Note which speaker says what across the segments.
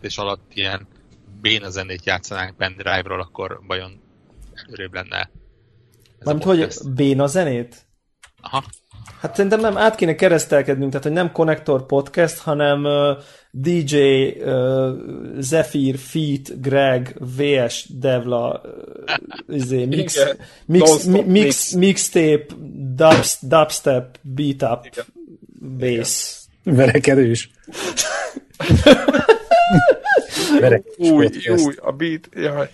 Speaker 1: beszélgetés alatt ilyen béna zenét játszanánk pendrive-ról, akkor vajon előrébb lenne.
Speaker 2: Mármint, hogy béna zenét?
Speaker 1: Aha.
Speaker 2: Hát szerintem nem át kéne keresztelkednünk, tehát hogy nem Connector Podcast, hanem uh, DJ uh, Zephyr, Feet, Greg, VS, Devla, uh, izé, mix, mix, mi, mix, mix, mixtape, dubs, dubstep, beat up, Igen. bass.
Speaker 3: Verekedős.
Speaker 4: Új, új, a beat, jaj.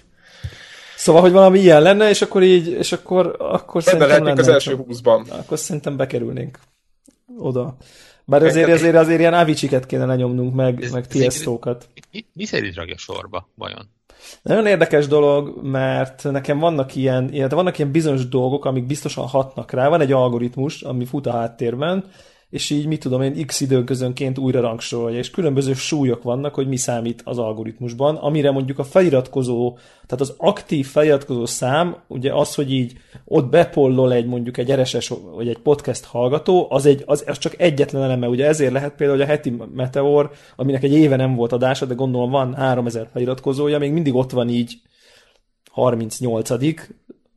Speaker 2: Szóval, hogy valami ilyen lenne, és akkor így, és akkor, akkor
Speaker 4: Ebben szerintem lenne. az első húszban.
Speaker 2: Akkor szerintem bekerülnénk oda. Bár azért, azért, azért ilyen avicsiket kéne lenyomnunk, meg, ez, meg tiesztókat.
Speaker 1: Mi, mi szerint ragja sorba, vajon?
Speaker 2: Nagyon érdekes dolog, mert nekem vannak ilyen, ilyen, vannak ilyen bizonyos dolgok, amik biztosan hatnak rá. Van egy algoritmus, ami fut a háttérben, és így mit tudom én x időközönként újra rangsorolja, és különböző súlyok vannak, hogy mi számít az algoritmusban, amire mondjuk a feliratkozó, tehát az aktív feliratkozó szám, ugye az, hogy így ott bepollol egy mondjuk egy RSS vagy egy podcast hallgató, az, egy, az, az csak egyetlen eleme, ugye ezért lehet például, a heti Meteor, aminek egy éve nem volt adása, de gondolom van 3000 feliratkozója, még mindig ott van így 38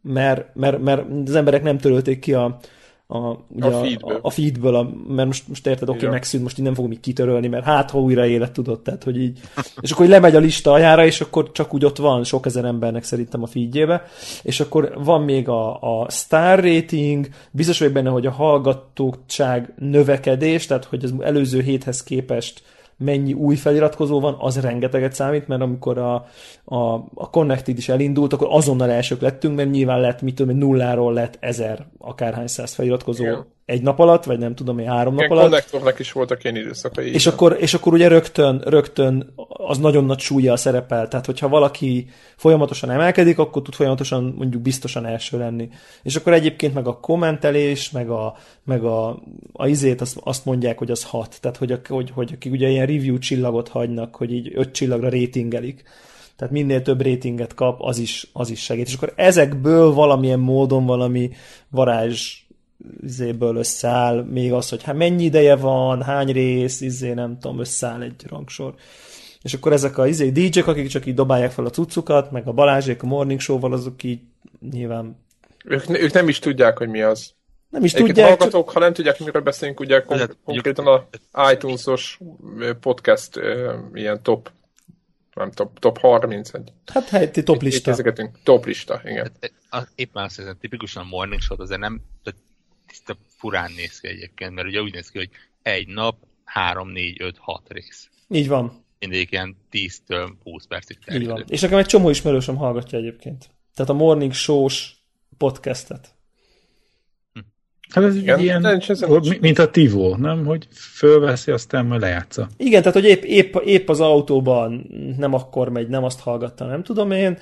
Speaker 2: mert, mert, mert az emberek nem törölték ki a, a, ugye a, feedből, a, a, feedből a, mert most, most érted, oké, okay, megszűnt, most így nem fogom így kitörölni, mert hát, ha újra élet tudod, tehát, hogy így, és akkor lemegy a lista aljára, és akkor csak úgy ott van sok ezer embernek szerintem a feedjébe, és akkor van még a, a star rating, biztos vagyok benne, hogy a hallgatóság növekedés, tehát, hogy az előző héthez képest mennyi új feliratkozó van, az rengeteget számít, mert amikor a, a, a Connected is elindult, akkor azonnal elsők lettünk, mert nyilván lett, mit tudom, nulláról lett ezer akárhány száz feliratkozó Igen egy nap alatt, vagy nem tudom, én három nap alatt.
Speaker 4: konnektornak is voltak ilyen időszakai.
Speaker 2: És akkor, és akkor ugye rögtön, rögtön az nagyon nagy súlya szerepel, tehát hogyha valaki folyamatosan emelkedik, akkor tud folyamatosan mondjuk biztosan első lenni. És akkor egyébként meg a kommentelés, meg a, meg a, a izét azt, azt mondják, hogy az hat. Tehát, hogy, hogy, hogy akik ugye ilyen review csillagot hagynak, hogy így öt csillagra rétingelik. Tehát minél több rétinget kap, az is, az is segít. És akkor ezekből valamilyen módon valami varázs izéből összeáll, még az, hogy hát mennyi ideje van, hány rész, izé nem tudom, összeáll egy rangsor. És akkor ezek a izé, DJ-k, akik csak így dobálják fel a cuccukat, meg a Balázsék a Morning Show-val, azok így nyilván...
Speaker 4: Ők, ők nem is tudják, hogy mi az.
Speaker 2: Nem is Egyébként tudják.
Speaker 4: hallgatók, csak... ha nem tudják, miről beszélünk, ugye kon- konkrétan a iTunes-os podcast ilyen top nem top, top 30. Egy,
Speaker 2: hát helyti top lista.
Speaker 4: Top lista, igen.
Speaker 1: Hát, éppen azt hiszem, tipikusan a morning show azért nem, tehát tiszta furán néz ki egyébként, mert ugye úgy néz ki, hogy egy nap 3, 4, 5, 6 rész.
Speaker 2: Így van.
Speaker 1: Mindig ilyen 10-től 20 percig
Speaker 2: terjedő. Így van. És nekem egy csomó ismerősöm hallgatja egyébként. Tehát a Morning Show-s podcastet.
Speaker 3: Hm. Hát ez Igen, ilyen, mint a Tivo, nem? Hogy fölveszi, aztán majd lejátsza.
Speaker 2: Igen, tehát hogy épp, épp, épp az autóban nem akkor megy, nem azt hallgatta, nem tudom én,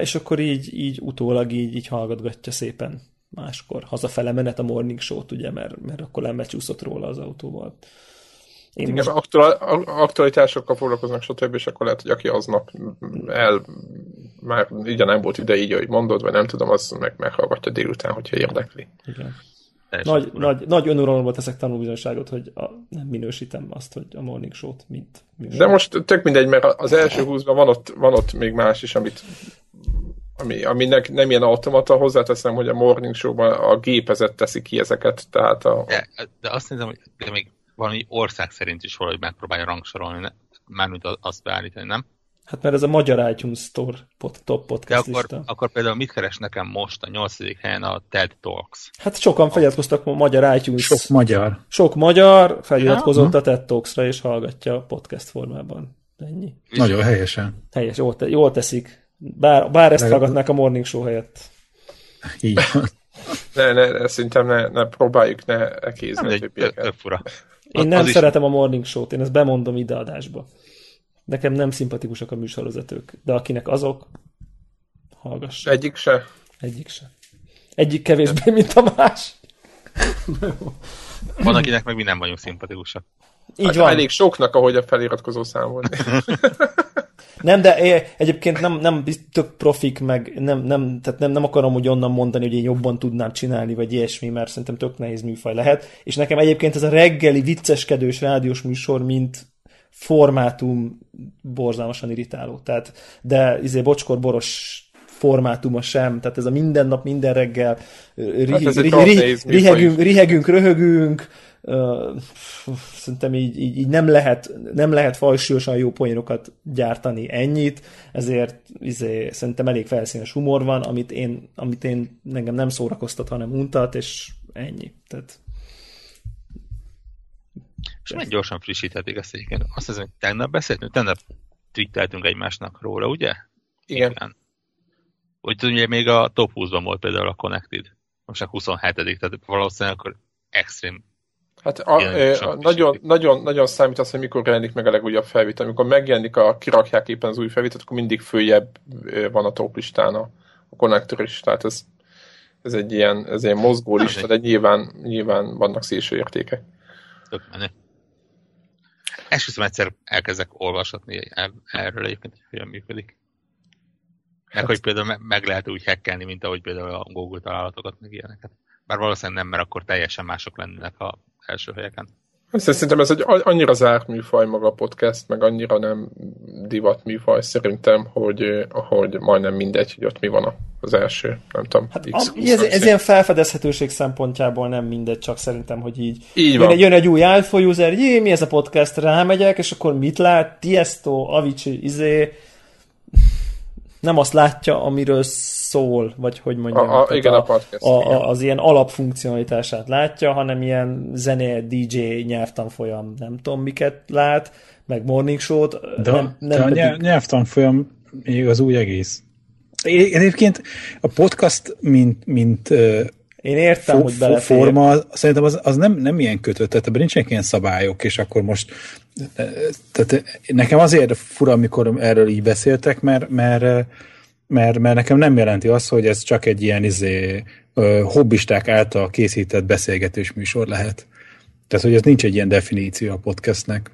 Speaker 2: és akkor így, így utólag így, így hallgatgatja szépen máskor hazafele menet a morning show-t, ugye, mert, mert akkor lemecsúszott róla az autóval.
Speaker 4: Én Igen, most... aktualitásokkal foglalkoznak, stb. és akkor lehet, hogy aki aznap el, már így nem volt ide így, hogy mondod, vagy nem tudom, az meg meghallgatja délután, hogyha érdekli.
Speaker 2: Igen. Nagy, nagy, nagy önuralomba teszek tanulbizonyságot, hogy a, nem minősítem azt, hogy a morning show-t mint
Speaker 4: műsor. De most tök mindegy, mert az első húszban van ott, van ott még más is, amit ami, aminek nem ilyen automata, hozzáteszem, hogy a Morning Show-ban a gépezet teszi ki ezeket, tehát a...
Speaker 1: De, de azt nézem, hogy de még valami ország szerint is valahogy megpróbálja rangsorolni, mármint azt beállítani, nem?
Speaker 2: Hát mert ez a magyar iTunes Store pot, top podcast
Speaker 1: De akkor, lista. akkor például mit keres nekem most a nyolcadik helyen a TED Talks?
Speaker 2: Hát sokan feliratkoztak a magyar iTunes.
Speaker 3: Sok magyar.
Speaker 2: Sok magyar feliratkozott ja. a TED Talks-ra és hallgatja podcast formában. Ennyi.
Speaker 3: Nagyon helyesen.
Speaker 2: Helyes, jól, te, jól teszik. Bár, bár ezt hallgatnák a morning show helyett.
Speaker 3: Így
Speaker 4: ne, ne, szerintem ne, ne próbáljuk ne ekézni a többieket.
Speaker 1: fura.
Speaker 2: Én nem szeretem is... a morning show-t, én ezt bemondom ide adásba. Nekem nem szimpatikusak a műsorvezetők, de akinek azok, hallgass.
Speaker 4: Egyik se?
Speaker 2: Egyik se. Egyik kevésbé, mint a más.
Speaker 1: Van, akinek meg mi nem vagyunk szimpatikusak.
Speaker 4: Így hát van. Elég soknak, ahogy a feliratkozó szám volt.
Speaker 2: Nem, de egyébként nem, nem tök profik, meg nem, nem, tehát nem, nem akarom úgy onnan mondani, hogy én jobban tudnám csinálni, vagy ilyesmi, mert szerintem tök nehéz műfaj lehet. És nekem egyébként ez a reggeli vicceskedős rádiós műsor, mint formátum borzalmasan irritáló. Tehát, de izé bocskor boros formátuma sem, tehát ez a minden nap, minden reggel hát rihegünk, rihegünk, röhögünk, uh, szerintem így, így, így, nem lehet, nem lehet fajsúlyosan jó poénokat gyártani ennyit, ezért izé, szerintem elég felszínes humor van, amit én, amit én engem nem szórakoztat, hanem untat, és ennyi. Tehát
Speaker 1: és meg gyorsan frissíthetik ezt egyébként. Azt hiszem, hogy tegnap beszéltünk, tegnap twitteltünk egymásnak róla, ugye?
Speaker 4: Igen. Igen.
Speaker 1: Úgy tudom, hogy még a top 20-ban volt például a Connected. Most a 27 tehát valószínűleg akkor extrém
Speaker 4: Hát a, a, nagyon, nagyon, nagyon számít az, hogy mikor jelenik meg a legújabb felvétel. Amikor megjelenik a, kirakják éppen az új felvételt, akkor mindig följebb van a top listán a, a konnektor is. Tehát ez, ez egy ilyen, ez egy mozgó lista, de nyilván, nyilván vannak szélső értékek.
Speaker 1: Tök menő. Esküszöm egyszer elkezdek olvasatni erről egyébként, hogy hogyan működik. Meg hát. hogy például meg lehet úgy hackelni, mint ahogy például a Google találatokat, meg ilyeneket. Bár valószínűleg nem, mert akkor teljesen mások lennének a első helyeken.
Speaker 4: Szerintem ez egy annyira zárt műfaj maga a podcast, meg annyira nem divat műfaj szerintem, hogy, hogy majdnem mindegy, hogy ott mi van az első, nem tudom. Hát,
Speaker 2: X, ez, ez ilyen felfedezhetőség szempontjából nem mindegy, csak szerintem, hogy így,
Speaker 4: így
Speaker 2: jön, egy, jön egy új iPhone user, jé, mi ez a podcast, rámegyek, és akkor mit lát? Tiesto, Avicii, izé, nem azt látja, amiről szól, vagy hogy mondjam.
Speaker 4: A, a, igen, a, a podcast.
Speaker 2: A, a, az ilyen alapfunkcionalitását látja, hanem ilyen zené, DJ nyelvtanfolyam, nem tudom miket lát, meg morning show-t.
Speaker 3: De, nem, nem de pedig... a nyelvtanfolyam még az úgy egész. Egyébként a podcast, mint, mint
Speaker 2: én értem, fo- hogy belefér.
Speaker 3: forma, szerintem az, az nem, nem ilyen kötött, tehát ebben nincsenek ilyen szabályok, és akkor most tehát nekem azért fura, amikor erről így beszéltek, mert, mert, mert, mert nekem nem jelenti azt, hogy ez csak egy ilyen izé, hobbisták által készített beszélgetős műsor lehet. Tehát, hogy ez nincs egy ilyen definíció a podcastnek.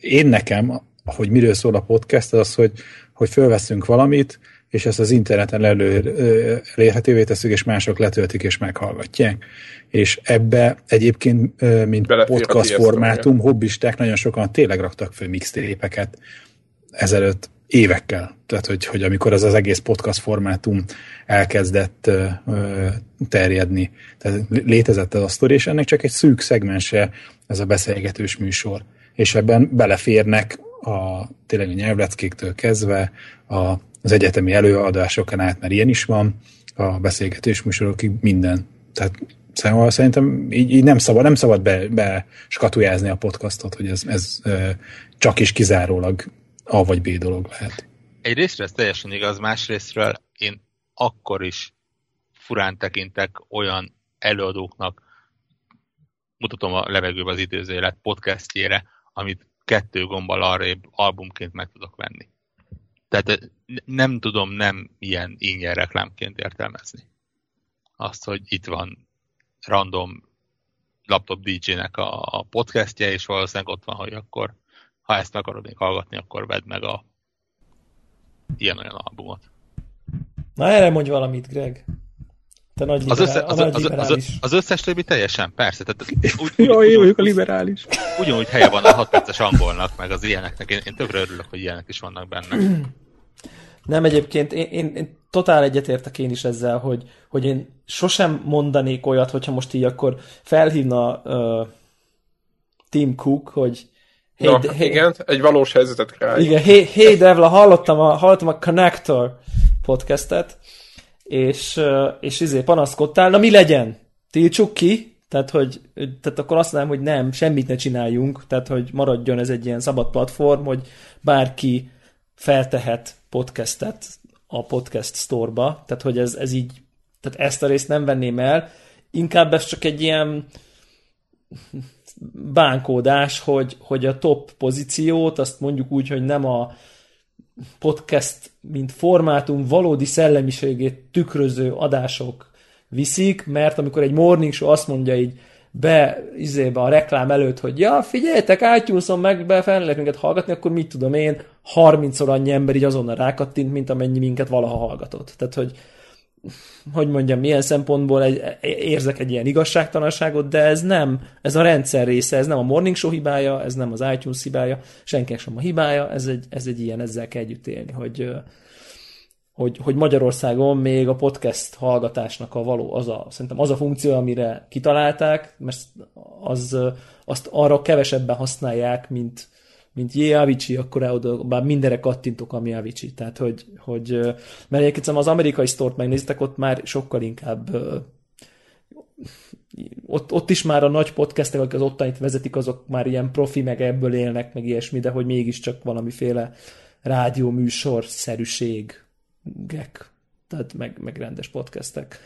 Speaker 3: Én nekem, hogy miről szól a podcast, az az, hogy, hogy fölveszünk valamit, és ezt az interneten elérhetővé tesszük, és mások letöltik és meghallgatják. És ebbe egyébként, mint Belefér podcast formátum, hobbisták nagyon sokan tényleg raktak föl mixtépeket ezelőtt évekkel. Tehát, hogy, hogy amikor az az egész podcast formátum elkezdett ö, terjedni. Tehát létezett ez a sztori, és ennek csak egy szűk szegmense ez a beszélgetős műsor. És ebben beleférnek a tényleg a nyelvleckéktől kezdve a az egyetemi előadásokon át, mert ilyen is van, a beszélgetés műsorokig minden. Tehát Szóval szerintem így, így nem szabad, nem szabad be, be skatujázni a podcastot, hogy ez, ez csak is kizárólag A vagy B dolog lehet.
Speaker 1: Egy részről ez teljesen igaz, másrésztről én akkor is furán tekintek olyan előadóknak, mutatom a levegőbe az időzélet podcastjére, amit kettő gombbal arrébb albumként meg tudok venni. Tehát nem tudom nem ilyen ingyen reklámként értelmezni. Azt, hogy itt van random laptop DJ-nek a, a podcastje, és valószínűleg ott van, hogy akkor ha ezt akarod még hallgatni, akkor vedd meg a ilyen-olyan albumot.
Speaker 2: Na erre mondj valamit, Greg. Te nagy liberál, az, össze, az,
Speaker 1: az, az, az, az összes többi teljesen, persze. Tehát
Speaker 3: úgy, Jó, én vagyok a liberális.
Speaker 1: Ugyanúgy helye van a 6 perces angolnak, meg az ilyeneknek. Én, én tökre örülök, hogy ilyenek is vannak benne.
Speaker 2: Nem, egyébként én, én, én totál egyetértek én is ezzel, hogy, hogy én sosem mondanék olyat, hogyha most így akkor felhívna uh, Tim Cook, hogy
Speaker 4: Hey, ja, hey, igen, egy valós helyzetet kell.
Speaker 2: Igen, hey, hey Devla, hallottam a, hallottam a Connector podcastet, és, és izé panaszkodtál, na mi legyen? Tiltsuk ki? Tehát, hogy, tehát akkor azt mondom, hogy nem, semmit ne csináljunk, tehát, hogy maradjon ez egy ilyen szabad platform, hogy bárki feltehet podcastet a podcast store-ba, tehát hogy ez, ez így, tehát ezt a részt nem venném el, inkább ez csak egy ilyen bánkódás, hogy, hogy a top pozíciót, azt mondjuk úgy, hogy nem a podcast, mint formátum valódi szellemiségét tükröző adások viszik, mert amikor egy morning show azt mondja így, be, izébe a reklám előtt, hogy ja, figyeljetek, itunes meg be fel lehet minket hallgatni, akkor mit tudom én, 30-szor annyi ember így azonnal rákattint, mint amennyi minket valaha hallgatott. Tehát, hogy hogy mondjam, milyen szempontból egy, érzek egy ilyen igazságtalanságot, de ez nem, ez a rendszer része, ez nem a Morning Show hibája, ez nem az iTunes hibája, senkinek sem a hibája, ez egy, ez egy ilyen, ezzel kell együtt élni, hogy, hogy, hogy Magyarországon még a podcast hallgatásnak a való, az a, szerintem az a funkció, amire kitalálták, mert az, azt arra kevesebben használják, mint, mint jé, Avicii, akkor oda, bár mindenre kattintok, ami Avicii. Tehát, hogy, hogy mert egyébként az amerikai sztort megnéztek, ott már sokkal inkább ott, ott is már a nagy podcastek, akik az ottanit vezetik, azok már ilyen profi, meg ebből élnek, meg ilyesmi, de hogy mégiscsak valamiféle rádióműsor szerűség gek, tehát meg, meg rendes podcastek,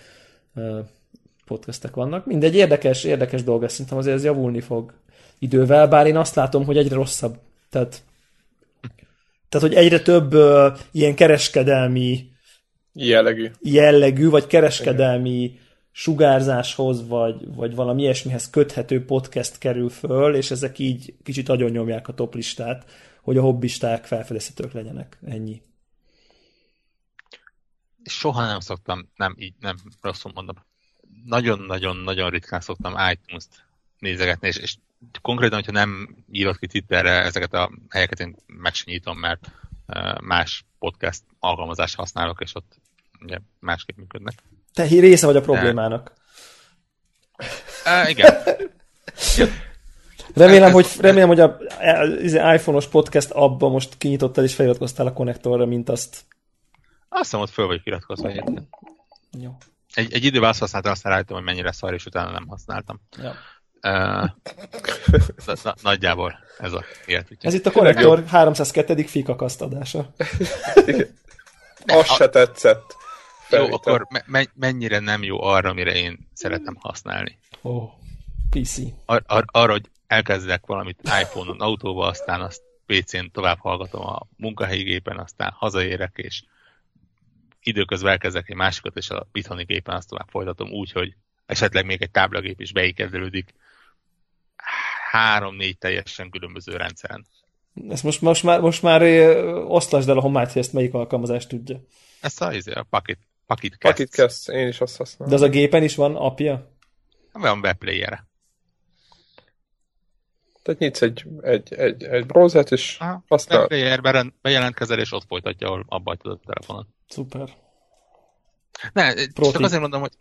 Speaker 2: podcastek vannak. Mindegy, érdekes, érdekes dolog, szerintem azért ez javulni fog idővel, bár én azt látom, hogy egyre rosszabb. Tehát, tehát hogy egyre több uh, ilyen kereskedelmi
Speaker 4: jellegű,
Speaker 2: jellegű vagy kereskedelmi Igen. sugárzáshoz, vagy, vagy valami ilyesmihez köthető podcast kerül föl, és ezek így kicsit agyon nyomják a toplistát, hogy a hobbisták felfedezhetők legyenek. Ennyi
Speaker 1: soha nem szoktam, nem így, nem rosszul mondom, nagyon-nagyon-nagyon ritkán szoktam iTunes-t nézegetni, és, és konkrétan, hogyha nem írod ki Twitterre ezeket a helyeket, én meg sem nyitom, mert más podcast alkalmazást használok, és ott ugye másképp működnek.
Speaker 2: Te része vagy a problémának.
Speaker 1: De... Uh, igen.
Speaker 2: Remélem, hogy, remélem, hogy a, a iPhone-os podcast abba most kinyitottál és feliratkoztál a konnektorra, mint azt
Speaker 1: azt hiszem, ott föl vagyok iratkozva egyébként. Jó. Egy, egy időben azt használtam, aztán rájöttem, hogy mennyire szar, és utána nem használtam. Ja. Uh, na, na, nagyjából ez a élet.
Speaker 2: Ez itt a konnektor 302. fikakasztadása.
Speaker 4: Azt se tetszett.
Speaker 1: Jó, akkor me- mennyire nem jó arra, amire én szeretem használni.
Speaker 2: Ó, oh, PC.
Speaker 1: Ar- ar- arra, hogy elkezdek valamit iPhone-on, autóval, aztán azt PC-n tovább hallgatom a munkahelyi gépen, aztán hazaérek, és időközben elkezdek egy másikat, és a itthoni gépen azt tovább folytatom úgy, hogy esetleg még egy táblagép is beékezdelődik három-négy teljesen különböző rendszeren.
Speaker 2: Ezt most, most már, most már osztasd el a homát, hogy ezt melyik alkalmazást tudja.
Speaker 1: Ezt a, izé, a Pocket, Pocket
Speaker 4: Cast. Pocket Cast, én is azt használom.
Speaker 2: De az a gépen is van apja?
Speaker 1: Van webplayer
Speaker 4: Tehát nyitsz egy, egy, egy, egy browsert, és
Speaker 1: Aha, aztán... Webplayerben bejelentkezel, és ott folytatja, ahol abba a telefonot.
Speaker 2: Szuper.
Speaker 1: Ne, Proti. csak azért mondom, hogy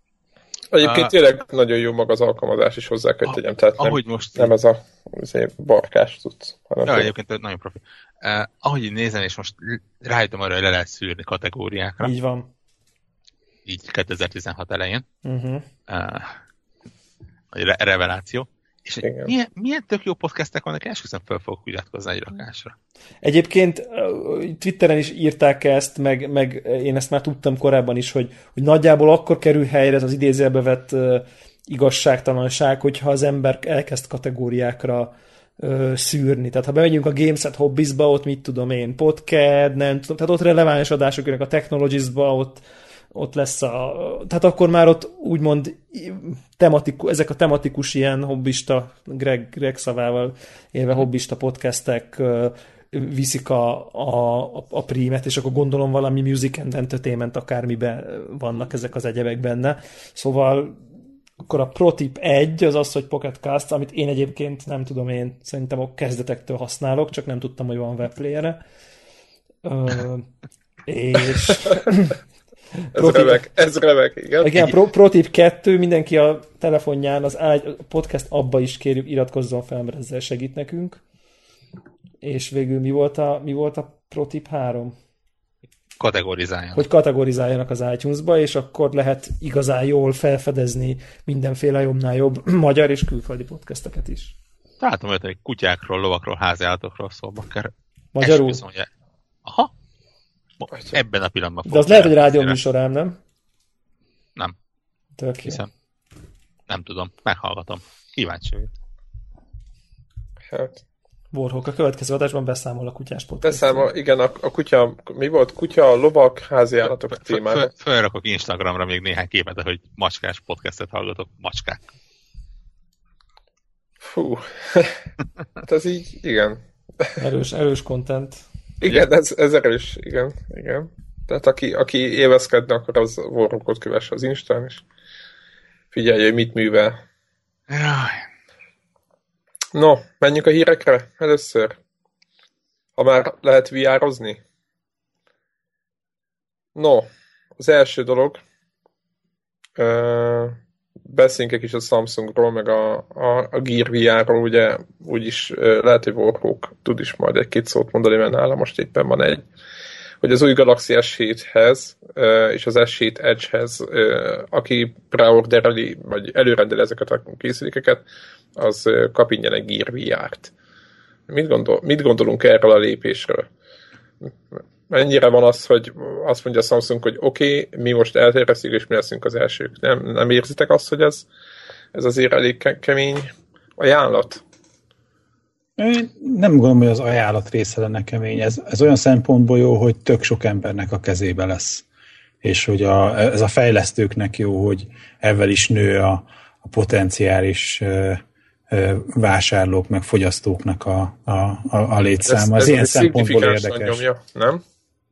Speaker 4: Egyébként uh, tényleg nagyon jó maga az alkalmazás is hozzá kell tegyem, tehát
Speaker 1: ahogy nem, most
Speaker 4: nem ez a azért barkás tudsz.
Speaker 1: Hanem ja, egyébként nagyon profi. Uh, ahogy így nézem, és most rájöttem arra, hogy le lehet szűrni kategóriákra.
Speaker 2: Így van.
Speaker 1: Így 2016 elején. Uh-huh. Uh, re- reveláció. És milyen, milyen tök jó podcastek vannak, esküszöm fel fogok iratkozni egy rakásra.
Speaker 2: Egyébként Twitteren is írták ezt, meg, meg én ezt már tudtam korábban is, hogy, hogy nagyjából akkor kerül helyre ez az idézőbe vett uh, igazságtalanság, hogyha az ember elkezd kategóriákra uh, szűrni. Tehát ha bemegyünk a Gameset Hobbiesba, ott mit tudom én, podcast, nem tudom, tehát ott releváns adások jönnek a Technologies-ba, ott ott lesz a, tehát akkor már ott úgymond tematikus, ezek a tematikus ilyen hobbista, Greg, Greg szavával élve hobbista podcastek viszik a, a, a prímet, és akkor gondolom valami music and entertainment akármiben vannak ezek az egyebek benne. Szóval akkor a protip 1 az az, hogy Pocket Cast, amit én egyébként nem tudom, én szerintem a kezdetektől használok, csak nem tudtam, hogy van webplayere. Ö, és
Speaker 4: ez remek, ez remek, igen.
Speaker 2: Igen, pro, ProTip 2, mindenki a telefonján, az a podcast abba is kérjük, iratkozzon fel, mert ezzel segít nekünk. És végül mi volt a, mi volt a ProTip 3?
Speaker 1: Kategorizáljanak.
Speaker 2: Hogy kategorizáljanak az iTunes-ba, és akkor lehet igazán jól felfedezni mindenféle jobbnál jobb magyar és külföldi podcasteket is.
Speaker 1: Látom hogy kutyákról, lovakról, háziállatokról szólva kell.
Speaker 2: Magyarul?
Speaker 1: Aha, Ebben a pillanatban
Speaker 2: De az lehet, hogy rádió műsorám, nem?
Speaker 1: Nem.
Speaker 2: Tök
Speaker 1: Hiszem. Nem tudom, meghallgatom. Kíváncsi vagyok.
Speaker 2: Hát. Warhawk a következő adásban beszámol a kutyás podcast.
Speaker 4: Beszámol, igen, a, a kutya, mi volt? Kutya, lovak, házi állatok témája.
Speaker 1: Fölrakok Instagramra még néhány képet, hogy macskás podcastet hallgatok, macskák.
Speaker 4: Fú, hát ez így, igen.
Speaker 2: Erős, erős content.
Speaker 4: Igen, ez, ez erős, igen, igen. Tehát aki, aki élvezkedne, akkor az Warhawkot kövesse az Instán, és figyelj, hogy mit művel.
Speaker 1: Jaj.
Speaker 4: No, menjünk a hírekre először. Ha már lehet VR-ozni. No, az első dolog, beszéljünk egy kis a Samsungról, meg a, a, a Gear VR-ról, ugye úgyis lehet, hogy Warhawk tud is majd egy-két szót mondani, mert nála most éppen van egy, hogy az új Galaxy S7-hez uh, és az S7 Edge-hez, aki preordereli, vagy előrendeli ezeket a készülékeket, az kap ingyen egy Gear VR-t. Mit, gondol, mit gondolunk erről a lépésről? Mennyire van az, hogy azt mondja a Samsung, hogy oké, okay, mi most elterjesztjük, és mi leszünk az elsők. Nem, nem érzitek azt, hogy ez, ez azért elég ke- kemény ajánlat?
Speaker 3: Én nem gondolom, hogy az ajánlat része lenne kemény. Ez, ez olyan szempontból jó, hogy tök sok embernek a kezébe lesz. És hogy a, ez a fejlesztőknek jó, hogy ezzel is nő a, a potenciális vásárlók, meg fogyasztóknak a, a, a, a létszáma. Ez, ez ilyen szempontból érdekes. Nyomja,
Speaker 4: nem?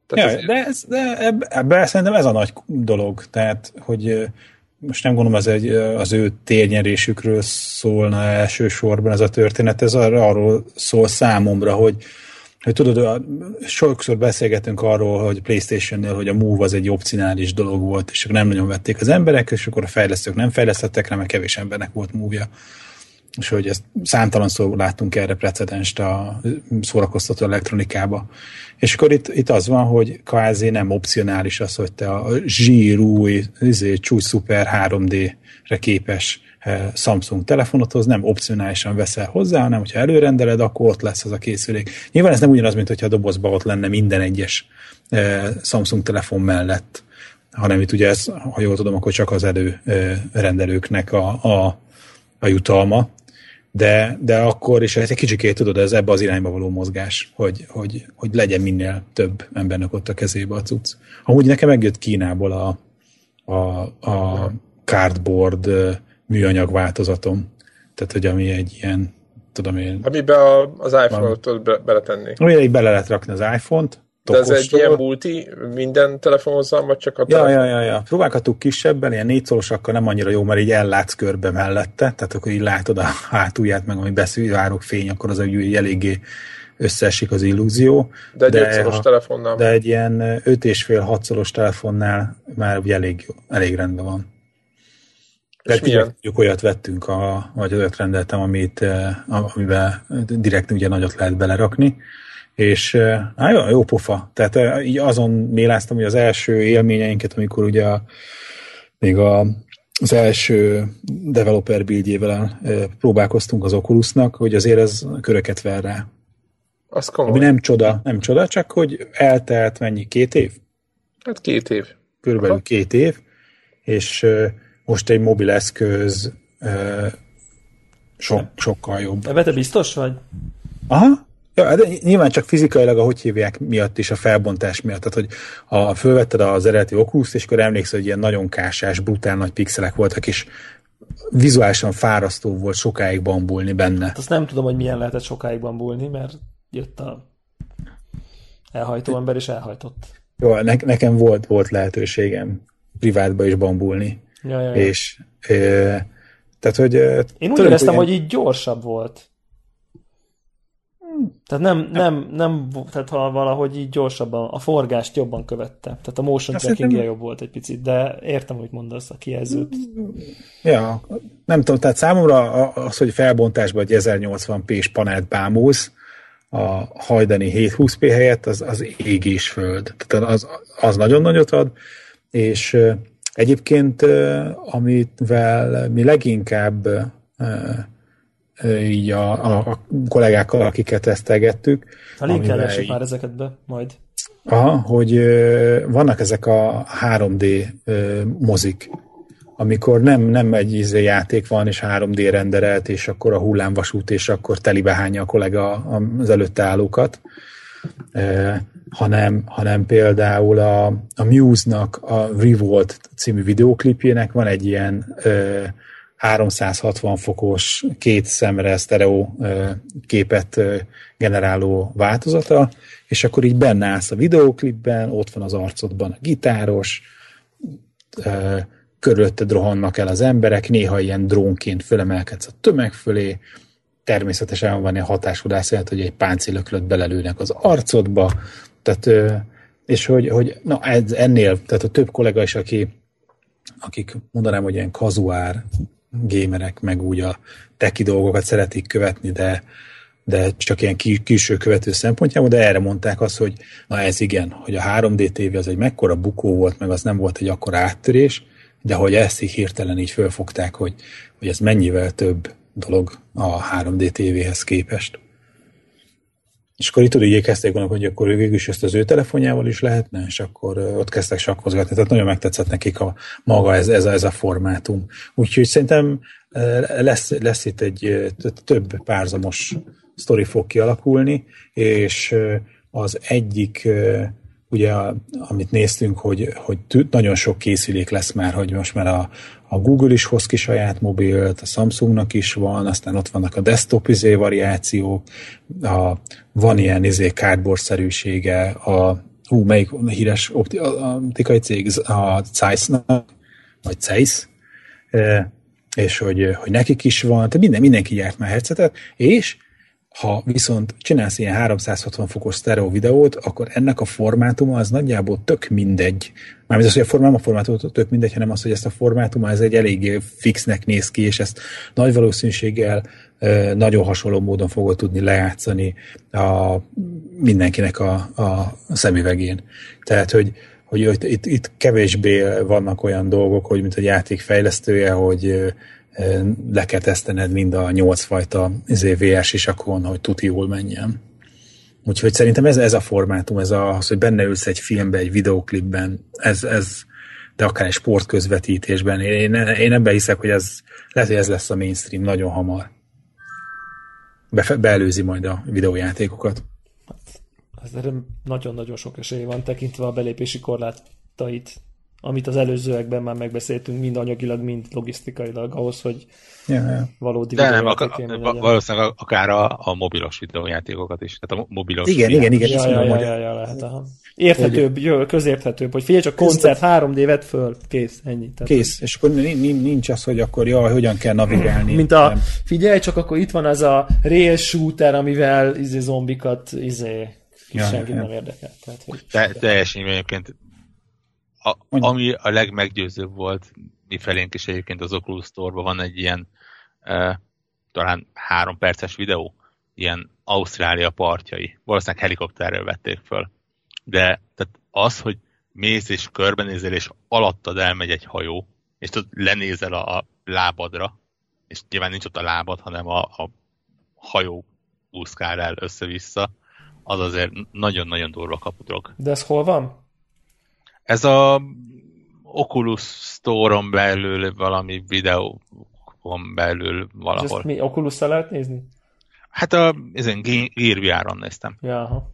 Speaker 3: Tehát ja, ez... De, ez, de ebben szerintem ez a nagy dolog. Tehát, hogy most nem gondolom, az, egy, az ő térnyerésükről szólna elsősorban ez a történet, ez arra, arról szól számomra, hogy, hogy tudod, sokszor beszélgetünk arról, hogy PlayStation-nél, hogy a Move az egy opcionális dolog volt, és nem nagyon vették az emberek, és akkor a fejlesztők nem fejlesztettek rá, mert kevés embernek volt Move-ja és hogy ezt számtalan szó láttunk erre precedenst a szórakoztató elektronikába. És akkor itt, itt az van, hogy kvázi nem opcionális az, hogy te a zsírúj, izé, csúcs szuper 3D-re képes eh, Samsung telefonothoz nem opcionálisan veszel hozzá, hanem hogyha előrendeled, akkor ott lesz az a készülék. Nyilván ez nem ugyanaz, mint hogyha a dobozban ott lenne minden egyes eh, Samsung telefon mellett, hanem itt ugye ez, ha jól tudom, akkor csak az előrendelőknek a, a, a jutalma, de, de akkor is egy kicsikét, tudod, ez ebbe az irányba való mozgás, hogy, hogy, hogy legyen minél több embernek ott a kezébe a cucc. Amúgy nekem megjött Kínából a, a, a cardboard műanyag változatom, tehát hogy ami egy ilyen, tudom én...
Speaker 4: Amiben az iPhone-ot tudod be, beletenni.
Speaker 3: Amiben bele lehet rakni az iPhone-t,
Speaker 4: de ez egy ilyen multi, minden telefonhoz van, vagy csak a
Speaker 3: telefon? Ja, ja, ja, ja. Próbálhatunk kisebben, ilyen négyszorosakkal nem annyira jó, mert így ellátsz körbe mellette, tehát akkor így látod a hátulját, meg ami beszélvárok fény, akkor az úgy eléggé összeesik az illúzió.
Speaker 4: De egy de, ötszoros telefonnál.
Speaker 3: De egy ilyen öt és fél hatszoros telefonnál már ugye elég, elég rendben van. És? Mondjuk olyat vettünk, a, vagy olyat rendeltem, amit, eh, amiben direkt ugye nagyot lehet belerakni, és hát jó, jó pofa. Tehát így azon méláztam, hogy az első élményeinket, amikor ugye a, még a, az első developer buildjével próbálkoztunk az Oculusnak, hogy azért ez köröket ver rá.
Speaker 4: Az komoly.
Speaker 3: Ami nem csoda, nem csoda, csak hogy eltelt mennyi, két év?
Speaker 4: Hát két év.
Speaker 3: Körülbelül Aha. két év, és most egy mobil eszköz sok, sokkal jobb.
Speaker 2: Ebbe te biztos vagy?
Speaker 3: Aha, Ja, de nyilván csak fizikailag, ahogy hívják miatt is, a felbontás miatt. Tehát, hogy a, fölvetted az eredeti oculus és akkor emlékszel, hogy ilyen nagyon kásás, brutál nagy pixelek voltak, és vizuálisan fárasztó volt sokáig bambulni benne. Hát
Speaker 2: azt nem tudom, hogy milyen lehetett sokáig bambulni, mert jött a elhajtó ember, és elhajtott.
Speaker 3: Jó, ne, nekem volt, volt lehetőségem privátba is bambulni.
Speaker 2: Ja, ja, ja.
Speaker 3: És e, tehát, hogy...
Speaker 2: Én úgy éreztem, hogy így gyorsabb volt. Tehát nem, nem, nem, tehát ha valahogy így gyorsabban, a forgást jobban követte. Tehát a motion tracking nem... jobb volt egy picit, de értem, hogy mondasz a kijelzőt.
Speaker 3: Ja, nem tudom, tehát számomra az, hogy felbontásban egy 1080p-s panelt bámulsz, a hajdani 720p helyett, az, az ég és föld. Tehát az, az nagyon nagyot ad, és egyébként, amivel mi leginkább így a, a kollégákkal, akiket tesztelgettük.
Speaker 2: A link így... már ezeket be, majd.
Speaker 3: Aha, hogy vannak ezek a 3D mozik, amikor nem, nem egy izé játék van, és 3D renderelt, és akkor a hullámvasút, és akkor telibehányja a kollega az előtte állókat, hanem, hanem például a, a Muse-nak a Revolt című videóklipjének van egy ilyen 360 fokos, két szemre sztereó képet generáló változata, és akkor így benne állsz a videóklipben, ott van az arcodban a gitáros, körülötted rohannak el az emberek, néha ilyen drónként fölemelkedsz a tömeg fölé, természetesen van ilyen hatásodás, hogy egy páncélöklöt belelőnek az arcodba, tehát, és hogy, hogy na ez, ennél, tehát a több kollega is, aki, akik mondanám, hogy ilyen kazuár gémerek, meg úgy a teki dolgokat szeretik követni, de, de csak ilyen külső követő szempontjából, de erre mondták azt, hogy na ez igen, hogy a 3D TV az egy mekkora bukó volt, meg az nem volt egy akkora áttörés, de hogy ezt így hirtelen így fölfogták, hogy, hogy ez mennyivel több dolog a 3D TV-hez képest. És akkor itt tudod, így kezdték gondolni, hogy akkor végül is ezt az ő telefonjával is lehetne, és akkor ott kezdtek sakkozgatni. Tehát nagyon megtetszett nekik a maga ez, ez, a, ez a formátum. Úgyhogy szerintem lesz, lesz itt egy több párzamos sztori fog kialakulni, és az egyik ugye, amit néztünk, hogy, hogy nagyon sok készülék lesz már, hogy most már a, a Google is hoz ki saját mobilt, a Samsungnak is van, aztán ott vannak a desktop izé variációk, a, van ilyen izé cardboard-szerűsége, a hú, melyik híres optikai cég, a Zeiss-nak, vagy Zeiss, e, és hogy, hogy nekik is van, tehát minden, mindenki gyárt már headsetet, és ha viszont csinálsz ilyen 360 fokos sztereó videót, akkor ennek a formátuma az nagyjából tök mindegy. Mármint az, hogy a formám a formátum tök mindegy, hanem az, hogy ezt a formátuma ez egy eléggé fixnek néz ki, és ezt nagy valószínűséggel nagyon hasonló módon fogod tudni lejátszani a, mindenkinek a, a szemüvegén. Tehát, hogy, hogy itt, itt kevésbé vannak olyan dolgok, hogy mint a játék fejlesztője, hogy le kell tesztened mind a nyolc fajta izé, VR sisakon, hogy tuti jól menjen. Úgyhogy szerintem ez, ez a formátum, ez a, az, hogy benne ülsz egy filmben, egy videoklipben, ez, ez, de akár egy sportközvetítésben. Én, én ebben hiszek, hogy ez, lehet, hogy ez lesz a mainstream nagyon hamar. Be, beelőzi majd a videójátékokat.
Speaker 2: Hát, nagyon-nagyon sok esély van, tekintve a belépési korlátait amit az előzőekben már megbeszéltünk, mind anyagilag, mind logisztikailag, ahhoz, hogy yeah, valódi
Speaker 1: De nem, ak- valószínűleg akár a, a mobilos videójátékokat is. Tehát a mobilos
Speaker 3: igen, igen, igen,
Speaker 2: ja, ja, ja, ja, ja, lehet, aha. Érthetőbb, jó, közérthetőbb, hogy figyelj csak koncert, 3D vett föl, kész, ennyi.
Speaker 3: Tehát kész, és akkor nincs az, hogy akkor jaj, hogyan kell navigálni.
Speaker 2: Mint a, nem. figyelj csak, akkor itt van az a rail shooter, amivel izé zombikat izé ja, senkit ja. nem érdekel. Tehát, hogy
Speaker 1: Te, teljesen egyébként a, ami a legmeggyőzőbb volt mi felénk is egyébként az Oculus Store-ban van egy ilyen e, talán három perces videó, ilyen Ausztrália partjai. Valószínűleg helikopterről vették föl. De tehát az, hogy mész és körbenézel, és alattad elmegy egy hajó, és tudod, lenézel a, a lábadra, és nyilván nincs ott a lábad, hanem a, a hajó úszkál el össze-vissza, az azért nagyon-nagyon durva kapudrog.
Speaker 2: De ez hol van?
Speaker 1: Ez a Oculus Store-on belül valami videókon belül valahol. És ezt
Speaker 2: mi oculus lehet nézni?
Speaker 1: Hát a ezen Gear VR-on néztem.
Speaker 2: Ja,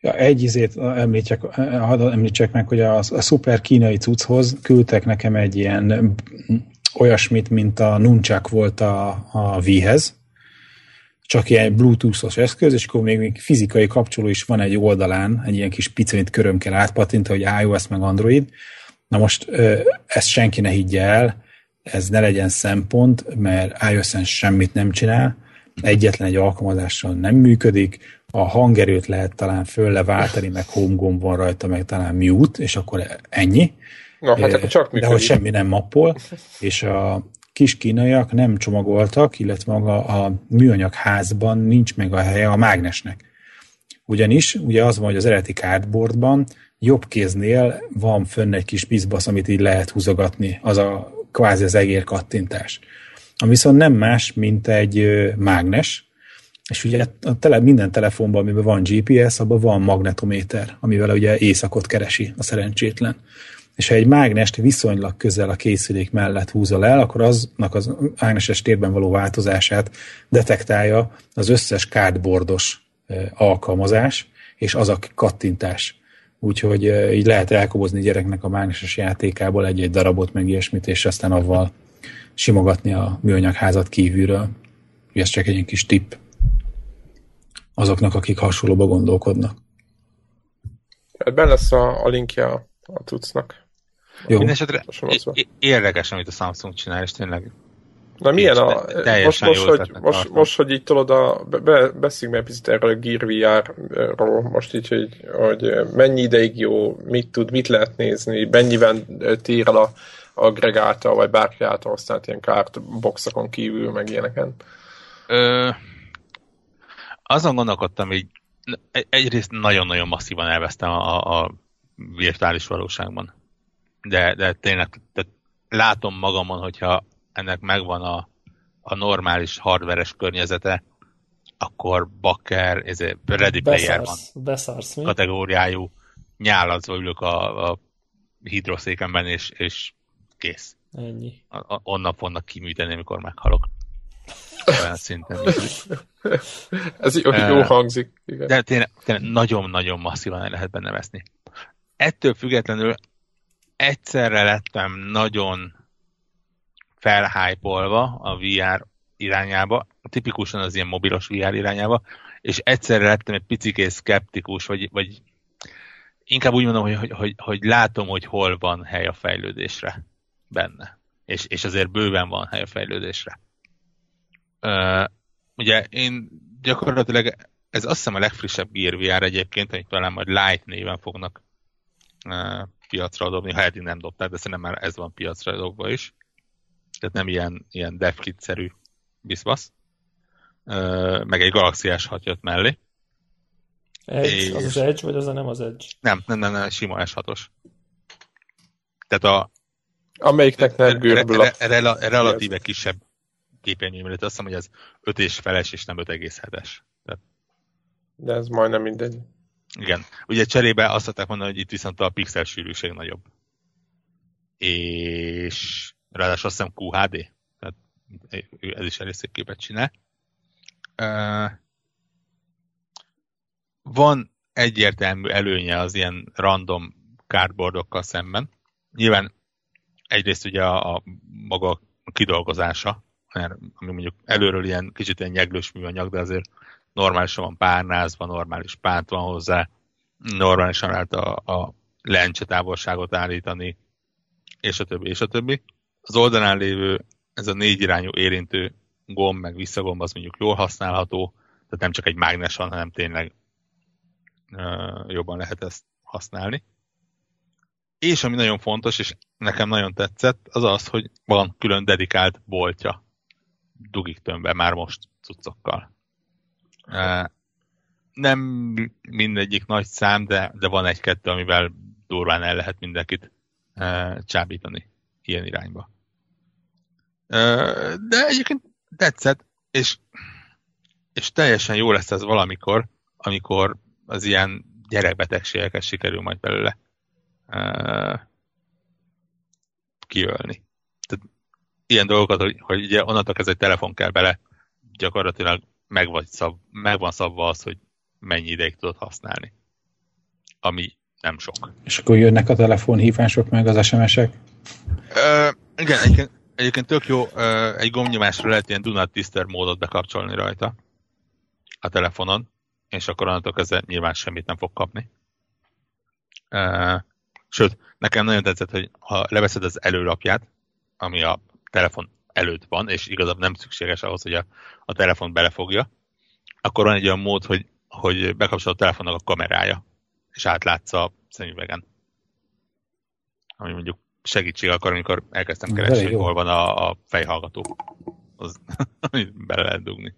Speaker 3: Ja, egy izét említsek, hadd említsek meg, hogy a, a szuper kínai cucchoz küldtek nekem egy ilyen olyasmit, mint a Nunchak volt a, a V-hez, csak ilyen bluetooth-os eszköz, és akkor még, még fizikai kapcsoló is van egy oldalán, egy ilyen kis picenit köröm kell átpatintani, hogy iOS meg Android. Na most ezt senki ne higgye el, ez ne legyen szempont, mert iOS-en semmit nem csinál, egyetlen egy alkalmazással nem működik, a hangerőt lehet talán föl leváltani, meg home gomb van rajta, meg talán mute, és akkor ennyi.
Speaker 4: Na, hát akkor csak működik.
Speaker 3: De hogy semmi nem mappol, és a, kis kínaiak nem csomagoltak, illetve maga a műanyag házban nincs meg a helye a mágnesnek. Ugyanis ugye az van, hogy az eredeti cardboardban jobb kéznél van fönn egy kis bizbasz, amit így lehet húzogatni, az a kvázi az egér kattintás. Ami viszont nem más, mint egy mágnes, és ugye a tele, minden telefonban, amiben van GPS, abban van magnetométer, amivel ugye éjszakot keresi a szerencsétlen és ha egy mágnest viszonylag közel a készülék mellett húzol el, akkor aznak az mágneses térben való változását detektálja az összes cardboardos alkalmazás, és az a kattintás. Úgyhogy így lehet elkobozni gyereknek a mágneses játékából egy-egy darabot, meg ilyesmit, és aztán avval simogatni a műanyagházat kívülről. Ez csak egy kis tipp azoknak, akik hasonlóba gondolkodnak.
Speaker 4: Benne lesz a, a linkje a, a cuccnak.
Speaker 1: Jó. Mindenesetre érdekes, amit a Samsung csinál, és tényleg
Speaker 4: Na milyen a... Most, most, hogy, most, most, hogy így tudod, a, be, beszéljünk meg picit erről a Gear VR-ról, most így, hogy, hogy mennyi ideig jó, mit tud, mit lehet nézni, mennyiben el a aggregátor, vagy bárki által használt ilyen boxokon kívül, meg ilyeneken. Ö,
Speaker 1: azon gondolkodtam, hogy egyrészt nagyon-nagyon masszívan elvesztem a, a virtuális valóságban. De, de tényleg tehát látom magamon, hogyha ennek megvan a, a normális hardveres környezete, akkor bakker, ez Ready Player van.
Speaker 2: Beszarsz, mi?
Speaker 1: Kategóriájú nyálazva ülök a, a hidroszékemben, és, és kész.
Speaker 2: Ennyi.
Speaker 1: A, a, onnan fognak kiműteni, amikor meghalok. Olyan szinten.
Speaker 4: Ez jó, jó hangzik.
Speaker 1: Igen. De tényleg, tényleg nagyon-nagyon masszívan el lehet benne veszni. Ettől függetlenül egyszerre lettem nagyon felhájpolva a VR irányába, tipikusan az ilyen mobilos VR irányába, és egyszerre lettem egy picikés szkeptikus, vagy, vagy inkább úgy mondom, hogy, hogy, hogy, hogy látom, hogy hol van hely a fejlődésre benne. És, és azért bőven van hely a fejlődésre. Uh, ugye én gyakorlatilag ez azt hiszem a legfrissebb Gear VR egyébként, amit talán majd Light néven fognak uh, piacra dobni, ha eddig nem dobták, de szerintem már ez van piacra dobva is. Tehát nem ilyen, ilyen devkit-szerű biszbasz. Meg egy Galaxy S6 jött mellé.
Speaker 2: Edge, és... az az Edge, vagy az a nem az Edge?
Speaker 1: Nem, nem, nem, nem sima S6-os. Tehát a
Speaker 4: Amelyiknek nem görbül
Speaker 1: a... Relatíve kisebb képernyő, mert azt hiszem, hogy ez 5 és feles, és nem 5,7-es. Tehát...
Speaker 4: De ez majdnem mindegy.
Speaker 1: Igen. Ugye cserébe azt szokták mondani, hogy itt viszont a pixel sűrűség nagyobb. És ráadásul azt hiszem QHD, tehát ez is elég szép képet csinál. Van egyértelmű előnye az ilyen random cardboardokkal szemben. Nyilván egyrészt ugye a, a maga kidolgozása, mert ami mondjuk előről ilyen kicsit ilyen nyeglős műanyag, de azért normálisan van párnázva, normális pánt van hozzá, normálisan lehet a, a lencse távolságot állítani, és a többi, és a többi. Az oldalán lévő ez a négy irányú érintő gomb, meg visszagomb, az mondjuk jól használható, tehát nem csak egy mágnes van, hanem tényleg uh, jobban lehet ezt használni. És ami nagyon fontos, és nekem nagyon tetszett, az az, hogy van külön dedikált boltja dugik tömbbe már most cuccokkal. Nem mindegyik nagy szám, de, de van egy-kettő, amivel durván el lehet mindenkit csábítani ilyen irányba. De egyébként tetszett, és, és teljesen jó lesz ez valamikor, amikor az ilyen gyerekbetegségeket sikerül majd belőle kiölni. Tehát ilyen dolgokat, hogy, hogy ugye onnantól ez egy telefon kell bele, gyakorlatilag meg, vagy szab, meg van szabva az, hogy mennyi ideig tudod használni. Ami nem sok.
Speaker 3: És akkor jönnek a telefonhívások meg az SMS-ek?
Speaker 1: Ö, igen, egyébként, egyébként tök jó, ö, egy gombnyomásra lehet ilyen Do Not Disturb módot bekapcsolni rajta a telefonon, és akkor onnantól kezdve nyilván semmit nem fog kapni. Ö, sőt, nekem nagyon tetszett, hogy ha leveszed az előlapját, ami a telefon előtt van, és igazából nem szükséges ahhoz, hogy a, a telefon belefogja, akkor van egy olyan mód, hogy, hogy bekapcsol a telefonnak a kamerája, és átlátsz a szemüvegen. Ami mondjuk segítség akar, amikor elkezdtem keresni, hogy hol van a, a fejhallgató. Az, amit bele lehet dugni.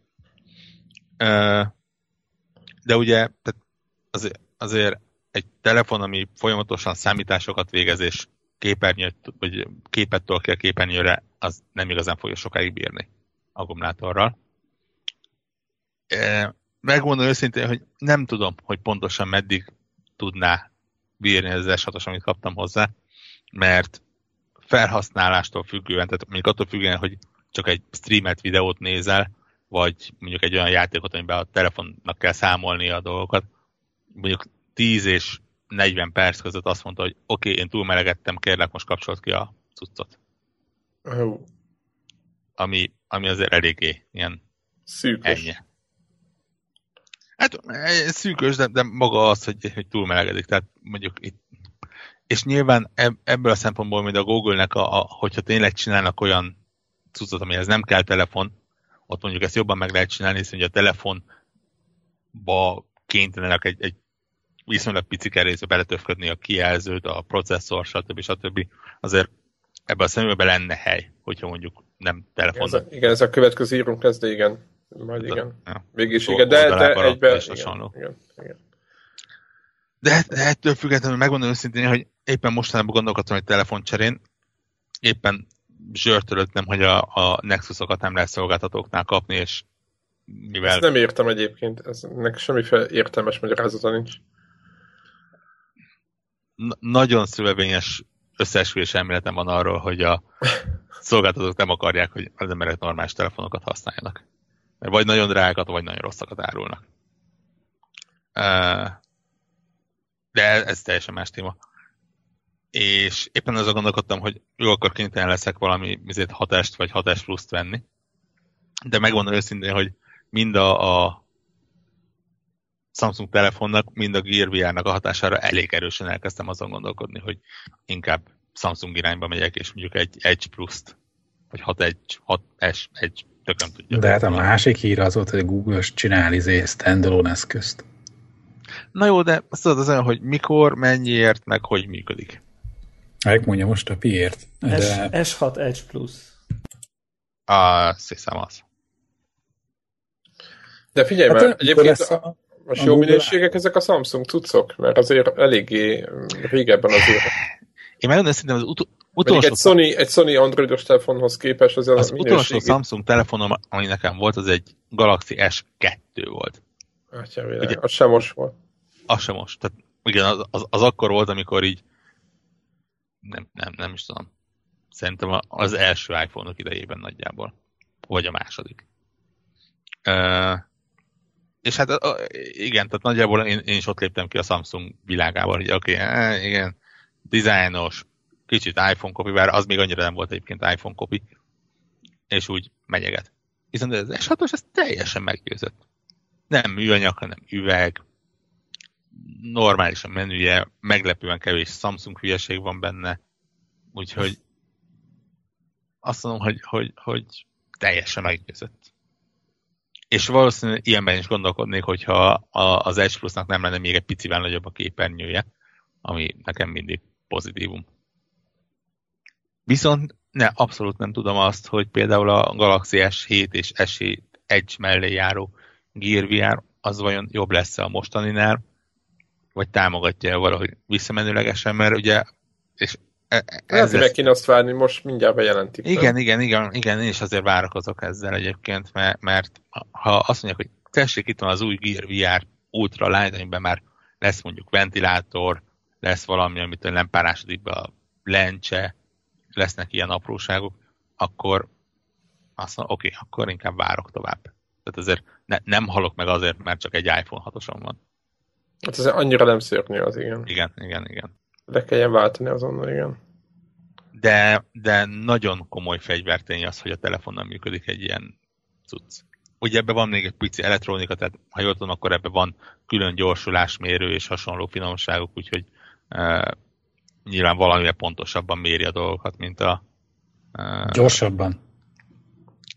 Speaker 1: De ugye tehát azért, azért egy telefon, ami folyamatosan számításokat végez, és képernyőt, vagy képet tol ki a képernyőre, az nem igazán fogja sokáig bírni akkumulátorral. Megmondom őszintén, hogy nem tudom, hogy pontosan meddig tudná bírni ez s amit kaptam hozzá, mert felhasználástól függően, tehát mondjuk attól függően, hogy csak egy streamet videót nézel, vagy mondjuk egy olyan játékot, amiben a telefonnak kell számolni a dolgokat, mondjuk 10 és 40 perc között azt mondta, hogy oké, okay, én túlmelegettem, kérlek, most kapcsolt ki a cuccot.
Speaker 4: Oh.
Speaker 1: ami, ami azért eléggé ilyen
Speaker 4: Szűkös.
Speaker 1: ennyi. Hát eh, szűkös, de, de maga az, hogy, hogy túlmelegedik. Tehát mondjuk itt és nyilván ebből a szempontból, mint a Google-nek, a, a, hogyha tényleg csinálnak olyan cuccot, amihez nem kell telefon, ott mondjuk ezt jobban meg lehet csinálni, hiszen hogy a telefonba kénytelenek egy, egy viszonylag pici kerészbe beletöfködni a kijelzőt, a processzor, stb. stb. Azért ebben a szemüvegben lenne hely, hogyha mondjuk nem telefon.
Speaker 4: Ez a, igen, ez a következő írunk lesz, de igen. Majd igen. Ja. Mégis igen, de, de egyben... Igen, igen, igen.
Speaker 1: De, de ettől függetlenül megmondom őszintén, hogy éppen mostanában gondolkodtam egy telefoncserén, éppen zsörtölöttem, hogy a, a Nexusokat nem lehet szolgáltatóknál kapni, és
Speaker 4: mivel... Ezt nem értem egyébként, ez, ennek semmiféle értelmes magyarázata nincs.
Speaker 1: Nagyon szövevényes összeesküvés elméletem van arról, hogy a szolgáltatók nem akarják, hogy az emberek normális telefonokat használjanak. Mert vagy nagyon drágákat, vagy nagyon rosszakat árulnak. De ez teljesen más téma. És éppen azon gondolkodtam, hogy jó, akkor kénytelen leszek valami hatást vagy hatás pluszt venni. De megmondom őszintén, hogy mind a, a Samsung telefonnak, mind a Gear VR-nak a hatására elég erősen elkezdtem azon gondolkodni, hogy inkább Samsung irányba megyek, és mondjuk egy Edge Plus-t, vagy 6 Edge, 6 S, Edge, tököm tudja.
Speaker 3: De hát a másik hír az volt, hogy Google csinál izé standalone eszközt.
Speaker 1: Na jó, de azt tudod az olyan, hogy mikor, mennyiért, meg hogy működik.
Speaker 3: Megmondja most a piért.
Speaker 2: De... S6 Edge Plus.
Speaker 1: Azt hiszem az.
Speaker 4: De figyelj hát, már, egyébként a, most jó minőségek ezek a Samsung cuccok, mert azért eléggé régebben azért.
Speaker 1: Én megmondom, szerintem az ut-
Speaker 4: utolsó... Egy Sony, egy Sony androidos telefonhoz képest
Speaker 1: az, az utolsó Samsung telefonom, ami nekem volt, az egy Galaxy S2 volt.
Speaker 4: Atya, Ugye, az sem most volt.
Speaker 1: Az sem most. Tehát igen, az, az, az akkor volt, amikor így nem, nem, nem is tudom. Szerintem az első iPhone-ok idejében nagyjából. Vagy a második. Uh, és hát igen, tehát nagyjából én, én is ott léptem ki a Samsung világában, hogy oké, okay, igen, dizájnos, kicsit iPhone copy, bár az még annyira nem volt egyébként iPhone copy, és úgy megyeget. Viszont ez s ez teljesen meggyőzött. Nem műanyag, hanem üveg, normálisan menüje, meglepően kevés Samsung hülyeség van benne, úgyhogy azt mondom, hogy, hogy, hogy teljesen meggyőzött. És valószínűleg ilyenben is gondolkodnék, hogyha az S Plus-nak nem lenne még egy picivel nagyobb a képernyője, ami nekem mindig pozitívum. Viszont ne, abszolút nem tudom azt, hogy például a Galaxy S7 és S7 Edge mellé járó Gear VR az vajon jobb lesz a mostaninál, vagy támogatja valahogy visszamenőlegesen, mert ugye és
Speaker 4: ez meg kéne azt várni, most mindjárt bejelentik.
Speaker 1: Igen, igen, igen, igen, én is azért várakozok ezzel egyébként, mert, mert ha azt mondják, hogy tessék, itt van az új Gear VR Ultra Light, amiben már lesz mondjuk ventilátor, lesz valami, amit nem párásodik be a lencse, lesznek ilyen apróságok, akkor azt mondom, oké, okay, akkor inkább várok tovább. Tehát azért ne, nem halok meg azért, mert csak egy iPhone 6 van.
Speaker 4: Hát ez annyira nem szörnyű az, igen.
Speaker 1: Igen, igen, igen.
Speaker 4: Le kelljen váltani azonnal, igen.
Speaker 1: De, de nagyon komoly fegyvertény az, hogy a telefon nem működik egy ilyen cucc. Ugye ebben van még egy pici elektronika, tehát ha jól tudom, akkor ebben van külön gyorsulásmérő és hasonló finomságok, úgyhogy uh, nyilván valamivel pontosabban méri a dolgokat, mint a...
Speaker 3: Uh, gyorsabban.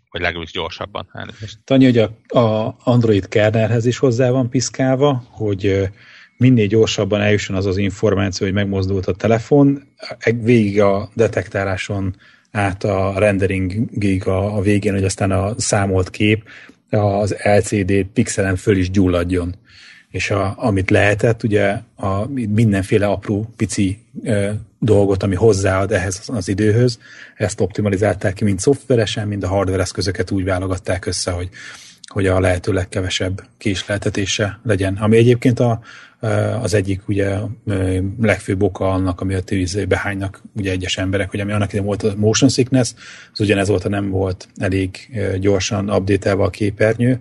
Speaker 1: Vagy legalábbis gyorsabban. Elnézést.
Speaker 3: Tanyi, hogy a, a Android kernelhez is hozzá van piszkálva, hogy minél gyorsabban eljusson az az információ, hogy megmozdult a telefon, végig a detektáláson át a renderingig a, a végén, hogy aztán a számolt kép az LCD pixelen föl is gyulladjon és a, amit lehetett, ugye a mindenféle apró, pici e, dolgot, ami hozzáad ehhez az időhöz, ezt optimalizálták ki mind szoftveresen, mind a hardware eszközöket úgy válogatták össze, hogy, hogy a lehető legkevesebb késleltetése legyen. Ami egyébként a, az egyik ugye legfőbb oka annak, ami a behánynak ugye egyes emberek, hogy ami annak idején volt a motion sickness, az ugyanez volt, ha nem volt elég gyorsan update a képernyő,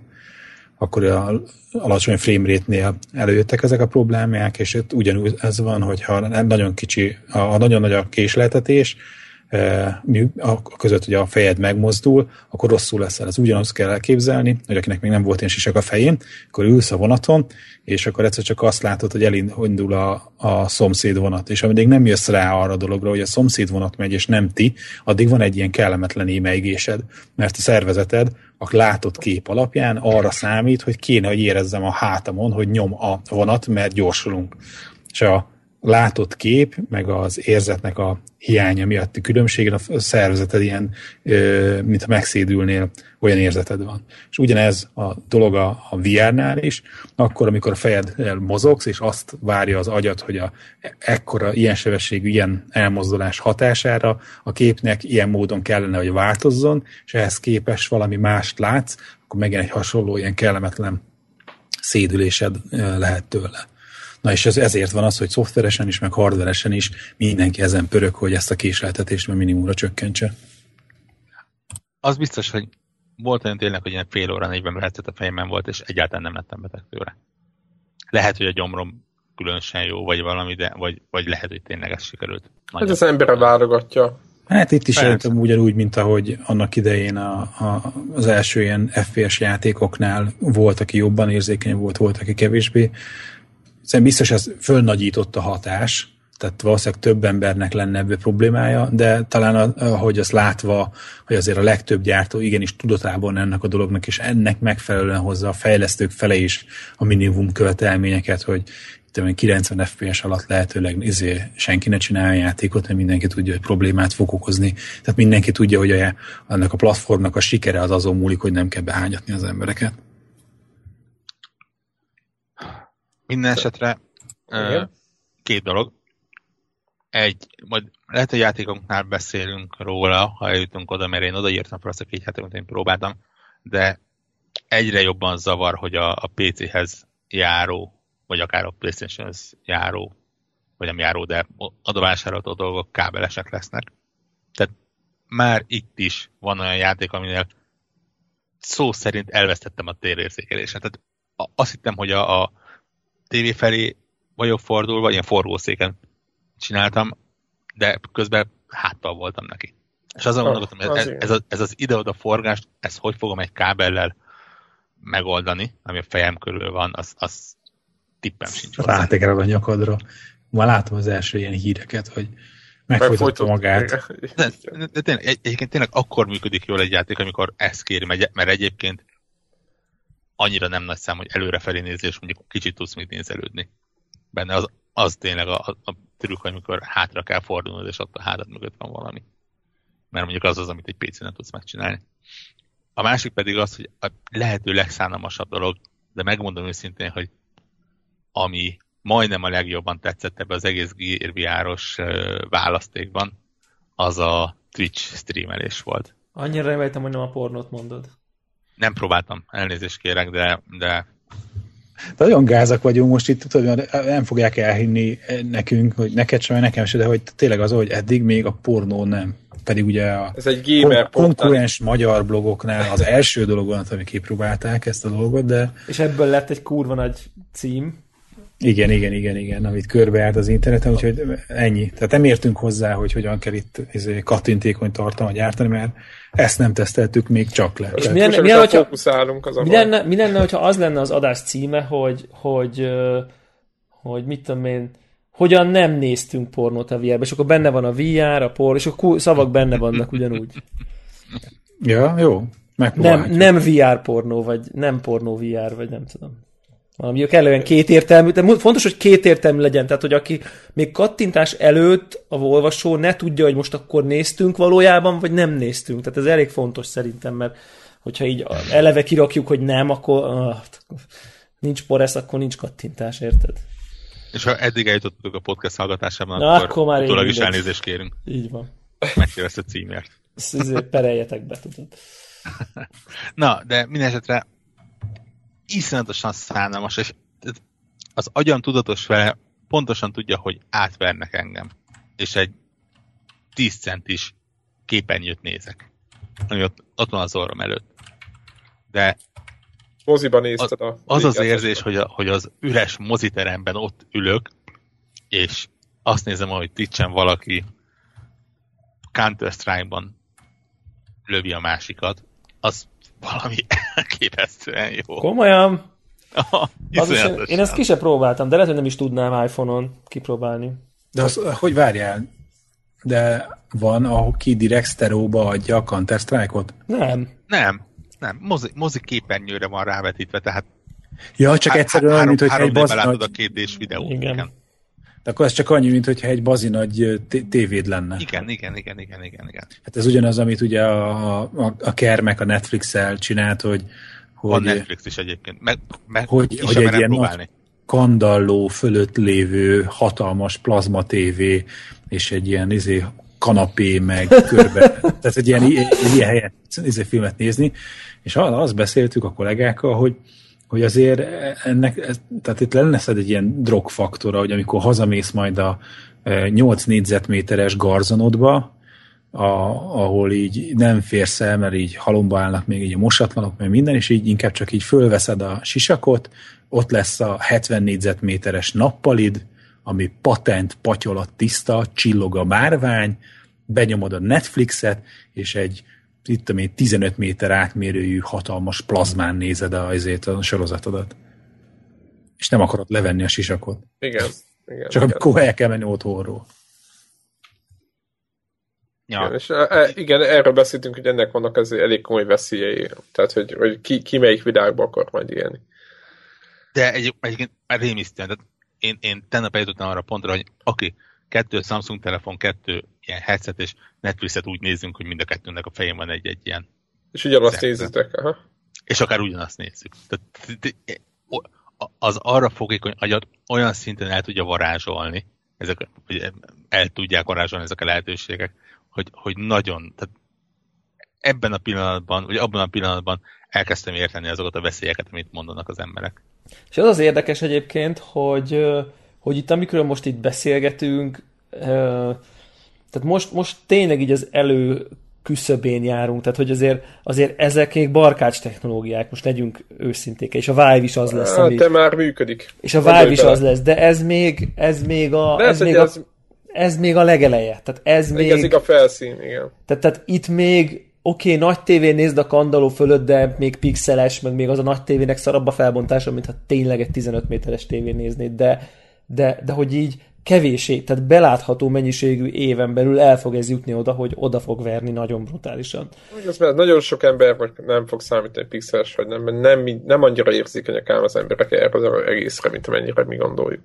Speaker 3: akkor a alacsony frame rate-nél előjöttek ezek a problémák, és itt ugyanúgy ez van, hogyha nagyon kicsi, a nagyon nagy a késleltetés, a között, hogy a fejed megmozdul, akkor rosszul leszel. Ez ugyanazt kell elképzelni, hogy akinek még nem volt ilyen sisak a fején, akkor ülsz a vonaton, és akkor egyszer csak azt látod, hogy elindul a, a szomszéd vonat, és amíg nem jössz rá arra a dologra, hogy a szomszéd vonat megy, és nem ti, addig van egy ilyen kellemetlen émeigésed, mert a szervezeted a látott kép alapján arra számít, hogy kéne, hogy érezzem a hátamon, hogy nyom a vonat, mert gyorsulunk. És a látott kép, meg az érzetnek a hiánya miatti különbségen a szervezeted ilyen, mintha megszédülnél, olyan érzeted van. És ugyanez a dolog a, a VR-nál is, akkor, amikor a fejed mozogsz, és azt várja az agyat, hogy a ekkora, ilyen sebességű, ilyen elmozdulás hatására a képnek ilyen módon kellene, hogy változzon, és ehhez képes valami mást látsz, akkor megint egy hasonló, ilyen kellemetlen szédülésed lehet tőle. Na és ez, ezért van az, hogy szoftveresen is, meg hardveresen is mindenki ezen pörög, hogy ezt a késleltetést minimumra csökkentse.
Speaker 1: Az biztos, hogy volt olyan tényleg, hogy ilyen fél óra, 40 percet a fejemben volt, és egyáltalán nem lettem beteg tőle. Lehet, hogy a gyomrom különösen jó, vagy valami, de vagy, vagy lehet, hogy tényleg ez sikerült.
Speaker 4: Hát az embere válogatja.
Speaker 3: Hát itt is szerintem ugyanúgy, mint ahogy annak idején a, a, az első ilyen FPS játékoknál volt, aki jobban érzékeny volt, volt, aki kevésbé. Szerintem biztos ez fölnagyított a hatás, tehát valószínűleg több embernek lenne ebből problémája, de talán ahogy azt látva, hogy azért a legtöbb gyártó igenis tudatában ennek a dolognak, és ennek megfelelően hozza a fejlesztők fele is a minimum követelményeket, hogy 90 FPS alatt lehetőleg izé, senki ne csinálja a játékot, mert mindenki tudja, hogy problémát fog okozni. Tehát mindenki tudja, hogy a, annak a platformnak a sikere az azon múlik, hogy nem kell behányatni az embereket.
Speaker 1: Minden esetre Igen. két dolog. Egy, majd lehet, hogy játékoknál beszélünk róla, ha eljutunk oda, mert én odaírtam fel azt a két játékot, én próbáltam, de egyre jobban zavar, hogy a, a PC-hez járó, vagy akár a PlayStation-hez járó, vagy nem járó, de adóvásárolható dolgok kábelesek lesznek. Tehát már itt is van olyan játék, aminél szó szerint elvesztettem a térérzékelését. Tehát azt hittem, hogy a, a tévé felé vagyok fordulva, ilyen forgószéken csináltam, de közben háttal voltam neki. És azon oh, gondolkodtam, hogy ez, ez, az, ez az ide-oda forgást, ezt hogy fogom egy kábellel megoldani, ami a fejem körül van, az, az tippem sincs.
Speaker 3: Rátegered a nyakadra. Már látom az első ilyen híreket, hogy megfolytotta magát.
Speaker 1: De, de, de tényleg, egy, egyébként tényleg akkor működik jól egy játék, amikor ezt kéri, mert egyébként annyira nem nagy szám, hogy előrefelé nézni, és mondjuk kicsit tudsz még nézelődni. Benne az, az tényleg a, a, trükk, amikor hátra kell fordulnod, és ott a hátad mögött van valami. Mert mondjuk az az, amit egy PC-en tudsz megcsinálni. A másik pedig az, hogy a lehető legszánalmasabb dolog, de megmondom őszintén, hogy ami majdnem a legjobban tetszett ebbe az egész gírviáros választékban, az a Twitch streamelés volt.
Speaker 2: Annyira reméltem, hogy nem a pornót mondod.
Speaker 1: Nem próbáltam, elnézést kérek, de, de
Speaker 3: de nagyon gázak vagyunk most itt, tudod, nem fogják elhinni nekünk, hogy neked sem, nekem sem, de hogy tényleg az, hogy eddig még a pornó nem. Pedig ugye a
Speaker 4: Ez egy gamer
Speaker 3: konkurens magyar blogoknál az első dolog van, amit kipróbálták ezt a dolgot, de...
Speaker 2: És ebből lett egy kurva nagy cím.
Speaker 3: Igen, igen, igen, igen, amit körbejárt az interneten, úgyhogy ennyi. Tehát nem értünk hozzá, hogy hogyan kell itt izé, kattintékony tartalmat gyártani, mert ezt nem teszteltük még csak le.
Speaker 2: És mi lenne, mi, lenne, hogyha, az mi, lenne, mi lenne, hogyha az lenne az adás címe, hogy, hogy, hogy mit tudom én, hogyan nem néztünk pornót a VR-be, és akkor benne van a VR, a por, és a szavak benne vannak ugyanúgy.
Speaker 3: Ja, jó.
Speaker 2: Nem, nem VR pornó, vagy nem pornó VR, vagy nem tudom valami kellően kétértelmű, de fontos, hogy kétértelmű legyen, tehát hogy aki még kattintás előtt a olvasó ne tudja, hogy most akkor néztünk valójában, vagy nem néztünk. Tehát ez elég fontos szerintem, mert hogyha így eleve kirakjuk, hogy nem, akkor uh, nincs poresz, akkor nincs kattintás, érted?
Speaker 1: És ha eddig eljutottuk a podcast hallgatásában, Na, akkor, akkor már utólag is elnézést kérünk.
Speaker 2: Így van.
Speaker 1: Megkérdezte a címért.
Speaker 2: Ezt pereljetek be, tudod.
Speaker 1: Na, de minden esetre iszonyatosan szánalmas, és az agyam tudatos vele pontosan tudja, hogy átvernek engem. És egy 10 centis képernyőt nézek. Ami ott, ott van az orrom előtt. De
Speaker 4: Moziban nézted
Speaker 1: a... Az az érzés, hogy, a, hogy az üres moziteremben ott ülök, és azt nézem, hogy twitch valaki Counter-Strike-ban lövi a másikat, az valami elképesztően jó.
Speaker 2: Komolyan?
Speaker 1: Az
Speaker 2: én, én ezt ki sem próbáltam, de lehet, hogy nem is tudnám iPhone-on kipróbálni.
Speaker 3: De az, hogy várjál? De van, ahol ki direkt szteróba adja a Counter-Strike-ot?
Speaker 2: Nem.
Speaker 1: Nem, nem. Mozi, mozi képernyőre van rávetítve, tehát
Speaker 3: Ja, csak
Speaker 1: há-
Speaker 3: egyszerűen
Speaker 1: három,
Speaker 3: mint hogyha egy bazinagy...
Speaker 1: a két videót.
Speaker 2: Igen.
Speaker 1: Igen.
Speaker 3: De akkor ez csak annyi, mint hogyha egy bazinagy t- tévéd lenne.
Speaker 1: Igen, igen, igen, igen, igen, igen.
Speaker 3: Hát ez ugyanaz, amit ugye a, a, a Kermek a Netflix-el csinált, hogy,
Speaker 1: Van
Speaker 3: hogy
Speaker 1: Netflix is egyébként. Meg, meg
Speaker 3: Hogy- hogy egy ilyen
Speaker 1: próbálni.
Speaker 3: kandalló fölött lévő hatalmas plazma tévé, és egy ilyen izé, kanapé, meg körbe. Tehát egy ilyen, ilyen helyen izé, filmet nézni. És arra azt beszéltük a kollégákkal, hogy hogy azért ennek, tehát itt lenne szed egy ilyen drogfaktora, hogy amikor hazamész majd a e, 8 négyzetméteres garzonodba, a, ahol így nem férsz el, mert így halomba állnak még így a mosatlanok, meg minden, és így inkább csak így fölveszed a sisakot, ott lesz a 70 négyzetméteres nappalid, ami patent, patyolat tiszta, csillog a márvány, benyomod a Netflixet, és egy itt tudom én, 15 méter átmérőjű hatalmas plazmán nézed a, azért a sorozatodat. És nem akarod levenni a sisakot.
Speaker 4: Igen. igen
Speaker 3: Csak
Speaker 4: igen.
Speaker 3: amikor el kell menni otthonról.
Speaker 1: Ja.
Speaker 4: Igen, és e, e, igen, erről beszéltünk, hogy ennek vannak azért elég komoly veszélyei. Tehát, hogy, hogy ki, ki melyik világba akar majd élni.
Speaker 1: De egy, egyébként már rémisztően, én, én tegnap eljutottam arra a pontra, hogy aki kettő Samsung telefon, kettő ilyen headset és Netflixet úgy nézzünk, hogy mind a kettőnek a fején van egy-egy ilyen,
Speaker 4: És ugyanazt
Speaker 1: Persze.
Speaker 4: nézitek. Aha.
Speaker 1: és akár ugyanazt nézzük. Tehát az arra fogékony agyat olyan szinten el tudja varázsolni, ezek, hogy el tudják varázsolni ezek a lehetőségek, hogy, hogy nagyon, tehát ebben a pillanatban, vagy abban a pillanatban elkezdtem érteni azokat a veszélyeket, amit mondanak az emberek.
Speaker 2: És az az érdekes egyébként, hogy, hogy itt amikről most itt beszélgetünk, tehát most, most tényleg így az elő küszöbén járunk, tehát hogy azért, azért ezek még barkács technológiák, most legyünk őszinték, és a Vive is az lesz,
Speaker 4: Hát,
Speaker 2: ami,
Speaker 4: te már működik.
Speaker 2: és a Vive is az lesz, de ez még, ez még a,
Speaker 4: De
Speaker 2: ez,
Speaker 4: ez,
Speaker 2: még a,
Speaker 4: ez,
Speaker 2: ez még a legeleje, tehát ez
Speaker 4: még...
Speaker 2: még,
Speaker 4: a felszín, igen.
Speaker 2: tehát, tehát itt még oké, okay, nagy tévén nézd a kandaló fölött, de még pixeles, meg még az a nagy tévének szarabb a felbontása, mintha tényleg egy 15 méteres tévén néznéd, de, de, de hogy így kevésé, tehát belátható mennyiségű éven belül el fog ez jutni oda, hogy oda fog verni nagyon brutálisan.
Speaker 4: Ez mert nagyon sok ember nem fog számítani pixeles, vagy nem, mert nem, nem annyira érzékenyek ám az emberek erre az egészre, mint amennyire mi gondoljuk.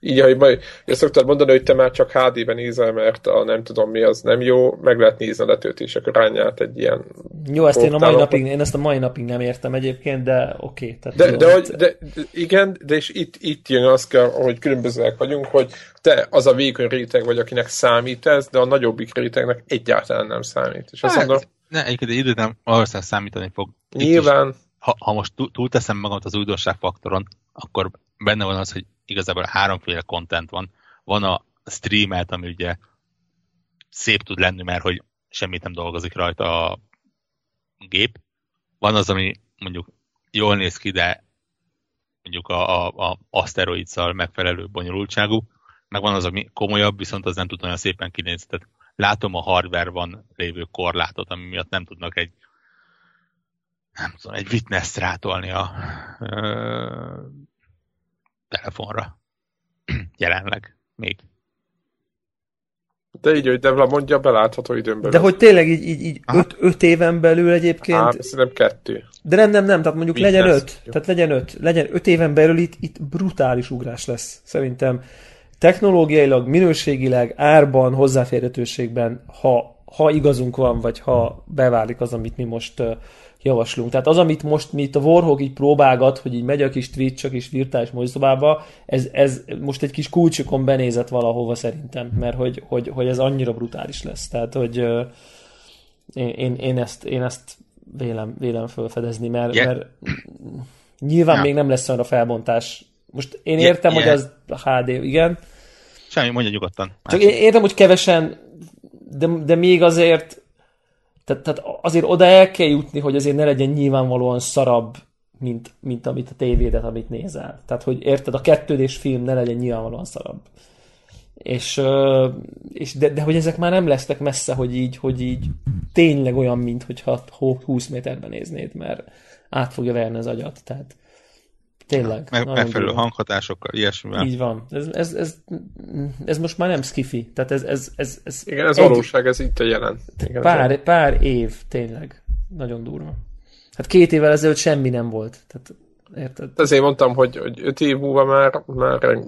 Speaker 4: Így, hogy majd, ezt szoktad mondani, hogy te már csak HD-ben nézel, mert a nem tudom mi az nem jó, meg lehet nézni a letöltések arányát egy ilyen...
Speaker 2: Jó, ezt én a mai napig, én ezt a mai napig nem értem egyébként, de oké. Okay,
Speaker 4: De, de, hogy, de, igen, de és itt, itt jön az kell, hogy különbözőek vagyunk, hogy te az a vékony réteg vagy, akinek számít ez, de a nagyobbik rétegnek egyáltalán nem számít. És azt mondom,
Speaker 1: ne, egyébként egy idő nem valószínűleg számítani fog. Itt is,
Speaker 4: nyilván,
Speaker 1: ha, ha most túl- túlteszem magamat az újdonság faktoron, akkor benne van az, hogy igazából háromféle content van. Van a streamelt, ami ugye szép tud lenni, mert hogy semmit nem dolgozik rajta a gép. Van az, ami mondjuk jól néz ki, de mondjuk a, a, a asteroidzal megfelelő bonyolultságú, meg van az, ami komolyabb, viszont az nem tud olyan szépen kinézni. Tehát látom a hardware-ban lévő korlátot, ami miatt nem tudnak egy nem tudom, egy witness rátolni a telefonra. Jelenleg még.
Speaker 4: de így, hogy Devla mondja, belátható időn belül.
Speaker 2: De hogy tényleg így, így, így
Speaker 1: Aha.
Speaker 2: öt, öt éven belül egyébként,
Speaker 4: Á, szerintem kettő.
Speaker 2: de nem, nem, nem, tehát mondjuk
Speaker 4: Mit
Speaker 2: legyen öt, tehát legyen öt, legyen öt éven belül itt, itt brutális ugrás lesz, szerintem. Technológiailag, minőségileg, árban, hozzáférhetőségben, ha, ha igazunk van, vagy ha beválik az, amit mi most javaslunk. Tehát az, amit most mi itt a Warhawk így próbálgat, hogy így megy a kis Twitch, a kis virtuális moziszobába, ez, ez most egy kis kulcsokon benézett valahova szerintem, mert hogy, hogy, hogy ez annyira brutális lesz. Tehát, hogy én, én, én, ezt, én ezt vélem, vélem felfedezni, mert,
Speaker 1: Yeah.
Speaker 2: mert nyilván
Speaker 1: Ja.
Speaker 2: még nem lesz olyan a felbontás. Most én
Speaker 1: Yeah,
Speaker 2: értem, hogy
Speaker 1: yeah.
Speaker 2: az HD, igen,
Speaker 1: Semmi, mondja nyugodtan.
Speaker 2: csak én értem, hogy kevesen, de, de még azért, tehát, tehát azért oda el kell jutni, hogy azért ne legyen nyilvánvalóan szarabb, mint, mint amit a tévédet, amit nézel. Tehát, hogy érted, a kettődés film ne legyen nyilvánvalóan szarabb. És, és de, de, hogy ezek már nem lesznek messze, hogy így, hogy így tényleg olyan, mint hogyha 20 méterben néznéd, mert át fogja verni az agyat. Tehát tényleg.
Speaker 1: Meg, megfelelő hanghatásokkal, ilyesmivel.
Speaker 2: Így van. Ez, ez, ez, ez most már nem skifi. Tehát ez, ez, ez, ez
Speaker 4: Igen, ez egy, valóság, ez itt a jelen.
Speaker 2: Igen, pár, pár év, tényleg. Nagyon durva. Hát két évvel ezelőtt semmi nem volt. Tehát Érted?
Speaker 4: Ezért mondtam, hogy, hogy öt év múlva már, már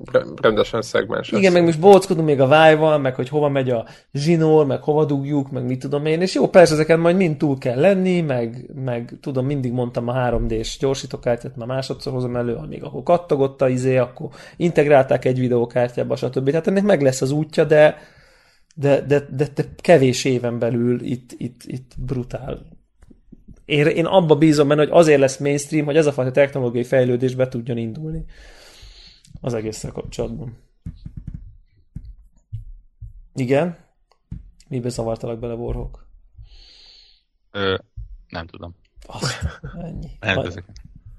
Speaker 4: rendesen szegmens.
Speaker 2: Igen, meg most bóckodunk még a vájval, meg hogy hova megy a zsinór, meg hova dugjuk, meg mit tudom én, és jó, persze ezeket majd mind túl kell lenni, meg, meg tudom, mindig mondtam a 3D-s gyorsítókártyát, már másodszor hozom elő, amíg ahol kattogott a izé, akkor integrálták egy videókártyába, stb. Tehát ennek meg lesz az útja, de, de, de, de, de kevés éven belül itt, itt, itt brutál én, én abba bízom benne, hogy azért lesz mainstream, hogy ez a fajta technológiai fejlődés be tudjon indulni az egésszel kapcsolatban. Igen? Mibe zavartalak bele, Warhawk?
Speaker 1: Ö, nem tudom.
Speaker 2: Az, ennyi.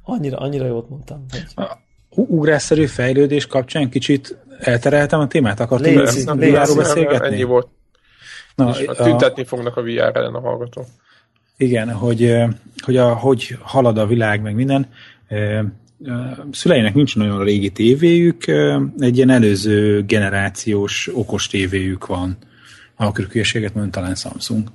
Speaker 2: annyira, annyira jót mondtam. Hogy...
Speaker 3: ugrásszerű fejlődés kapcsán kicsit eltereltem a témát? Akartunk VR-ról beszélgetni?
Speaker 4: Ennyi volt. Na, És a... tüntetni fognak a VR ellen a hallgatók.
Speaker 3: Igen, hogy, hogy, a, hogy halad a világ, meg minden. Szüleinek nincs nagyon régi tévéjük, egy ilyen előző generációs okos tévéjük van. Akkor hülyeséget mondom, talán Samsung.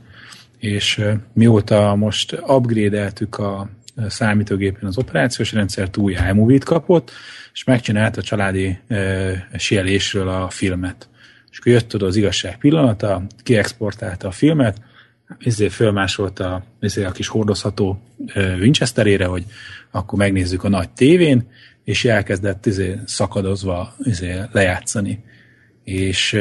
Speaker 3: És mióta most upgrade-eltük a számítógépen az operációs rendszert, új iMovie-t kapott, és megcsinálta a családi sielésről a filmet. És akkor jött oda az igazság pillanata, kiexportálta a filmet, ezért fölmásolta ezért a kis hordozható Winchesterére, hogy akkor megnézzük a nagy tévén, és elkezdett izé, szakadozva izé, lejátszani. És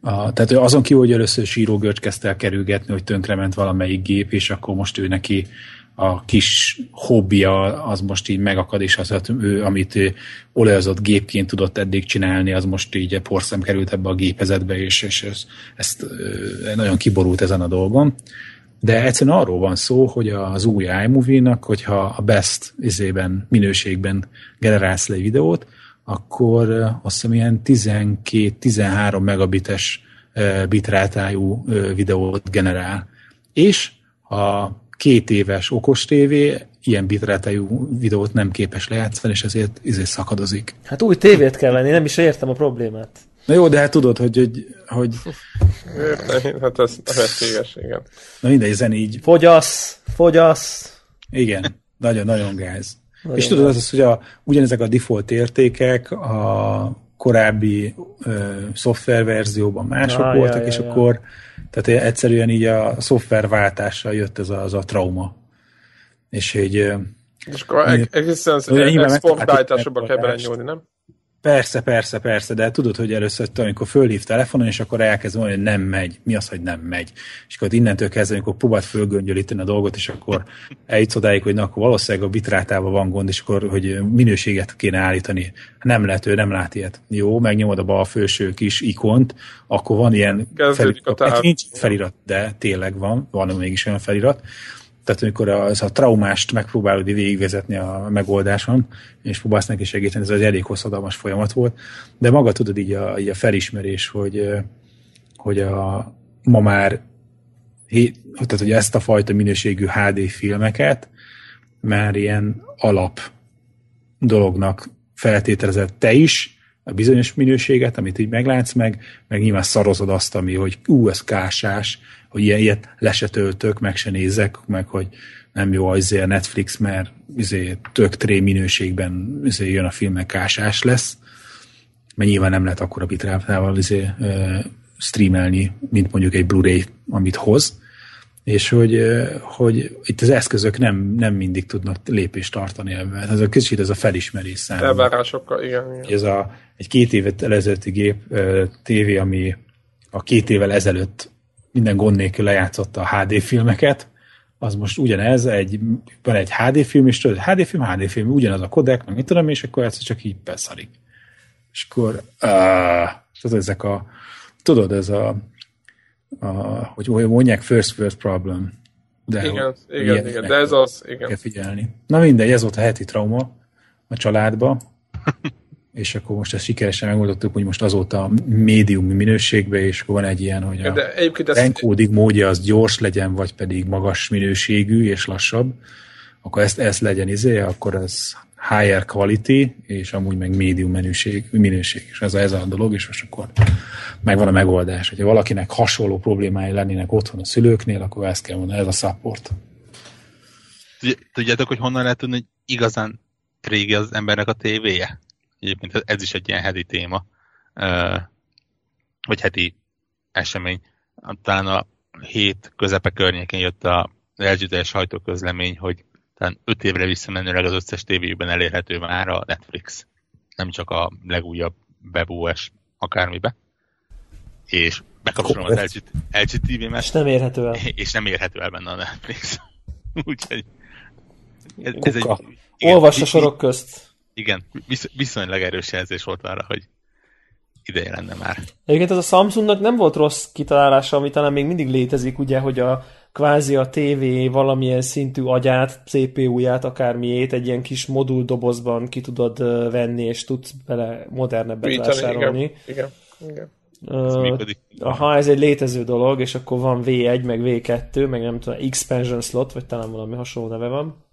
Speaker 3: a, tehát azon kívül, hogy először sírógörcs kezdte el kerülgetni, hogy tönkrement valamelyik gép, és akkor most ő neki a kis hobbija az most így megakad, és az, ő, amit ő olajozott gépként tudott eddig csinálni, az most így porszem került ebbe a gépezetbe, és, és ez, ezt nagyon kiborult ezen a dolgon. De egyszerűen arról van szó, hogy az új iMovie-nak, hogyha a best izében, minőségben generálsz le egy videót, akkor azt hiszem ilyen 12-13 megabites bitrátájú videót generál. És a két éves okos tévé ilyen bitrátájú videót nem képes lejátszani, és ezért, ezért szakadozik.
Speaker 2: Hát új tévét kell venni, nem is értem a problémát.
Speaker 3: Na jó, de hát tudod, hogy... hogy, hogy...
Speaker 4: hát ez veszélyes, igen.
Speaker 3: Na mindegy, zen így...
Speaker 2: Fogyasz, fogyasz.
Speaker 3: Igen, nagyon-nagyon gáz. Nagyon és tudod, az, az, hogy a, ugyanezek a default értékek a korábbi ö, szoftververzióban mások ah, voltak, ja, és ja, akkor tehát egyszerűen így a szoftverváltással jött ez a, az a trauma. És hogy...
Speaker 4: És akkor egészen exportáltásokba kell belenyúlni, nem?
Speaker 3: Persze, persze, persze, de tudod, hogy először, amikor fölhív telefonon, és akkor elkezd mondani, hogy nem megy. Mi az, hogy nem megy? És akkor innentől kezdve, amikor próbált fölgöngyölíteni a dolgot, és akkor eljutsz odáig, hogy na, akkor valószínűleg a bitrátával van gond, és akkor, hogy minőséget kéne állítani. Nem lehet, ő nem lát ilyet. Jó, megnyomod a bal felső kis ikont, akkor van ilyen felirat. Nincs felirat, de tényleg van, van mégis olyan felirat tehát amikor az a traumást megpróbálod végigvezetni a megoldáson, és próbálsz neki segíteni, ez egy elég hosszadalmas folyamat volt, de maga tudod így a, így a felismerés, hogy, hogy a, ma már tehát, hogy ezt a fajta minőségű HD filmeket már ilyen alap dolognak feltételezett te is, a bizonyos minőséget, amit így meglátsz meg, meg nyilván szarozod azt, ami, hogy ú, ez kásás, hogy ilyen, ilyet le se töltök, meg se nézek, meg hogy nem jó az a Netflix, mert izé, tök tré minőségben izé, jön a filmek kásás lesz, mert nyilván nem lehet a bitrátával izé, streamelni, mint mondjuk egy Blu-ray, amit hoz, és hogy, hogy itt az eszközök nem, nem mindig tudnak lépést tartani ebben. Ez a kicsit ez a felismerés
Speaker 4: számomra. Elvárásokkal, igen, igen.
Speaker 3: Ez a, egy két évet ezelőtti gép tévé, ami a két évvel ezelőtt minden gond nélkül lejátszotta a HD filmeket, az most ugyanez, egy, van egy HD film, és tudod, HD film, HD film, ugyanaz a kodek, meg mit tudom, és akkor ez csak így beszarik. És akkor, uh, tudod, ezek a, tudod, ez a, a hogy mondják, first world problem.
Speaker 4: De igen, igen, igen, de ez az, igen.
Speaker 3: Kell figyelni. Na mindegy, ez volt a heti trauma a családba. és akkor most ezt sikeresen megoldottuk, hogy most azóta médium minőségbe, és akkor van egy ilyen, hogy a
Speaker 4: De egyébként
Speaker 3: módja az gyors legyen, vagy pedig magas minőségű és lassabb, akkor ezt, ezt legyen izé, akkor ez higher quality, és amúgy meg medium minőség, minőség. És ez a, ez a dolog, és most akkor megvan a megoldás. Hogyha valakinek hasonló problémái lennének otthon a szülőknél, akkor ezt kell mondani, ez a support.
Speaker 1: Tudj- Tudjátok, hogy honnan lehet tudni, hogy igazán régi az embernek a tévéje? Egyébként ez is egy ilyen heti téma, vagy heti esemény. Talán a hét közepe környékén jött a LG-teljes sajtóközlemény, hogy talán öt évre visszamenőleg az összes tévéjükben elérhető már a Netflix. Nem csak a legújabb webOS akármibe. És bekapcsolom az LG, LG TV-met,
Speaker 2: És nem érhető el.
Speaker 1: és nem érhető el benne a Netflix. Úgyhogy ez, ez egy,
Speaker 3: Kuka.
Speaker 2: Olvassa
Speaker 1: vi-
Speaker 2: sorok közt.
Speaker 1: Igen, visz, viszonylag erős jelzés volt arra, hogy ideje lenne már.
Speaker 2: Egyébként ez a Samsungnak nem volt rossz kitalálása, ami talán még mindig létezik, ugye, hogy a kvázi a TV valamilyen szintű agyát, CPU-ját, akármiét egy ilyen kis moduldobozban ki tudod venni, és tudsz bele modernebbet vásárolni.
Speaker 4: igen, igen, igen.
Speaker 1: Működik.
Speaker 2: Aha, ez egy létező dolog, és akkor van V1, meg V2, meg nem tudom, expansion slot, vagy talán valami hasonló neve van.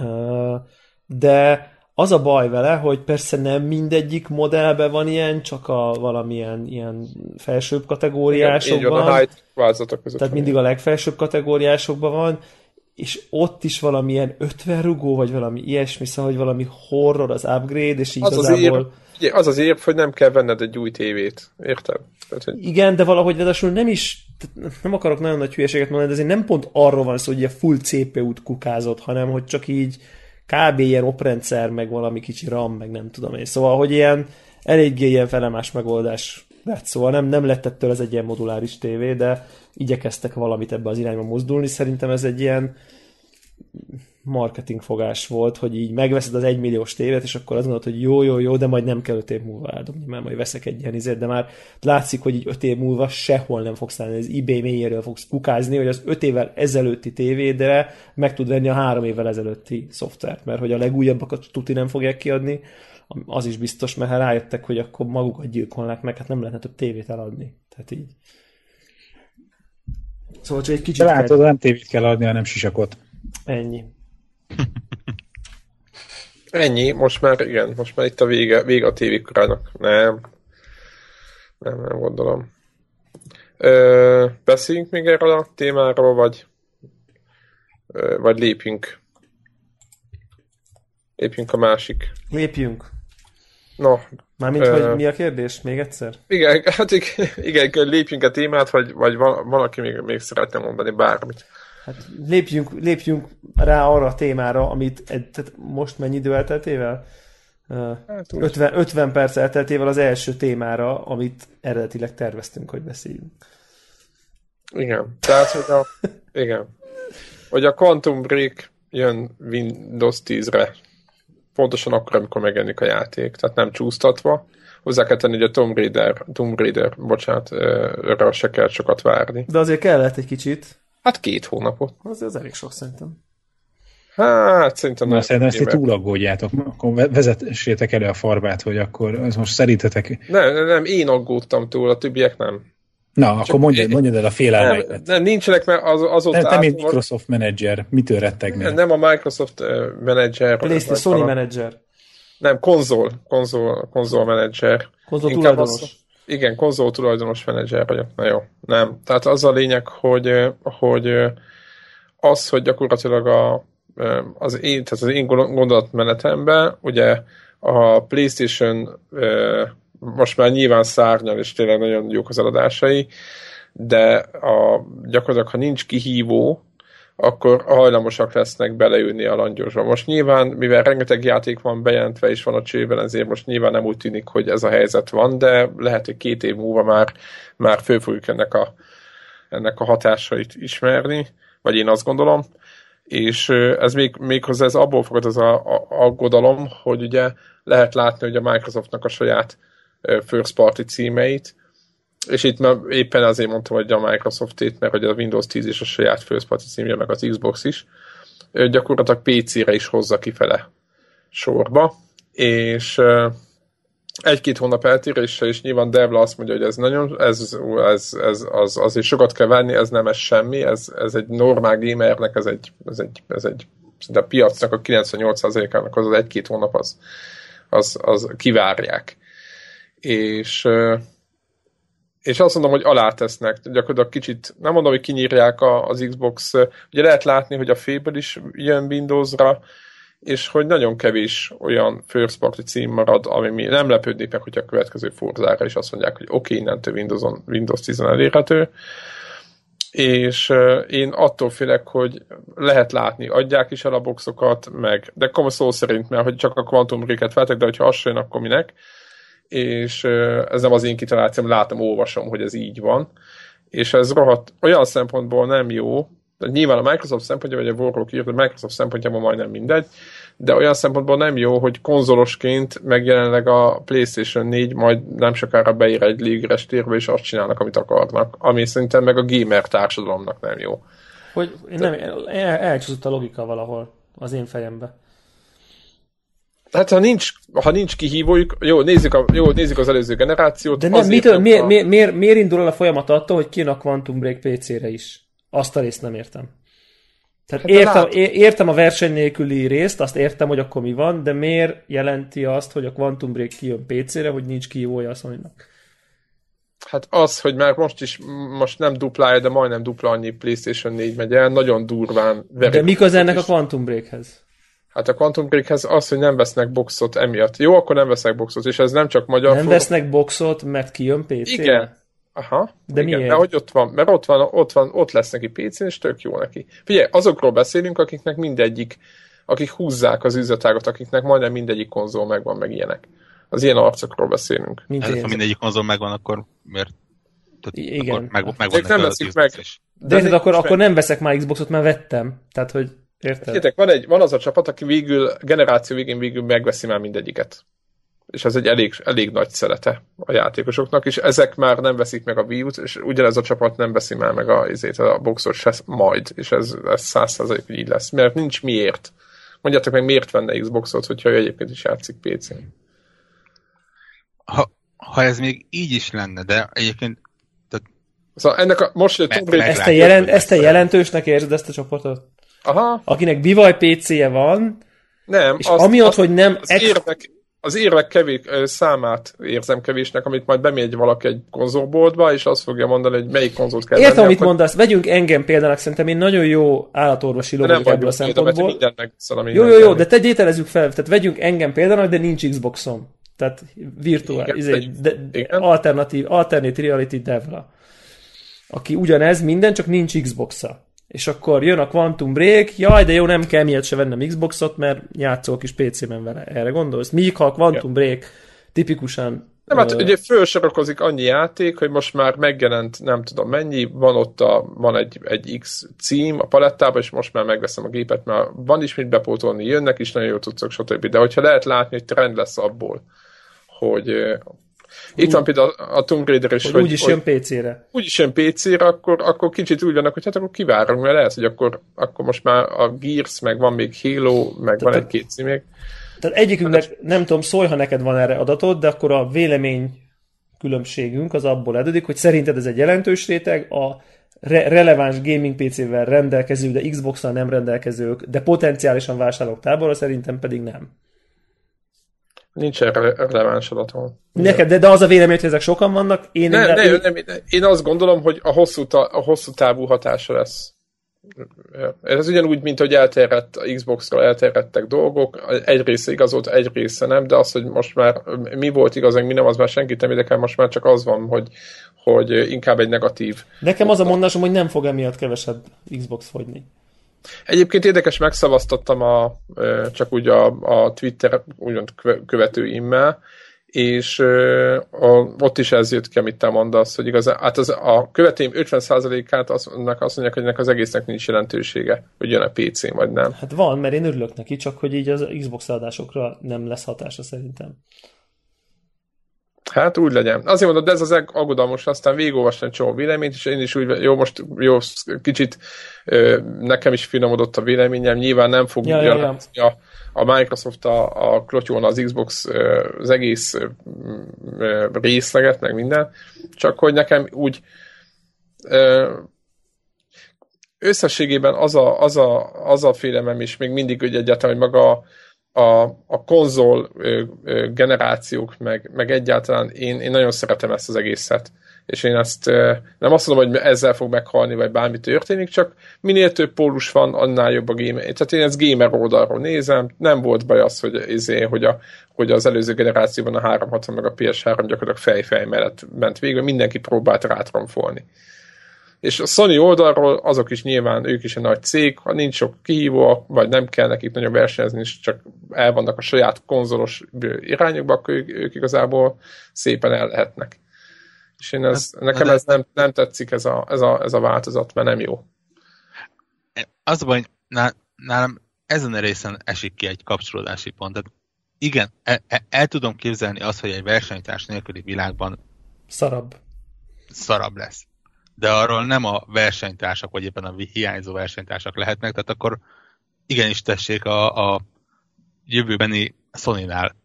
Speaker 2: Ö, De az a baj vele, hogy persze nem mindegyik modellben van ilyen, csak a valamilyen ilyen felsőbb
Speaker 4: Igen, így van,
Speaker 2: kategóriásokban.
Speaker 4: a high között.
Speaker 2: Tehát mindig a legfelsőbb kategóriásokban van, és ott is valamilyen 50 rugó, vagy valami ilyesmi, szóval, hogy valami horror az upgrade, és így
Speaker 4: az az,
Speaker 2: igazából...
Speaker 4: érv, ugye, az az érv, hogy nem kell venned egy új tévét. Érted? Tehát, hogy
Speaker 2: Igen, de valahogy ráadásul nem is, nem akarok nagyon nagy hülyeséget mondani, de azért nem pont arról van szó, hogy ilyen full CPU-t kukázott, hanem hogy csak így kb. ilyen oprendszer, meg valami kicsi RAM, meg nem tudom én. Szóval, hogy ilyen eléggé ilyen felemás megoldás lett. Szóval nem, nem lett ettől ez egy ilyen moduláris tévé, de igyekeztek valamit ebbe az irányba mozdulni. Szerintem ez egy ilyen marketingfogás volt, hogy így megveszed az egymilliós tévét, és akkor azt mondod, hogy jó, jó, jó, de majd nem kell öt év múlva eldobni, mert majd veszek egy ilyen izét, de már látszik, hogy így öt év múlva sehol nem fogsz állni, az eBay mélyéről fogsz kukázni, hogy az öt évvel ezelőtti tévédre meg tud venni a három évvel ezelőtti szoftvert, mert hogy a legújabbakat tuti nem fogják kiadni, az is biztos, mert ha rájöttek, hogy akkor magukat gyilkolnák meg, hát nem lehetne több tévét eladni. Tehát így. Szóval csak egy kicsit
Speaker 3: De látod, nem tévét kell adni, hanem sisakot.
Speaker 2: ennyi.
Speaker 4: Ennyi, most már igen, most már itt a vége, vége a tévékorának. Nem. Nem, nem gondolom. Ö, beszéljünk még erről a témáról, vagy ö, vagy lépjünk. Lépjünk a másik.
Speaker 2: Lépjünk.
Speaker 4: No,
Speaker 2: Mármint,
Speaker 4: Ö.
Speaker 2: hogy mi a kérdés? Még egyszer?
Speaker 4: igen, hát igen, igen lépjünk a témát, vagy, vagy val- valaki még, még szeretne mondani bármit.
Speaker 2: Hát lépjünk, lépjünk rá arra a témára, amit ed- tehát most mennyi idő elteltével?
Speaker 4: Hát, úgy.
Speaker 2: 50, 50 perc elteltével az első témára, amit eredetileg terveztünk, hogy beszéljünk.
Speaker 4: Igen, tehát, hogy a, igen, hogy a Quantum Break jön Windows 10-re, pontosan akkor, amikor megjelenik a játék, tehát nem csúsztatva. Hozzá kell tenni, hogy a Tomb Raider, Tomb Raider, bocsánat, arra se kell sokat várni.
Speaker 2: De azért kellett egy kicsit.
Speaker 4: Hát két hónapot.
Speaker 2: Az, az elég sok szerintem.
Speaker 4: Hát szerintem
Speaker 3: Na,
Speaker 4: nem
Speaker 3: szerintem ezt
Speaker 4: éve.
Speaker 3: így túlaggódjátok. Akkor ve- vezetessétek elő a farbát, hogy akkor ez most szerintetek...
Speaker 4: Nem, nem, nem, én aggódtam túl, a többiek nem.
Speaker 3: Na, akkor mondjad, mondjad el a
Speaker 4: Nem,
Speaker 3: félelmeidet.
Speaker 4: nem nincsenek, mert az, azóta
Speaker 3: Te, te mint Microsoft menedzser, mitől rettegnél?
Speaker 4: nem a Microsoft uh, menedzser.
Speaker 2: PlayStation, Sony Manager.
Speaker 4: Nem, konzol, konzol, konzol menedzser.
Speaker 2: Konzol
Speaker 4: Inkább
Speaker 2: tulajdonos.
Speaker 4: Igen, konzol tulajdonos menedzser vagyok. Na jó, nem. Tehát az a lényeg, hogy, hogy az, hogy gyakorlatilag a, az én, tehát az én gondol- gondolatmenetemben, ugye a PlayStation most már nyilván szárnyal, és tényleg nagyon jók az eladásai, de a, gyakorlatilag, ha nincs kihívó, akkor hajlamosak lesznek beleülni a langyosba. Most nyilván, mivel rengeteg játék van bejelentve és van a csőben, ezért most nyilván nem úgy tűnik, hogy ez a helyzet van, de lehet, hogy két év múlva már, már föl ennek a, ennek a hatásait ismerni, vagy én azt gondolom. És ez még, méghozzá ez abból fogad az a, a, aggodalom, hogy ugye lehet látni, hogy a Microsoftnak a saját first party címeit, és itt már éppen azért mondtam, hogy a Microsoft-ét, mert hogy a Windows 10 és a saját first party címje, meg az Xbox is, gyakorlatilag PC-re is hozza kifele sorba, és egy-két hónap eltérése, és nyilván Devla azt mondja, hogy ez nagyon, ez, ez, ez az, azért sokat kell várni, ez nem ez semmi, ez, ez egy normál gamernek, ez egy, ez egy, ez egy de a piacnak a 98%-ának az az egy-két hónap az, az, az kivárják. És, és azt mondom, hogy alátesznek, gyakorlatilag kicsit, nem mondom, hogy kinyírják az Xbox, ugye lehet látni, hogy a Fable is jön Windowsra, és hogy nagyon kevés olyan first party cím marad, ami mi nem lepődnék meg, hogy a következő Forzára is azt mondják, hogy oké, okay, innentől Windows, Windows 10 elérhető, és én attól félek, hogy lehet látni, adják is el a boxokat, meg, de komoly szó szerint, mert hogy csak a Quantum Break-et feltek, de hogyha az jön, akkor minek, és ez nem az én kitalációm, látom, olvasom, hogy ez így van, és ez rohadt, olyan szempontból nem jó, de nyilván a Microsoft szempontja, vagy a Warhawk írt, a Microsoft szempontjából majdnem mindegy, de olyan szempontból nem jó, hogy konzolosként meg jelenleg a PlayStation 4 majd nem sokára beír egy légres térbe, és azt csinálnak, amit akarnak, ami szerintem meg a gamer társadalomnak nem jó.
Speaker 2: Hogy nem, el, elcsúszott a logika valahol az én fejembe.
Speaker 4: Hát ha nincs, ha nincs kihívójuk, jó, nézzük, a, jó, nézzük az előző generációt.
Speaker 2: De nem, mitől, miért, a... miért, miért, miért indul el a folyamat attól, hogy kijön a Quantum Break PC-re is? Azt a részt nem értem. Tehát hát értem, lát... értem a verseny nélküli részt, azt értem, hogy akkor mi van, de miért jelenti azt, hogy a Quantum Break kijön PC-re, hogy nincs kihívója a sony
Speaker 4: Hát az, hogy már most is, most nem duplája, de majdnem dupla annyi PlayStation 4 megy el, nagyon durván.
Speaker 2: De mik az ennek is. a Quantum Breakhez?
Speaker 4: Hát a Quantum Breakhez az, hogy nem vesznek boxot emiatt. Jó, akkor nem veszek boxot, és ez nem csak magyar.
Speaker 2: Nem for... vesznek boxot, mert kijön PC-re?
Speaker 4: Igen, Aha. De igen, miért? Hogy ott van, mert ott van, ott van, ott lesz neki pc és tök jó neki. Figyelj, azokról beszélünk, akiknek mindegyik, akik húzzák az üzletágot, akiknek majdnem mindegyik konzol megvan, meg ilyenek. Az ilyen arcokról beszélünk.
Speaker 1: Mint hát, ha mindegyik konzol megvan, akkor miért?
Speaker 2: Tehát Igen. Akkor
Speaker 4: meg, megvan nem veszik meg.
Speaker 2: De, de akkor, akkor nem veszek már Xboxot, mert vettem. Tehát, hogy érted?
Speaker 4: Értek, van, egy, van az a csapat, aki végül, generáció végén végül megveszi már mindegyiket és ez egy elég, elég nagy szerete a játékosoknak, és ezek már nem veszik meg a Wii U-t, és ugyanez a csapat nem veszi már meg a, ezért a boxot se majd, és ez, ez százalék így lesz, mert nincs miért. Mondjátok meg, miért venne Xboxot, hogyha ő egyébként is játszik PC-n.
Speaker 1: Ha, ha ez még így is lenne, de egyébként tehát
Speaker 4: Szóval ennek a, most, hogy
Speaker 2: me, ezt, a jelent, ezt a jelentősnek érzed ezt a csoportot?
Speaker 4: Aha.
Speaker 2: Akinek bivaj PC-je van,
Speaker 4: nem,
Speaker 2: és azt, amiatt, azt, hogy nem...
Speaker 4: Az ex... érvek, az érvek kevés, számát érzem kevésnek, amit majd bemegy valaki egy konzolboltba, és azt fogja mondani, hogy melyik konzolt kell
Speaker 2: Értem, amit akkor... mondasz. Vegyünk engem például, szerintem én nagyon jó állatorvosi logik ebből a szempontból. Jó, jó, jó, de te ételezzük fel, tehát vegyünk engem például, de nincs Xboxom. Tehát virtuál, igen, izé, de, igen. alternatív, alternative reality devra. Aki ugyanez minden, csak nincs Xboxa és akkor jön a Quantum Break, jaj, de jó, nem kell miért se vennem Xboxot, mert játszol kis PC-ben vele. Erre gondolsz? Míg ha a Quantum Break tipikusan
Speaker 4: nem, hát ugye fölsorakozik annyi játék, hogy most már megjelent nem tudom mennyi, van ott a, van egy, egy X cím a palettában, és most már megveszem a gépet, mert van is mit bepótolni, jönnek is nagyon jó cuccok, stb. De hogyha lehet látni, hogy trend lesz abból, hogy itt van például a Tomb Raider is,
Speaker 2: hogy, hogy úgyis jön PC-re.
Speaker 4: Úgyis jön PC-re, akkor, akkor kicsit úgy vannak, hogy hát akkor kivárunk, mert lehet, hogy akkor, akkor most már a Gears, meg van még Halo, meg tehát, van egy-két cím még.
Speaker 2: Tehát egyikünknek, nem tudom, szólj, ha neked van erre adatod, de akkor a vélemény különbségünk az abból edődik, hogy szerinted ez egy jelentős réteg, a re- releváns gaming PC-vel rendelkező, de Xbox-nal nem rendelkezők, de potenciálisan vásárlók tábora szerintem pedig nem.
Speaker 4: Nincs erre releváns adatom.
Speaker 2: Neked, de, de az a vélemény, hogy ezek sokan vannak. Én,
Speaker 4: nem, nem, én... nem, én azt gondolom, hogy a hosszú, ta, a hosszú távú hatása lesz. Ez ugyanúgy, mint hogy elterjedt a Xbox-ról elterjedtek dolgok, egy része igazolt, egy része nem, de az, hogy most már mi volt igaz, mi nem, az már senkit nem érdekel, most már csak az van, hogy, hogy inkább egy negatív.
Speaker 2: Nekem az a mondásom, hogy nem fog emiatt kevesebb Xbox fogyni.
Speaker 4: Egyébként érdekes, megszavaztattam a, csak úgy a, a Twitter úgymond követőimmel, és a, ott is ez jött ki, amit te mondasz, hogy igaz, hát az, a követőim 50%-át aznak azt mondják, hogy ennek az egésznek nincs jelentősége, hogy jön a PC vagy nem.
Speaker 2: Hát van, mert én örülök neki, csak hogy így az Xbox adásokra nem lesz hatása szerintem.
Speaker 4: Hát úgy legyen. Azért mondod, de ez az aggodalmas, aztán végigolvasni egy csomó véleményt, és én is úgy, jó, most jó, kicsit nekem is finomodott a véleményem, nyilván nem fog
Speaker 2: ja, ja, ja.
Speaker 4: A, a Microsoft a, a klotyolna az Xbox az egész részleget, meg minden, csak hogy nekem úgy összességében az a, az a, az a félelem is még mindig, hogy egyáltalán, hogy maga a, a konzol ö, generációk, meg, meg egyáltalán én, én nagyon szeretem ezt az egészet. És én ezt nem azt mondom, hogy ezzel fog meghalni, vagy bármi történik, csak minél több pólus van, annál jobb a gamer. Tehát én ezt gamer oldalról nézem, nem volt baj az, hogy, izé, hogy, a, hogy az előző generációban a 360 meg a PS3 gyakorlatilag fej-fej mellett ment végül, mindenki próbált rátromfolni. És a Sony oldalról azok is nyilván, ők is egy nagy cég, ha nincs sok kihívó, vagy nem kell nekik nagyon versenyezni, és csak el vannak a saját konzolos irányokba, akkor ők, ők igazából szépen el lehetnek. És én ez, hát, nekem ez nem, nem tetszik ez a, ez, a, ez a változat, mert nem jó.
Speaker 1: Az a baj, nálam ezen a részen esik ki egy kapcsolódási pont. Tehát igen, el, el, el tudom képzelni azt, hogy egy versenytárs nélküli világban
Speaker 2: szarabb.
Speaker 1: Szarabb lesz de arról nem a versenytársak, vagy éppen a hiányzó versenytársak lehetnek, tehát akkor igenis tessék a, a jövőbeni Sony-nál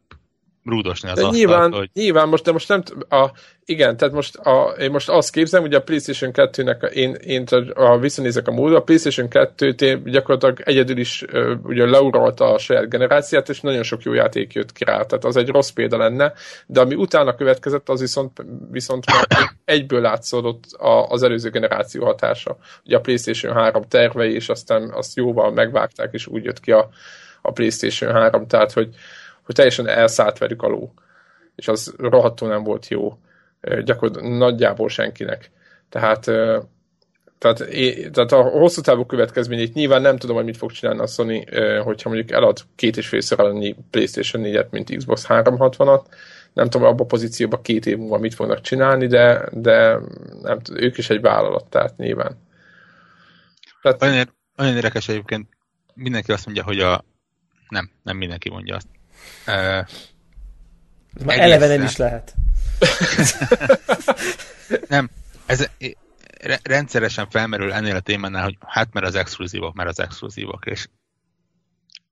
Speaker 1: rúdosni az asztalt,
Speaker 4: nyilván, hogy... Nyilván, most, de most nem, a, igen, tehát most a, én most azt képzem, hogy a PlayStation 2-nek, én, én a, visszanézek a múlva, a PlayStation 2 gyakorlatilag egyedül is ugye leuralta a saját generáciát, és nagyon sok jó játék jött ki rá, tehát az egy rossz példa lenne, de ami utána következett, az viszont, viszont már egyből látszódott az előző generáció hatása. Ugye a PlayStation 3 tervei, és aztán azt jóval megvágták, és úgy jött ki a, a PlayStation 3, tehát hogy hogy teljesen elszállt velük a ló. És az rohadtul nem volt jó. Gyakorlatilag nagyjából senkinek. Tehát, tehát, tehát a hosszú távú következményét nyilván nem tudom, hogy mit fog csinálni a Sony, hogyha mondjuk elad két és félszer annyi PlayStation 4-et, mint Xbox 360-at. Nem tudom, abban a pozícióban két év múlva mit fognak csinálni, de, de nem tudom, ők is egy vállalat, tehát nyilván.
Speaker 1: Tehát... Olyan, olyan érdekes egyébként, mindenki azt mondja, hogy a nem, nem mindenki mondja azt.
Speaker 2: Uh, már eleve nem is lehet.
Speaker 1: nem, ez rendszeresen felmerül ennél a témánál, hogy hát mert az exkluzívok, mert az exkluzívok, és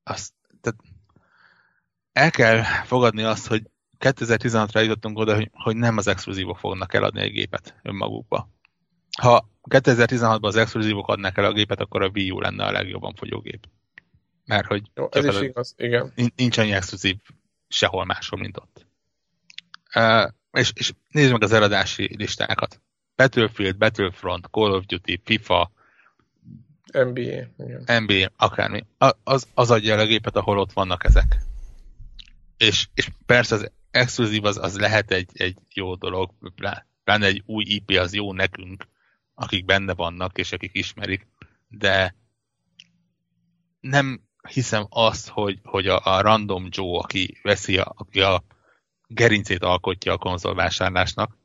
Speaker 1: azt, tehát el kell fogadni azt, hogy 2016-ra jutottunk oda, hogy, hogy nem az exkluzívok fognak eladni egy gépet önmagukba. Ha 2016-ban az exkluzívok adnak el a gépet, akkor a Wii U lenne a legjobban fogyó gép mert hogy
Speaker 4: Jó, ez is igaz, igen.
Speaker 1: nincs annyi exkluzív sehol máshol, mint ott. Uh, és, és nézd meg az eladási listákat. Battlefield, Battlefront, Call of Duty, FIFA,
Speaker 4: NBA, igen.
Speaker 1: NBA, akármi. Az, az adja a gépet, ahol ott vannak ezek. És, és persze az exkluzív az, az lehet egy, egy jó dolog, pláne egy új IP az jó nekünk, akik benne vannak, és akik ismerik, de nem hiszem azt, hogy, hogy a, a random Joe, aki veszi, a, aki a gerincét alkotja a konzolvásárlásnak,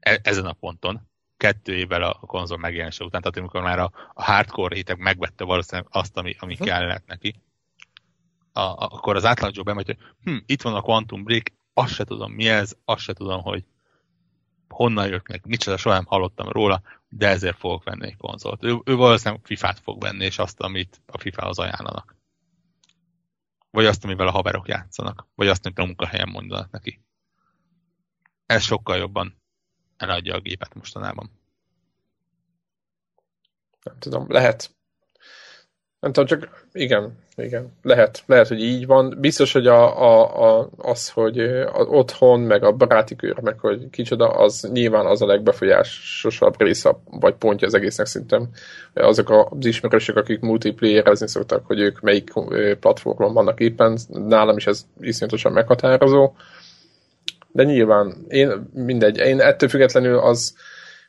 Speaker 1: e, ezen a ponton, kettő évvel a konzol megjelenése után, tehát amikor már a, a hardcore réteg megvette valószínűleg azt, ami, ami hm. kellett neki, a, a, akkor az átlag Joe bemegy, hogy hm, itt van a Quantum Break, azt se tudom mi ez, azt se tudom, hogy honnan jött meg, micsoda, soha nem hallottam róla, de ezért fogok venni egy konzolt. Ő, ő valószínűleg FIFA-t fog venni, és azt, amit a FIFA-hoz ajánlanak. Vagy azt, amivel a haverok játszanak. Vagy azt, amit a munkahelyen mondanak neki. Ez sokkal jobban eladja a gépet mostanában.
Speaker 4: Nem tudom, lehet. Nem tudom, csak igen, igen, lehet, lehet, hogy így van. Biztos, hogy a, a, a, az, hogy az otthon, meg a baráti kör, meg hogy kicsoda, az nyilván az a legbefolyásosabb része, vagy pontja az egésznek szintem. Azok az ismerősök, akik multiplayerezni szoktak, hogy ők melyik platformon vannak éppen, nálam is ez iszonyatosan meghatározó. De nyilván, én mindegy, én ettől függetlenül az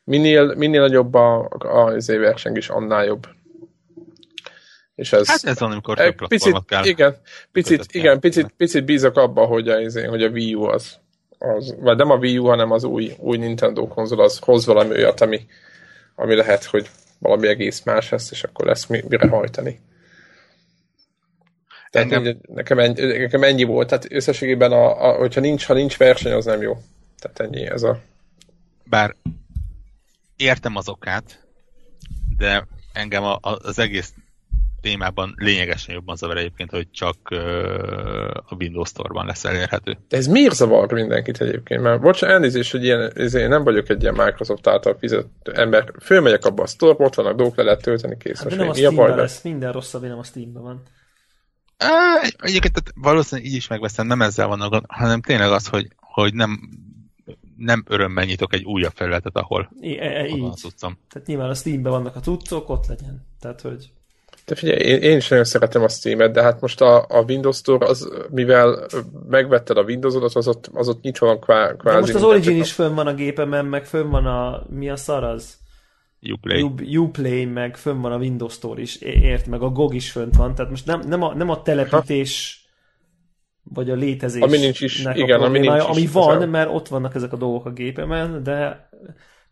Speaker 4: minél, minél nagyobb a, a, a versengés, annál jobb
Speaker 1: és ez, hát ez van, amikor több
Speaker 4: picit, kell. Igen, picit, igen picit, picit bízok abba, hogy a, izé, hogy a Wii U az, az, vagy nem a Wii U, hanem az új, új Nintendo konzol, az hoz valami olyat, ami, ami lehet, hogy valami egész más lesz, és akkor lesz mire hajtani. Tehát Engem... nekem, ennyi, nekem ennyi volt, tehát összességében, a, a, hogyha nincs, ha nincs verseny, az nem jó. Tehát ennyi ez a...
Speaker 1: Bár értem az okát, de engem a, a, az egész témában lényegesen jobban zavar egyébként, hogy csak a Windows Store-ban lesz elérhető.
Speaker 4: De ez miért zavar mindenkit egyébként? Mert bocs, elnézést, hogy ilyen, én nem vagyok egy ilyen Microsoft által fizető ember. Fölmegyek abba a store ott vannak dolgok, le lehet tölteni, kész.
Speaker 2: Hát, nem a Steamben lesz, minden rosszabb, nem a Steamben van.
Speaker 1: Á, egyébként tehát valószínűleg így is megveszem, nem ezzel van, hanem tényleg az, hogy, hogy nem nem örömmel nyitok egy újabb felületet, ahol
Speaker 2: I- e- így. a cuccom. Tehát nyilván a Steamben vannak a cuccok, ott legyen. Tehát, hogy...
Speaker 4: De figyelj, én, én is nagyon szeretem a Steam-et, de hát most a, a Windows Store, az, mivel megvetted a Windows-odat, az ott, az ott nyitva van kvá, kvázi.
Speaker 2: De most az Origin is fönn van a gépemen, meg fönn van a, mi a szar az?
Speaker 1: Uplay.
Speaker 2: Uplay, meg fönn van a Windows Store is, ért, meg a GOG is fönt van, tehát most nem, nem, a, nem a telepítés vagy a létezés.
Speaker 4: Ami nincs is, igen, ami nincs
Speaker 2: Ami
Speaker 4: is,
Speaker 2: van, az mert ott vannak ezek a dolgok a gépemen, de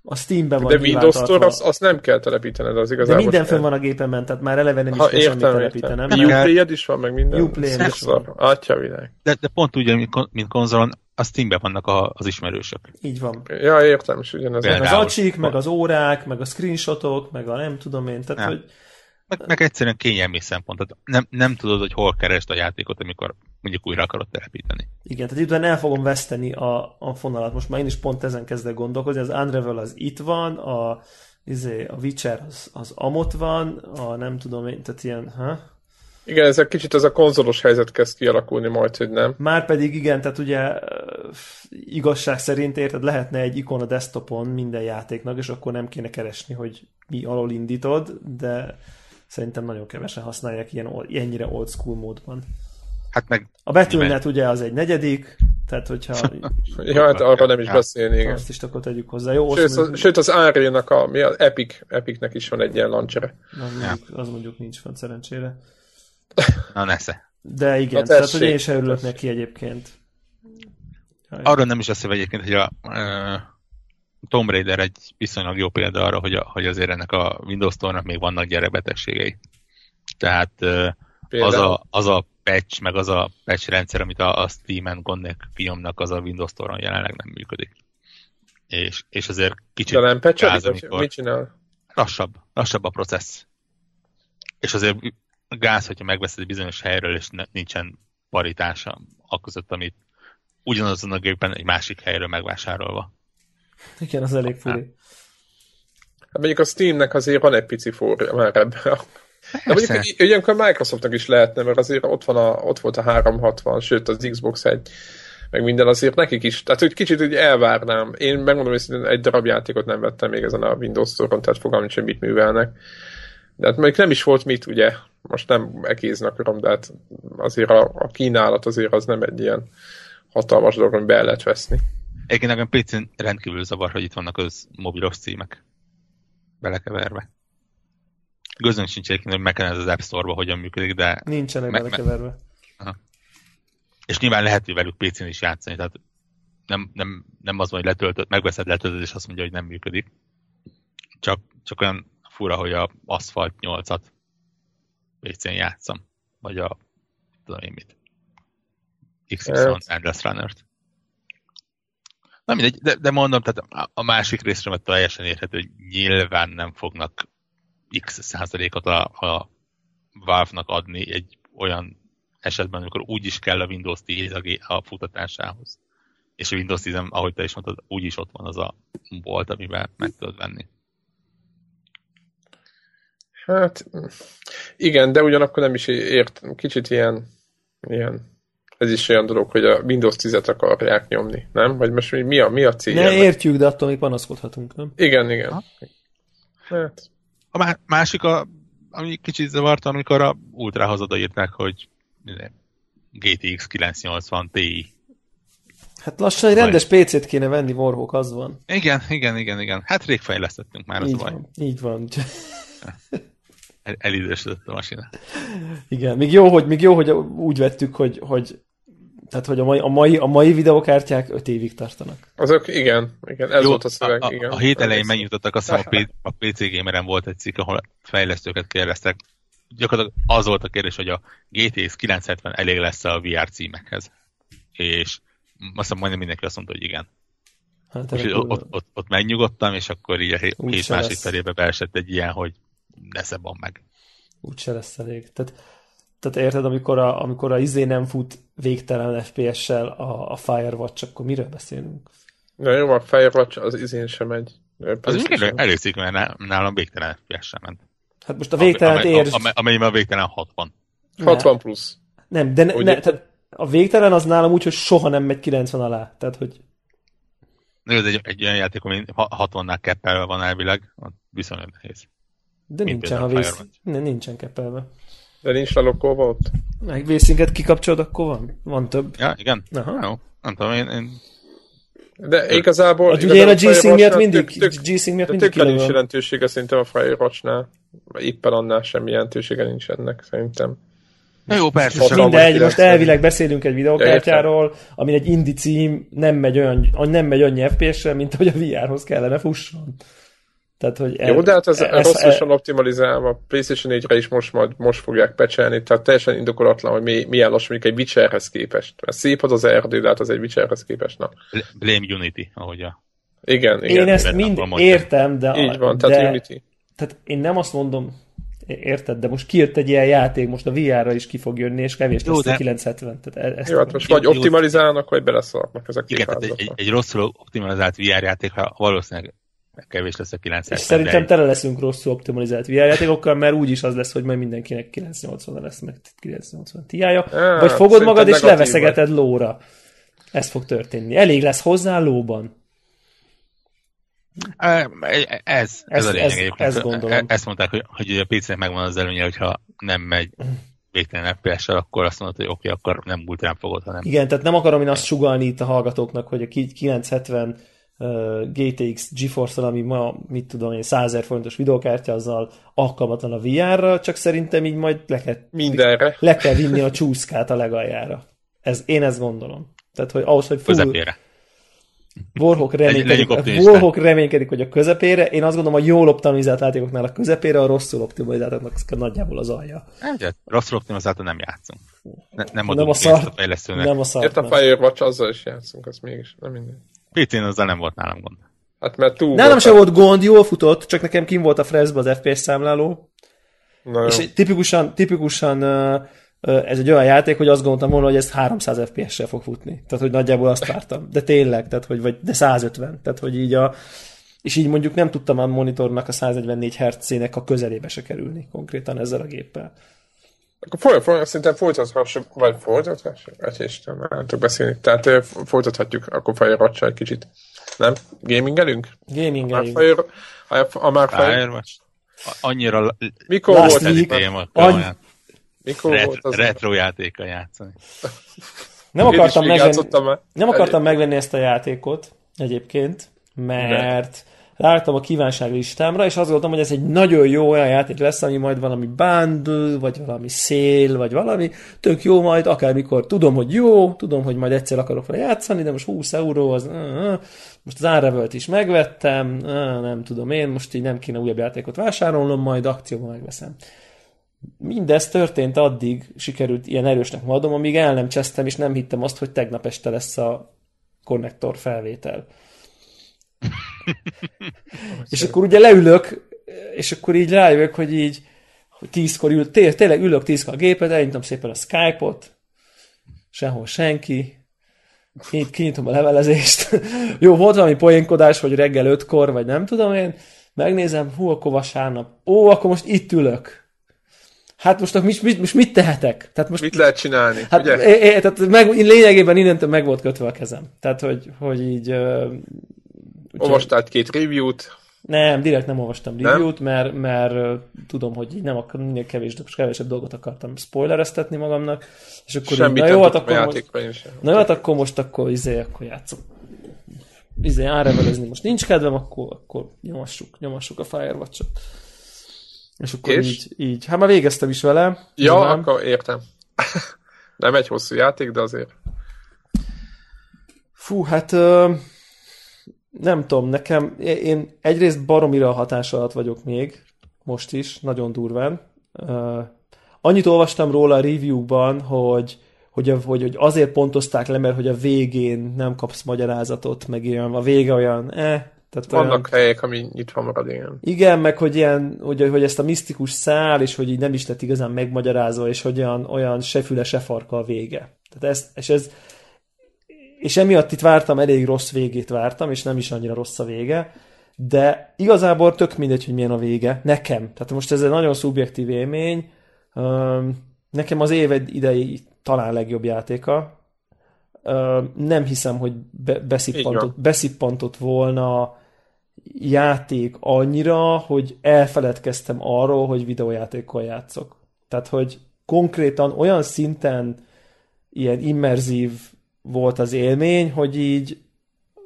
Speaker 2: a Steamben van
Speaker 4: De Windows Store azt, azt nem kell telepítened, az igazából.
Speaker 2: De minden fönn van a gépemen, tehát már eleve nem is ha, kell
Speaker 4: értem, semmit telepítenem. Uplay-ed is van, meg minden.
Speaker 2: Uplay is van.
Speaker 4: Atya világ.
Speaker 1: De, de pont úgy, mint konzolon, a Steamben vannak a, az ismerősök.
Speaker 2: Így van.
Speaker 4: Ja, értem, és ugyanez.
Speaker 2: Meg az acsik, meg az órák, meg a screenshotok, meg a nem tudom én, tehát nem. hogy
Speaker 1: meg, meg egyszerűen kényelmi szempont. Tehát nem, nem tudod, hogy hol keresd a játékot, amikor mondjuk újra akarod telepíteni.
Speaker 2: Igen, tehát itt el fogom veszteni a, a fonalat. Most már én is pont ezen kezdek gondolkozni. Az Unravel az itt van, a, izé, a Witcher az, az amott van, a nem tudom én, tehát ilyen, ha?
Speaker 4: Igen, ez egy kicsit az a konzolos helyzet kezd kialakulni majd, hogy nem.
Speaker 2: Már pedig igen, tehát ugye igazság szerint érted, lehetne egy ikon a desktopon minden játéknak, és akkor nem kéne keresni, hogy mi alól indítod, de Szerintem nagyon kevesen használják ilyen, ennyire old school módban.
Speaker 1: Hát meg...
Speaker 2: A Battle.net ugye az egy negyedik, tehát hogyha...
Speaker 4: ja, hát arra nem is beszélni, igen.
Speaker 2: Azt is akkor tegyük hozzá. Jó,
Speaker 4: sőt, az, sőt, az Unreal-nak a, mi az Epic, Epicnek is van egy ilyen launcher
Speaker 2: Az, mondjuk, az mondjuk nincs van szerencsére.
Speaker 1: Na nesze.
Speaker 2: De igen, Na, tehát hogy én sem örülök neki egyébként.
Speaker 1: Arra nem is lesz egyébként, hogy a, uh, Tomb Raider egy viszonylag jó példa arra, hogy, a, hogy azért ennek a Windows Store-nak még vannak gyerekbetegségei. Tehát az a, az a patch, meg az a patch rendszer, amit a, a Steam-en gondnek fiomnak, az a Windows Store-on jelenleg nem működik. És, és azért kicsit
Speaker 4: De nem patch amikor mit csinál?
Speaker 1: Lassabb, lassabb a processz. És azért gáz, hogyha megveszed egy bizonyos helyről, és ne, nincsen paritása a között, amit ugyanazon a gépen egy másik helyről megvásárolva.
Speaker 2: Igen, az elég furi.
Speaker 4: Hát mondjuk a Steamnek azért van egy pici fória már ebben. De mondjuk ilyenkor Microsoftnak is lehetne, mert azért ott, van a, ott volt a 360, sőt az Xbox egy, meg minden azért nekik is. Tehát hogy kicsit úgy elvárnám. Én megmondom, hogy egy darab játékot nem vettem még ezen a Windows Store-on, tehát fogalmam hogy mit művelnek. De hát mondjuk nem is volt mit, ugye, most nem egésznek akarom, de hát azért a, a kínálat azért az nem egy ilyen hatalmas dolog, amiben be lehet veszni.
Speaker 1: Egyébként nekem picin rendkívül zavar, hogy itt vannak az mobilos címek belekeverve. Gözönk sincs egyébként, hogy meg ez az App Store-ba hogyan működik, de...
Speaker 2: Nincsenek me- belekeverve.
Speaker 1: Me- és nyilván lehet, hogy velük PC-n is játszani, tehát nem, nem, nem az van, hogy letöltött, megveszed, letöltöd, és azt mondja, hogy nem működik. Csak, csak olyan fura, hogy a Asphalt 8-at PC-n játszom. Vagy a, tudom én mit. XY Endless Runner-t. Na mindegy, de, de mondom, tehát a másik részre mert teljesen érhető, hogy nyilván nem fognak x százalékot a, a Valve-nak adni egy olyan esetben, amikor úgy is kell a Windows 10 a, a futatásához. És a Windows 10, ahogy te is mondtad, úgyis ott van az a bolt, amivel meg tudod venni.
Speaker 4: Hát igen, de ugyanakkor nem is ért, kicsit ilyen, ilyen ez is olyan dolog, hogy a Windows 10-et akarják nyomni, nem? Vagy most mi a, mi a cél?
Speaker 2: Ne értjük, de attól mi panaszkodhatunk, nem?
Speaker 4: Igen, igen. Hát.
Speaker 1: A másik, a, ami kicsit zavarta, amikor a Ultrahoz odaírták, hogy GTX 980 Ti.
Speaker 2: Hát lassan egy rendes PC-t kéne venni, Warhawk, az van.
Speaker 1: Igen, igen, igen, igen. Hát rég fejlesztettünk már, az
Speaker 2: így Van, így van.
Speaker 1: El, elidősödött a masina.
Speaker 2: Igen, még jó, hogy, még jó, hogy úgy vettük, hogy, hogy tehát, hogy a mai, a mai, a mai videokártyák 5 évig tartanak.
Speaker 4: Azok, igen, igen, ez Jó, volt a szöveg,
Speaker 1: a,
Speaker 4: igen.
Speaker 1: A, a hét elején megnyitottak, azt hiszem a, a PC Gameren volt egy cikk, ahol fejlesztőket kérdeztek. Gyakorlatilag az volt a kérdés, hogy a GTX 970 elég lesz a VR címekhez. És azt hiszem majdnem mindenki azt mondta, hogy igen. Hát, és ott, ott, ott, ott megnyugodtam, és akkor így a hét másik felébe beesett egy ilyen, hogy ne szebban meg.
Speaker 2: úgyse lesz elég. Tehát, tehát érted, amikor a, amikor a izé nem fut végtelen FPS-sel a, a Firewatch, akkor miről beszélünk?
Speaker 4: Na jó, a Firewatch az izén sem megy.
Speaker 1: Az még előszik, mert nálam végtelen FPS-sel ment.
Speaker 2: Hát most a végtelen értsd...
Speaker 1: Amely, amelyben a végtelen 60.
Speaker 4: 60 plusz.
Speaker 2: Nem, de ne, ne, tehát a végtelen az nálam úgy, hogy soha nem megy 90 alá. Tehát, hogy...
Speaker 1: Ez egy, egy olyan játék, ami 60-nál keppelve van elvileg, viszonylag nehéz.
Speaker 2: De Mint nincsen, ha vész... Ne, nincsen keppelve.
Speaker 4: De nincs lelokkolva ott?
Speaker 2: Meg vészinket kikapcsolod, akkor van? Van több?
Speaker 1: Ja, igen. Aha. Jó, nem tudom, én, én
Speaker 4: de igazából...
Speaker 2: Hát ugye én a G-Sync miatt mindig, G-Sync miatt mindig
Speaker 4: kilövöm. nincs jelentősége szerintem a Firewatch-nál. Éppen annál semmi jelentősége nincs ennek, szerintem.
Speaker 1: Na jó, persze.
Speaker 2: Mindegy, most elvileg beszélünk egy videókártyáról, ami egy indie cím, nem megy, olyan, nem megy annyi FPS-re, mint hogy a VR-hoz kellene fusson. Tehát, hogy
Speaker 4: el, Jó, de hát ez, ez rosszasan optimalizálva. PlayStation 4-re is most, majd, most fogják pecselni, tehát teljesen indokolatlan, hogy mi, milyen lassan mondjuk egy Witcherhez képest. Mert szép az az erdő, de hát az egy Witcherhez képest. Na.
Speaker 1: Blame Unity, ahogy a...
Speaker 4: Igen, igen.
Speaker 2: Én ezt mind értem, de...
Speaker 4: Így van, tehát de, Unity.
Speaker 2: Tehát én nem azt mondom, Érted? De most kijött egy ilyen játék, most a VR-ra is ki fog jönni, és kevés lesz de... a 970. Tehát e- ezt
Speaker 4: jó, hát most vagy optimalizálnak, vagy beleszarnak ezek
Speaker 1: Igen, tehát egy, egy rosszul optimalizált VR játék, ha valószínűleg kevés lesz a 970.
Speaker 2: És szerintem tele leszünk rosszul optimalizált VR játékokkal, mert úgyis az lesz, hogy majd mindenkinek 980 lesz, meg 980 tiája. Vagy fogod magad és leveszegeted vagy. lóra. Ez fog történni. Elég lesz hozzá lóban.
Speaker 1: Ez, ez, ez a lényeg
Speaker 2: ez, Ez gondolom.
Speaker 1: E- ezt mondták, hogy, hogy a PC-nek megvan az előnye, hogyha nem megy végtelen FPS-sel, akkor azt mondod, hogy oké, okay, akkor nem ultrán fogod, hanem...
Speaker 2: Igen, tehát nem akarom én azt sugalni itt a hallgatóknak, hogy a 970 uh, GTX GeForce-al, ami ma, mit tudom én, 100 000 forintos videokártya, azzal alkalmatlan a VR-ra, csak szerintem így majd le kell,
Speaker 4: Mindenre.
Speaker 2: le kell vinni a csúszkát a legaljára. Ez, én ezt gondolom. Tehát, hogy ahhoz, hogy
Speaker 1: full, Közepére.
Speaker 2: Warhawk reménykedik, Warhawk reménykedik, hogy a közepére. Én azt gondolom, a jól optimalizált játékoknál a közepére, a rosszul optimalizáltaknak nagyjából az alja.
Speaker 1: Hát, rosszul optimalizált nem játszunk. Ne, nem adunk
Speaker 2: nem a szart, a fejlesztőnek. Nem a szart.
Speaker 4: Ért a Firewatch azzal is játszunk, az mégis nem minden.
Speaker 1: PC-n azzal nem volt nálam gond.
Speaker 4: Hát mert túl
Speaker 2: Nálam sem volt gond, jól futott, csak nekem kim volt a freshbe az FPS számláló.
Speaker 4: Na
Speaker 2: és tipikusan, tipikusan ez egy olyan játék, hogy azt gondoltam volna, hogy ez 300 FPS-sel fog futni. Tehát, hogy nagyjából azt vártam. De tényleg, tehát, hogy, vagy, de 150. Tehát, hogy így a, és így mondjuk nem tudtam a monitornak a 144 Hz-ének a közelébe se kerülni konkrétan ezzel a géppel.
Speaker 4: Akkor folyam, folyam, szerintem folytathassuk, vagy folytathassuk, egy Isten, nem tudok beszélni. Tehát folytathatjuk, akkor Firewatch egy kicsit. Nem? Gamingelünk?
Speaker 2: Gamingelünk.
Speaker 4: A, a, a már Firewatch.
Speaker 1: Annyira
Speaker 4: Mikor
Speaker 2: volt ez
Speaker 1: téma?
Speaker 4: Mikor Ret- volt az?
Speaker 1: Retro játéka játszani.
Speaker 2: Nem akartam, megvenni, nem akartam megvenni ezt a játékot egyébként, mert De. Láttam a kívánság listámra, és azt gondoltam, hogy ez egy nagyon jó olyan játék lesz, ami majd valami bundle, vagy valami szél, vagy valami, tök jó majd, akármikor tudom, hogy jó, tudom, hogy majd egyszer akarok vele játszani, de most 20 euró, az, most az Unravel-t is megvettem, nem tudom én, most így nem kéne újabb játékot vásárolnom, majd akcióban megveszem. Mindez történt addig, sikerült ilyen erősnek mondom, amíg el nem csesztem, és nem hittem azt, hogy tegnap este lesz a konnektor felvétel. És akkor ugye leülök, és akkor így rájövök, hogy így hogy tízkor ül, té- tényleg ülök tízkor a gépet, elnyitom szépen a Skype-ot, sehol senki, kinyitom a levelezést. Jó, volt valami poénkodás, hogy reggel ötkor, vagy nem tudom én, megnézem, hú, akkor vasárnap. Ó, akkor most itt ülök Hát most, most, mit, most mit tehetek? Tehát most,
Speaker 4: mit lehet csinálni?
Speaker 2: Hát, ugye? É, é, tehát meg, lényegében innentől meg volt kötve a kezem. Tehát, hogy, hogy így... Uh,
Speaker 4: Olvastál két review-t?
Speaker 2: Nem, direkt nem olvastam review-t, mert, mert uh, tudom, hogy így nem akar, minél kevés, kevesebb dolgot akartam spoilereztetni magamnak, és akkor
Speaker 4: Semmit
Speaker 2: így, na jó, hát akkor
Speaker 4: most,
Speaker 2: na jó, hát akkor most akkor izé, akkor játszok. Izé, árevelezni most nincs kedvem, akkor, akkor nyomassuk, nyomassuk a Firewatch-ot. És akkor és? így, így. Hát már végeztem is vele.
Speaker 4: Ja, nyilván. akkor értem. Nem egy hosszú játék, de azért.
Speaker 2: Fú, hát nem tudom, nekem, én egyrészt baromira hatás alatt vagyok még, most is, nagyon durván. Annyit olvastam róla a review-ban, hogy, hogy, hogy, hogy azért pontozták le, mert hogy a végén nem kapsz magyarázatot, meg ilyen, a vége olyan, eh, Tehát
Speaker 4: Vannak
Speaker 2: olyan,
Speaker 4: helyek, ami nyitva marad, igen.
Speaker 2: igen, meg hogy, ilyen, hogy, hogy ezt a misztikus szál, és hogy így nem is lett igazán megmagyarázva, és hogy olyan, olyan se füle, se farka a vége. Tehát ez, és ez, és emiatt itt vártam, elég rossz végét vártam, és nem is annyira rossz a vége, de igazából tök mindegy, hogy milyen a vége. Nekem. Tehát most ez egy nagyon szubjektív élmény. Nekem az év idei talán legjobb játéka. Nem hiszem, hogy be, beszippantott, beszippantott volna játék annyira, hogy elfeledkeztem arról, hogy videójátékkal játszok. Tehát, hogy konkrétan olyan szinten ilyen immerzív volt az élmény, hogy így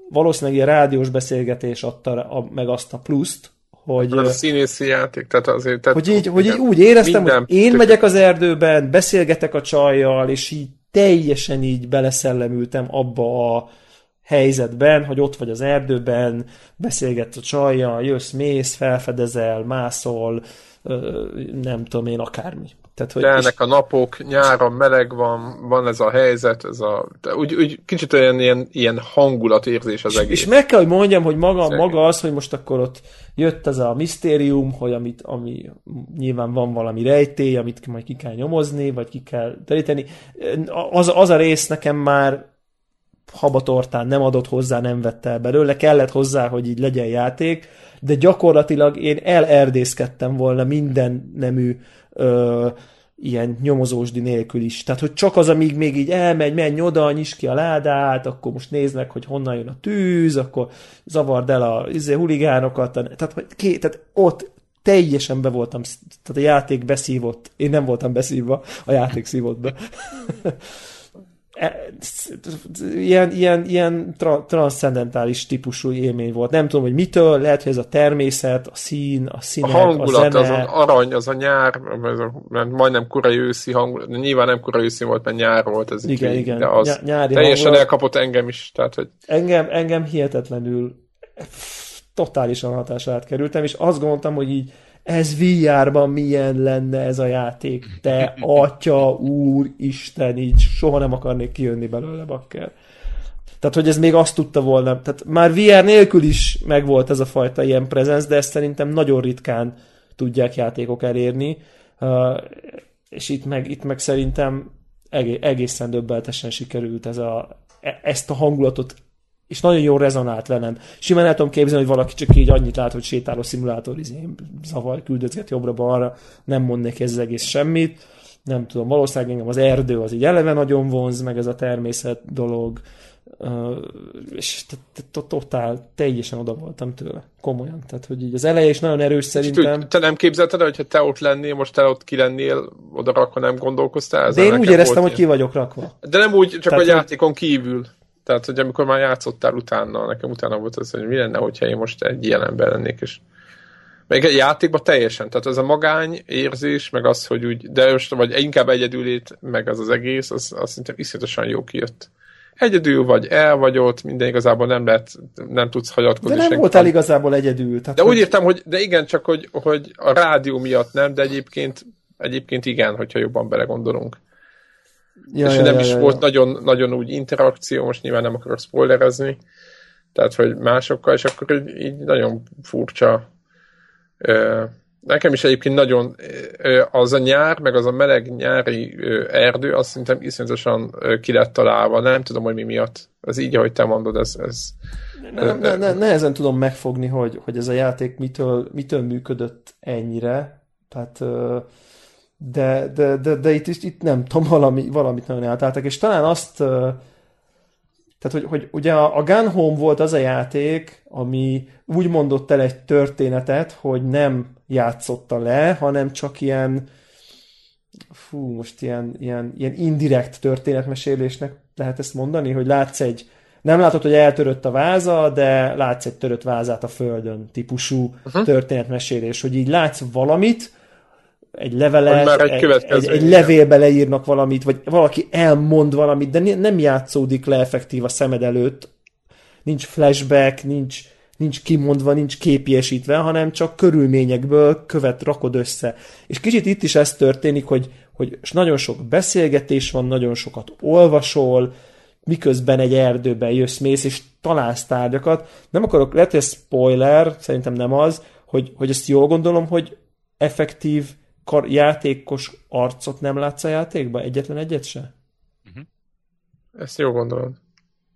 Speaker 2: valószínűleg ilyen rádiós beszélgetés adta a, meg azt a pluszt, hogy,
Speaker 4: Ez a színészi játék, tehát azért... Tehát,
Speaker 2: hogy, így, hogy így úgy éreztem,
Speaker 4: Minden
Speaker 2: hogy én megyek az erdőben, beszélgetek a csajjal, és így teljesen így beleszellemültem abba a helyzetben, hogy ott vagy az erdőben, beszélgetsz a csajjal, jössz, mész, felfedezel, mászol, nem tudom én, akármi. Tehát, hogy, és,
Speaker 4: Telnek a napok, nyáron meleg van, van ez a helyzet, ez a, úgy, úgy kicsit olyan ilyen, ilyen hangulatérzés az
Speaker 2: és,
Speaker 4: egész.
Speaker 2: és meg kell, hogy mondjam, hogy maga, maga az, hogy most akkor ott jött ez a misztérium, hogy amit, ami nyilván van valami rejtély, amit majd ki kell nyomozni, vagy ki kell deríteni. Az, az a rész nekem már habatortán nem adott hozzá, nem vette el belőle, kellett hozzá, hogy így legyen játék, de gyakorlatilag én elerdészkedtem volna minden nemű ö, ilyen nyomozósdi nélkül is. Tehát, hogy csak az, amíg még így elmegy, menj oda, nyis ki a ládát, akkor most nézd meg, hogy honnan jön a tűz, akkor zavard el a izé, huligánokat. Tehát, hogy ké, tehát ott teljesen be voltam, tehát a játék beszívott. Én nem voltam beszívva, a játék szívott be. E- ilyen, ilyen, ilyen tra- transzcendentális típusú élmény volt. Nem tudom, hogy mitől, lehet, hogy ez a természet, a szín, a
Speaker 4: A
Speaker 2: színek,
Speaker 4: hangulat,
Speaker 2: a
Speaker 4: az
Speaker 2: zene.
Speaker 4: az arany, az a nyár, a, mert majdnem korai őszi hangulat, nyilván nem korai őszi volt, mert nyár volt ez
Speaker 2: Igen,
Speaker 4: így,
Speaker 2: igen.
Speaker 4: de az
Speaker 2: Ny- nyári
Speaker 4: teljesen
Speaker 2: hangulat.
Speaker 4: elkapott engem is, tehát hogy
Speaker 2: engem, engem hihetetlenül totálisan hatásra átkerültem, és azt gondoltam, hogy így ez VR-ban milyen lenne ez a játék. Te, atya, úr, Isten, így soha nem akarnék kijönni belőle, bakker. Tehát, hogy ez még azt tudta volna. Tehát már VR nélkül is megvolt ez a fajta ilyen prezenc, de ezt szerintem nagyon ritkán tudják játékok elérni. Uh, és itt meg, itt meg szerintem egé- egészen döbbeltesen sikerült ez a, e- ezt a hangulatot és nagyon jól rezonált velem. Simán el tudom képzelni, hogy valaki csak így annyit lát, hogy sétáló szimulátor, izé, zavar, küldözget jobbra-balra, nem mond neki ez az egész semmit. Nem tudom, valószínűleg engem az erdő az így eleve nagyon vonz, meg ez a természet dolog, Uh, és totál, teljesen oda voltam tőle. Komolyan. Tehát, hogy így az eleje is nagyon erős szerintem.
Speaker 4: te nem képzelted, el, hogyha te ott lennél, most te ott ki lennél, oda rakva nem gondolkoztál
Speaker 2: De én úgy éreztem, hogy ki vagyok rakva.
Speaker 4: De nem úgy, csak a játékon kívül. Tehát, hogy amikor már játszottál utána, nekem utána volt az, hogy mi lenne, hogyha én most egy ilyen ember lennék, és még egy játékban teljesen, tehát ez a magány érzés, meg az, hogy úgy, de most, vagy inkább egyedülét, meg az az egész, az, az szerintem iszonyatosan jó kijött. Egyedül vagy, el vagy ott, minden igazából nem lehet, nem tudsz hagyatkozni.
Speaker 2: De nem
Speaker 4: senki-
Speaker 2: voltál igazából egyedül. Tehát,
Speaker 4: De úgy
Speaker 2: hogy-
Speaker 4: értem, hogy de igen, csak hogy, hogy a rádió miatt nem, de egyébként, egyébként igen, hogyha jobban belegondolunk.
Speaker 2: Ja,
Speaker 4: és
Speaker 2: ja,
Speaker 4: nem
Speaker 2: ja,
Speaker 4: is
Speaker 2: ja,
Speaker 4: volt
Speaker 2: ja.
Speaker 4: nagyon, nagyon úgy interakció, most nyilván nem akarok spoilerezni, tehát, hogy másokkal, és akkor így, így nagyon furcsa. Nekem is egyébként nagyon az a nyár, meg az a meleg nyári erdő, azt szerintem iszonyatosan ki lett találva. Nem tudom, hogy mi miatt. Ez így, ahogy te mondod, ez, ez
Speaker 2: ne, ne, ne, nehezen tudom megfogni, hogy, hogy ez a játék mitől, mitől működött ennyire. Tehát, de, de, de, de itt, itt nem tudom, valami, valamit nagyon eltáltak, és talán azt, tehát, hogy, hogy ugye a, a Gun Home volt az a játék, ami úgy mondott el egy történetet, hogy nem játszotta le, hanem csak ilyen fú, most ilyen, ilyen, ilyen indirekt történetmesélésnek lehet ezt mondani, hogy látsz egy, nem látod, hogy eltörött a váza, de látsz egy törött vázát a földön típusú uh-huh. történetmesélés, hogy így látsz valamit, egy levelet,
Speaker 4: már egy
Speaker 2: egy, egy, levélbe leírnak valamit, vagy valaki elmond valamit, de ne- nem játszódik le effektív a szemed előtt, nincs flashback, nincs, nincs kimondva, nincs képiesítve, hanem csak körülményekből követ rakod össze. És kicsit itt is ez történik, hogy, hogy nagyon sok beszélgetés van, nagyon sokat olvasol, miközben egy erdőben jössz, mész, és találsz tárgyakat. Nem akarok, lehet, hogy spoiler, szerintem nem az, hogy, hogy ezt jól gondolom, hogy effektív kar, játékos arcot nem látsz a játékban? Egyetlen egyet se?
Speaker 4: Uh-huh. Ezt jól gondolod.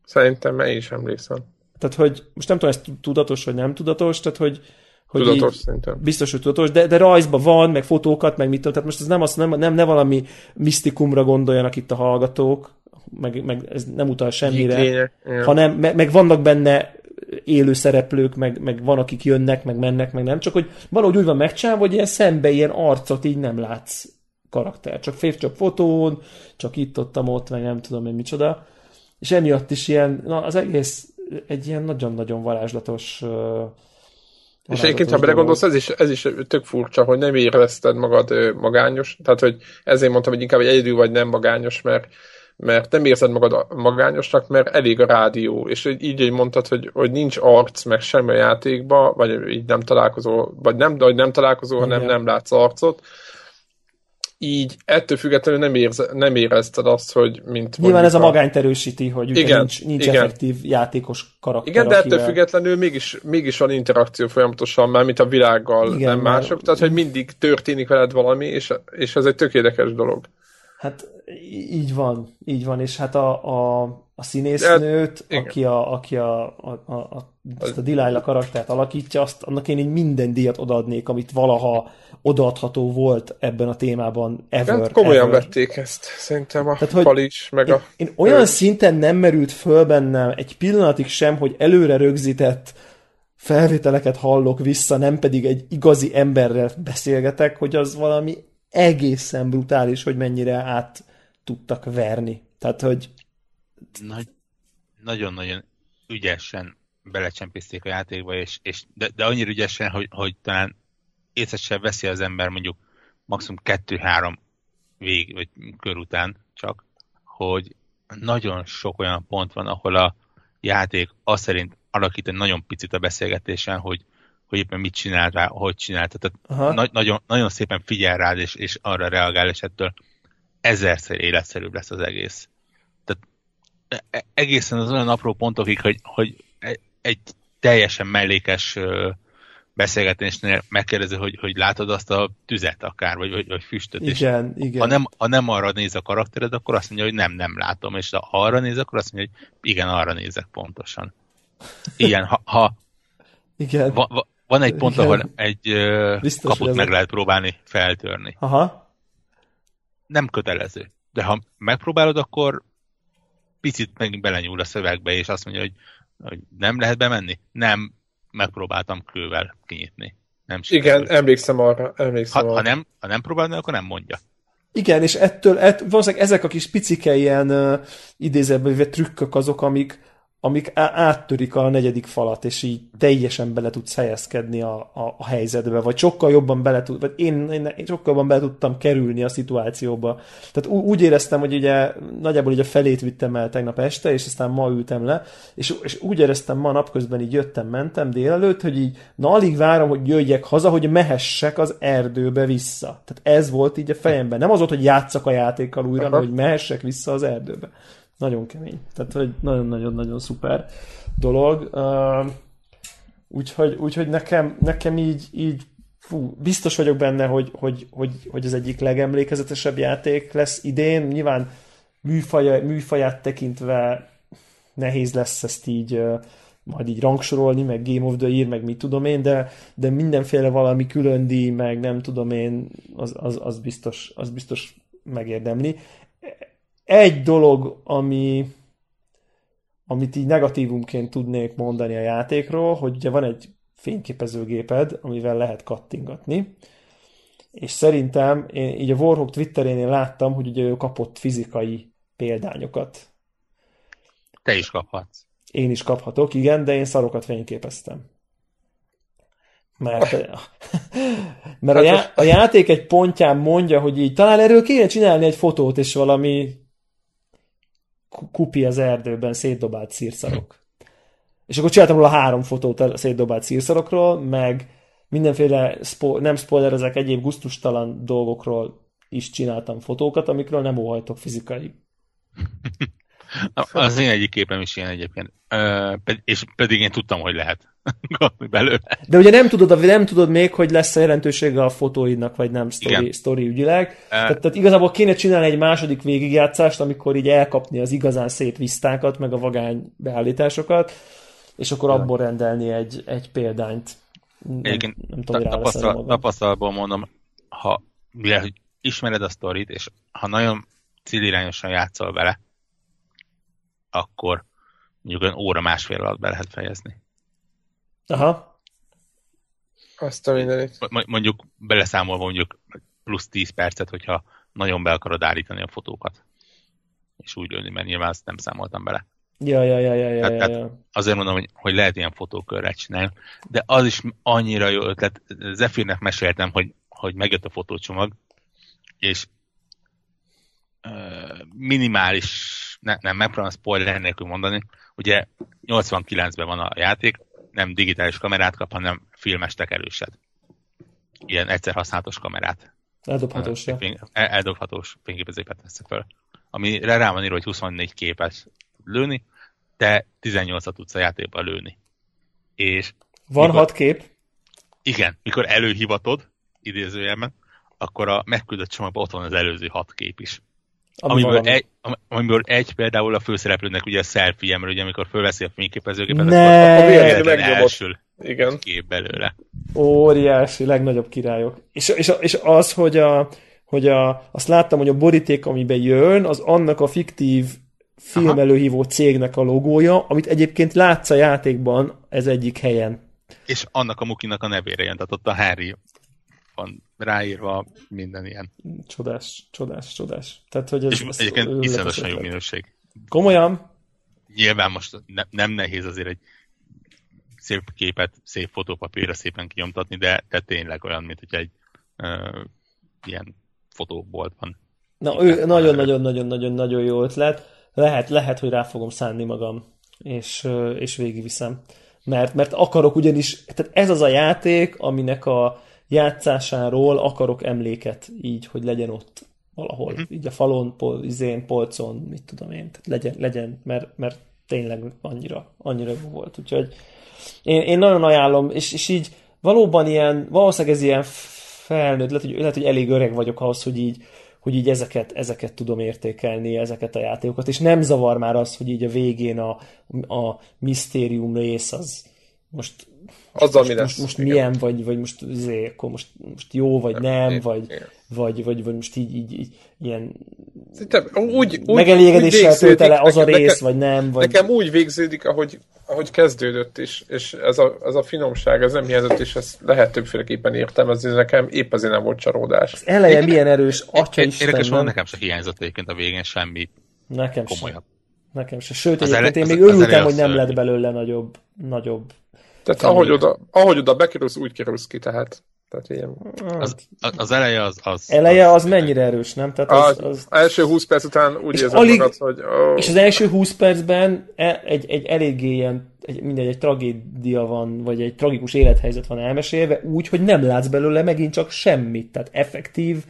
Speaker 4: Szerintem én is emlékszem.
Speaker 2: Tehát, hogy most nem tudom, ez tudatos vagy nem tudatos, tehát, hogy, hogy
Speaker 4: tudatos szerintem.
Speaker 2: Biztos, hogy tudatos, de, de rajzban van, meg fotókat, meg mit tudom, tehát most ez nem, az, nem, nem, nem valami misztikumra gondoljanak itt a hallgatók, meg, meg ez nem utal semmire, Lényeg, hanem meg, meg vannak benne élő szereplők, meg, meg van, akik jönnek, meg mennek, meg nem, csak hogy valahogy úgy van megcsinálva, hogy ilyen szembe ilyen arcot így nem látsz karakter. Csak fév, csak fotón, csak itt, ott, ott, meg nem tudom én micsoda. És emiatt is ilyen, na, az egész egy ilyen nagyon-nagyon varázslatos uh,
Speaker 4: és egyébként, ha belegondolsz, ez is, ez is tök furcsa, hogy nem érezted magad magányos, tehát hogy ezért mondtam, hogy inkább egy egyedül vagy nem magányos, mert mert nem érzed magad magányosnak, mert elég a rádió, és így, így mondtad, hogy, hogy nincs arc, meg semmi a játékba, vagy így nem találkozol, vagy nem, vagy nem találkozol, hanem Igen. nem látsz arcot, így ettől függetlenül nem, érz, nem érezted azt, hogy mint
Speaker 2: Nyilván ez a magányt erősíti, hogy igen, nincs, nincs igen. effektív játékos karakter.
Speaker 4: Igen, de ettől akivel... függetlenül mégis, mégis van interakció folyamatosan, már mint a világgal, igen, nem mások, tehát hogy mindig történik veled valami, és, és ez egy tökéletes dolog.
Speaker 2: Hát így van, így van, és hát a, a, a színésznőt, De, aki a, aki a, a, a, a, azt a Delilah karaktert alakítja, azt annak én így minden díjat odaadnék, amit valaha odaadható volt ebben a témában ever. Hát
Speaker 4: komolyan
Speaker 2: ever.
Speaker 4: vették ezt, szerintem a Tehát, hogy is, meg
Speaker 2: én,
Speaker 4: a...
Speaker 2: Én olyan ő... szinten nem merült föl bennem egy pillanatig sem, hogy előre rögzített felvételeket hallok vissza, nem pedig egy igazi emberrel beszélgetek, hogy az valami egészen brutális, hogy mennyire át tudtak verni. Tehát, hogy...
Speaker 1: Nagy, nagyon-nagyon ügyesen belecsempészték a játékba, és, és de, de annyira ügyesen, hogy, hogy talán észre sem veszi az ember mondjuk maximum kettő-három vég, vagy kör után csak, hogy nagyon sok olyan pont van, ahol a játék azt szerint alakít egy nagyon picit a beszélgetésen, hogy, hogy éppen mit csinál rá, hogy csinál. Tehát na- nagyon, nagyon szépen figyel rád, és, és arra reagál, és ettől ezerszer életszerűbb lesz az egész. Tehát e, e, egészen az olyan apró pontokig, hogy, hogy egy teljesen mellékes beszélgetésnél megkérdezi, hogy, hogy látod azt a tüzet akár, vagy, vagy, vagy füstöt.
Speaker 2: Igen,
Speaker 1: és
Speaker 2: igen.
Speaker 1: Ha nem, ha nem arra néz a karaktered, akkor azt mondja, hogy nem, nem látom, és ha arra néz, akkor azt mondja, hogy igen, arra nézek pontosan. Igen, ha, ha
Speaker 2: igen.
Speaker 1: Va, va, van egy pont, igen. ahol egy Biztos, kaput meg lehet próbálni feltörni.
Speaker 2: Aha.
Speaker 1: Nem kötelező. De ha megpróbálod, akkor picit megint belenyúl a szövegbe, és azt mondja, hogy, hogy nem lehet bemenni? Nem, megpróbáltam kővel kinyitni. Nem
Speaker 4: Igen, emlékszem arra. Emlékszem
Speaker 1: ha,
Speaker 4: arra.
Speaker 1: Ha, nem, ha nem próbálod, akkor nem mondja.
Speaker 2: Igen, és ettől, ett, valószínűleg ezek a kis picike ilyen uh, idézőben trükkök azok, amik, amik áttörik a negyedik falat, és így teljesen bele tudsz helyezkedni a, a, a helyzetbe, vagy sokkal jobban bele tud, vagy én, én, én sokkal jobban bele tudtam kerülni a szituációba. Tehát ú, úgy éreztem, hogy ugye nagyjából így a felét vittem el tegnap este, és aztán ma ültem le, és, és úgy éreztem ma napközben így jöttem, mentem délelőtt, hogy így na alig várom, hogy jöjjek haza, hogy mehessek az erdőbe vissza. Tehát ez volt így a fejemben. Nem az volt, hogy játszak a játékkal újra, hanem hogy mehessek vissza az erdőbe. Nagyon kemény. Tehát, hogy nagyon-nagyon-nagyon szuper dolog. Úgyhogy, úgyhogy nekem, nekem így, így fú, biztos vagyok benne, hogy, hogy, hogy, hogy az egyik legemlékezetesebb játék lesz idén. Nyilván műfaja, műfaját tekintve nehéz lesz ezt így majd így rangsorolni, meg Game of the Year, meg mit tudom én, de, de mindenféle valami külön díj, meg nem tudom én, az, az, az, biztos, az biztos megérdemli egy dolog, ami, amit így negatívumként tudnék mondani a játékról, hogy ugye van egy fényképezőgéped, amivel lehet kattingatni, és szerintem én így a Warhawk Twitterénél láttam, hogy ugye ő kapott fizikai példányokat.
Speaker 1: Te is kaphatsz.
Speaker 2: Én is kaphatok, igen, de én szarokat fényképeztem. Mert, mert a, já, a játék egy pontján mondja, hogy így talán erről kéne csinálni egy fotót, és valami kupi az erdőben szétdobált szírszarok. És akkor csináltam róla három fotót a szétdobált szírszarokról, meg mindenféle, spo- nem spoilerezek, egyéb guztustalan dolgokról is csináltam fotókat, amikről nem óhajtok fizikai
Speaker 1: Az én egyik képem is ilyen egyébként. És pedig én tudtam, hogy lehet belőle.
Speaker 2: De ugye nem tudod, nem tudod még, hogy lesz-e jelentősége a fotóidnak, vagy nem sztori, sztori ügyileg. E... Tehát, tehát, igazából kéne csinálni egy második végigjátszást, amikor így elkapni az igazán szét visztákat, meg a vagány beállításokat, és akkor abból rendelni egy, egy példányt.
Speaker 1: Nem, Egyébként nem tudom, tapasztal, tapasztalatból mondom, ha mivel, ismered a sztorit, és ha nagyon célirányosan játszol vele, akkor mondjuk olyan óra másfél alatt be lehet fejezni.
Speaker 2: Aha.
Speaker 4: Azt a mindenit.
Speaker 1: Mondjuk beleszámolva mondjuk plusz 10 percet, hogyha nagyon be akarod állítani a fotókat. És úgy lőni, mert nyilván azt nem számoltam bele.
Speaker 2: Ja, ja, ja, ja, ja, tehát, ja, ja.
Speaker 1: Azért mondom, hogy, hogy lehet ilyen fotókörrel csinálni, de az is annyira jó ötlet. Zephyr-nek meséltem, hogy, hogy megjött a fotócsomag, és minimális, ne, nem, megpróbálom spoiler nélkül mondani, ugye 89-ben van a játék, nem digitális kamerát kap, hanem filmes tekerőset. Ilyen egyszer használatos kamerát.
Speaker 2: Eldobhatós, ja.
Speaker 1: Eldobhatós fényképezőket tesz föl. Amire rá van írva, hogy 24 képes lőni, te 18-at tudsz a játékban lőni. És
Speaker 2: van mikor, hat kép?
Speaker 1: Igen, mikor előhivatod, idézőjelben, akkor a megküldött csomagban ott van az előző hat kép is. Ami amiből, egy, amiből egy például a főszereplőnek ugye a selfie mert ugye amikor fölveszi a fényképezőgépet,
Speaker 2: ne. akkor
Speaker 1: véletlen elsül Igen. kép belőle.
Speaker 2: Óriási, legnagyobb királyok. És, és, és az, hogy, a, hogy a, azt láttam, hogy a boríték, amiben jön, az annak a fiktív filmelőhívó cégnek a logója, amit egyébként látsz a játékban ez egyik helyen.
Speaker 1: És annak a mukinak a nevére jön, tehát ott a Harry van ráírva minden ilyen.
Speaker 2: Csodás, csodás, csodás. Tehát, hogy ez,
Speaker 1: és ez egyébként iszonyatosan jó minőség.
Speaker 2: Komolyan?
Speaker 1: Nyilván most ne, nem nehéz azért egy szép képet, szép fotópapírra szépen kinyomtatni, de, de tényleg olyan, mint hogy egy uh, ilyen fotóboltban.
Speaker 2: Na, ő nagyon-nagyon-nagyon-nagyon-nagyon jó ötlet. Lehet, lehet, hogy rá fogom szánni magam, és, és végigviszem. Mert, mert akarok ugyanis, tehát ez az a játék, aminek a játszásáról akarok emléket így, hogy legyen ott valahol, uh-huh. így a falon, pol, izén, polcon, mit tudom én, tehát legyen, legyen mert, mert tényleg annyira, annyira jó volt. Úgyhogy én, én nagyon ajánlom, és, és így valóban ilyen, valószínűleg ez ilyen felnőtt, lehet hogy, lehet, hogy elég öreg vagyok ahhoz, hogy így, hogy így ezeket, ezeket tudom értékelni, ezeket a játékokat, és nem zavar már az, hogy így a végén a, a misztérium rész az most
Speaker 4: azzal
Speaker 2: most,
Speaker 4: mi
Speaker 2: lesz. Most, most milyen, vagy, vagy most, azért, akkor most, most jó, vagy nem, nem vagy, vagy, vagy, vagy most így, így, így ilyen
Speaker 4: Szerintem úgy, úgy,
Speaker 2: megelégedéssel úgy tölt el az a rész, nekem, vagy nem. Vagy...
Speaker 4: Nekem úgy végződik, ahogy, ahogy kezdődött is, és ez a, ez a finomság, ez nem hiányzott, és ezt lehet többféleképpen értelmezni, ez nekem épp azért nem volt csalódás. Az
Speaker 2: eleje Én, milyen erős, atya.
Speaker 1: Érdekes van, nekem se hiányzott egyébként a végén semmi
Speaker 2: nekem komolyabb. Sem. Nekem se. Sőt, az egyébként ele, én még az, örültem, az hogy nem lett belőle nagyobb, nagyobb
Speaker 4: tehát ahogy oda, ahogy oda bekerülsz, úgy kerülsz ki, tehát. tehát ilyen...
Speaker 1: az, az eleje az, az...
Speaker 2: Eleje az, az mennyire erős, nem? Tehát az, az, az...
Speaker 4: első 20 perc után úgy érzed alig, magad, hogy... Oh.
Speaker 2: És az első 20 percben e- egy, egy eléggé ilyen, egy, mindegy, egy tragédia van, vagy egy tragikus élethelyzet van elmesélve, úgy, hogy nem látsz belőle megint csak semmit. Tehát effektív,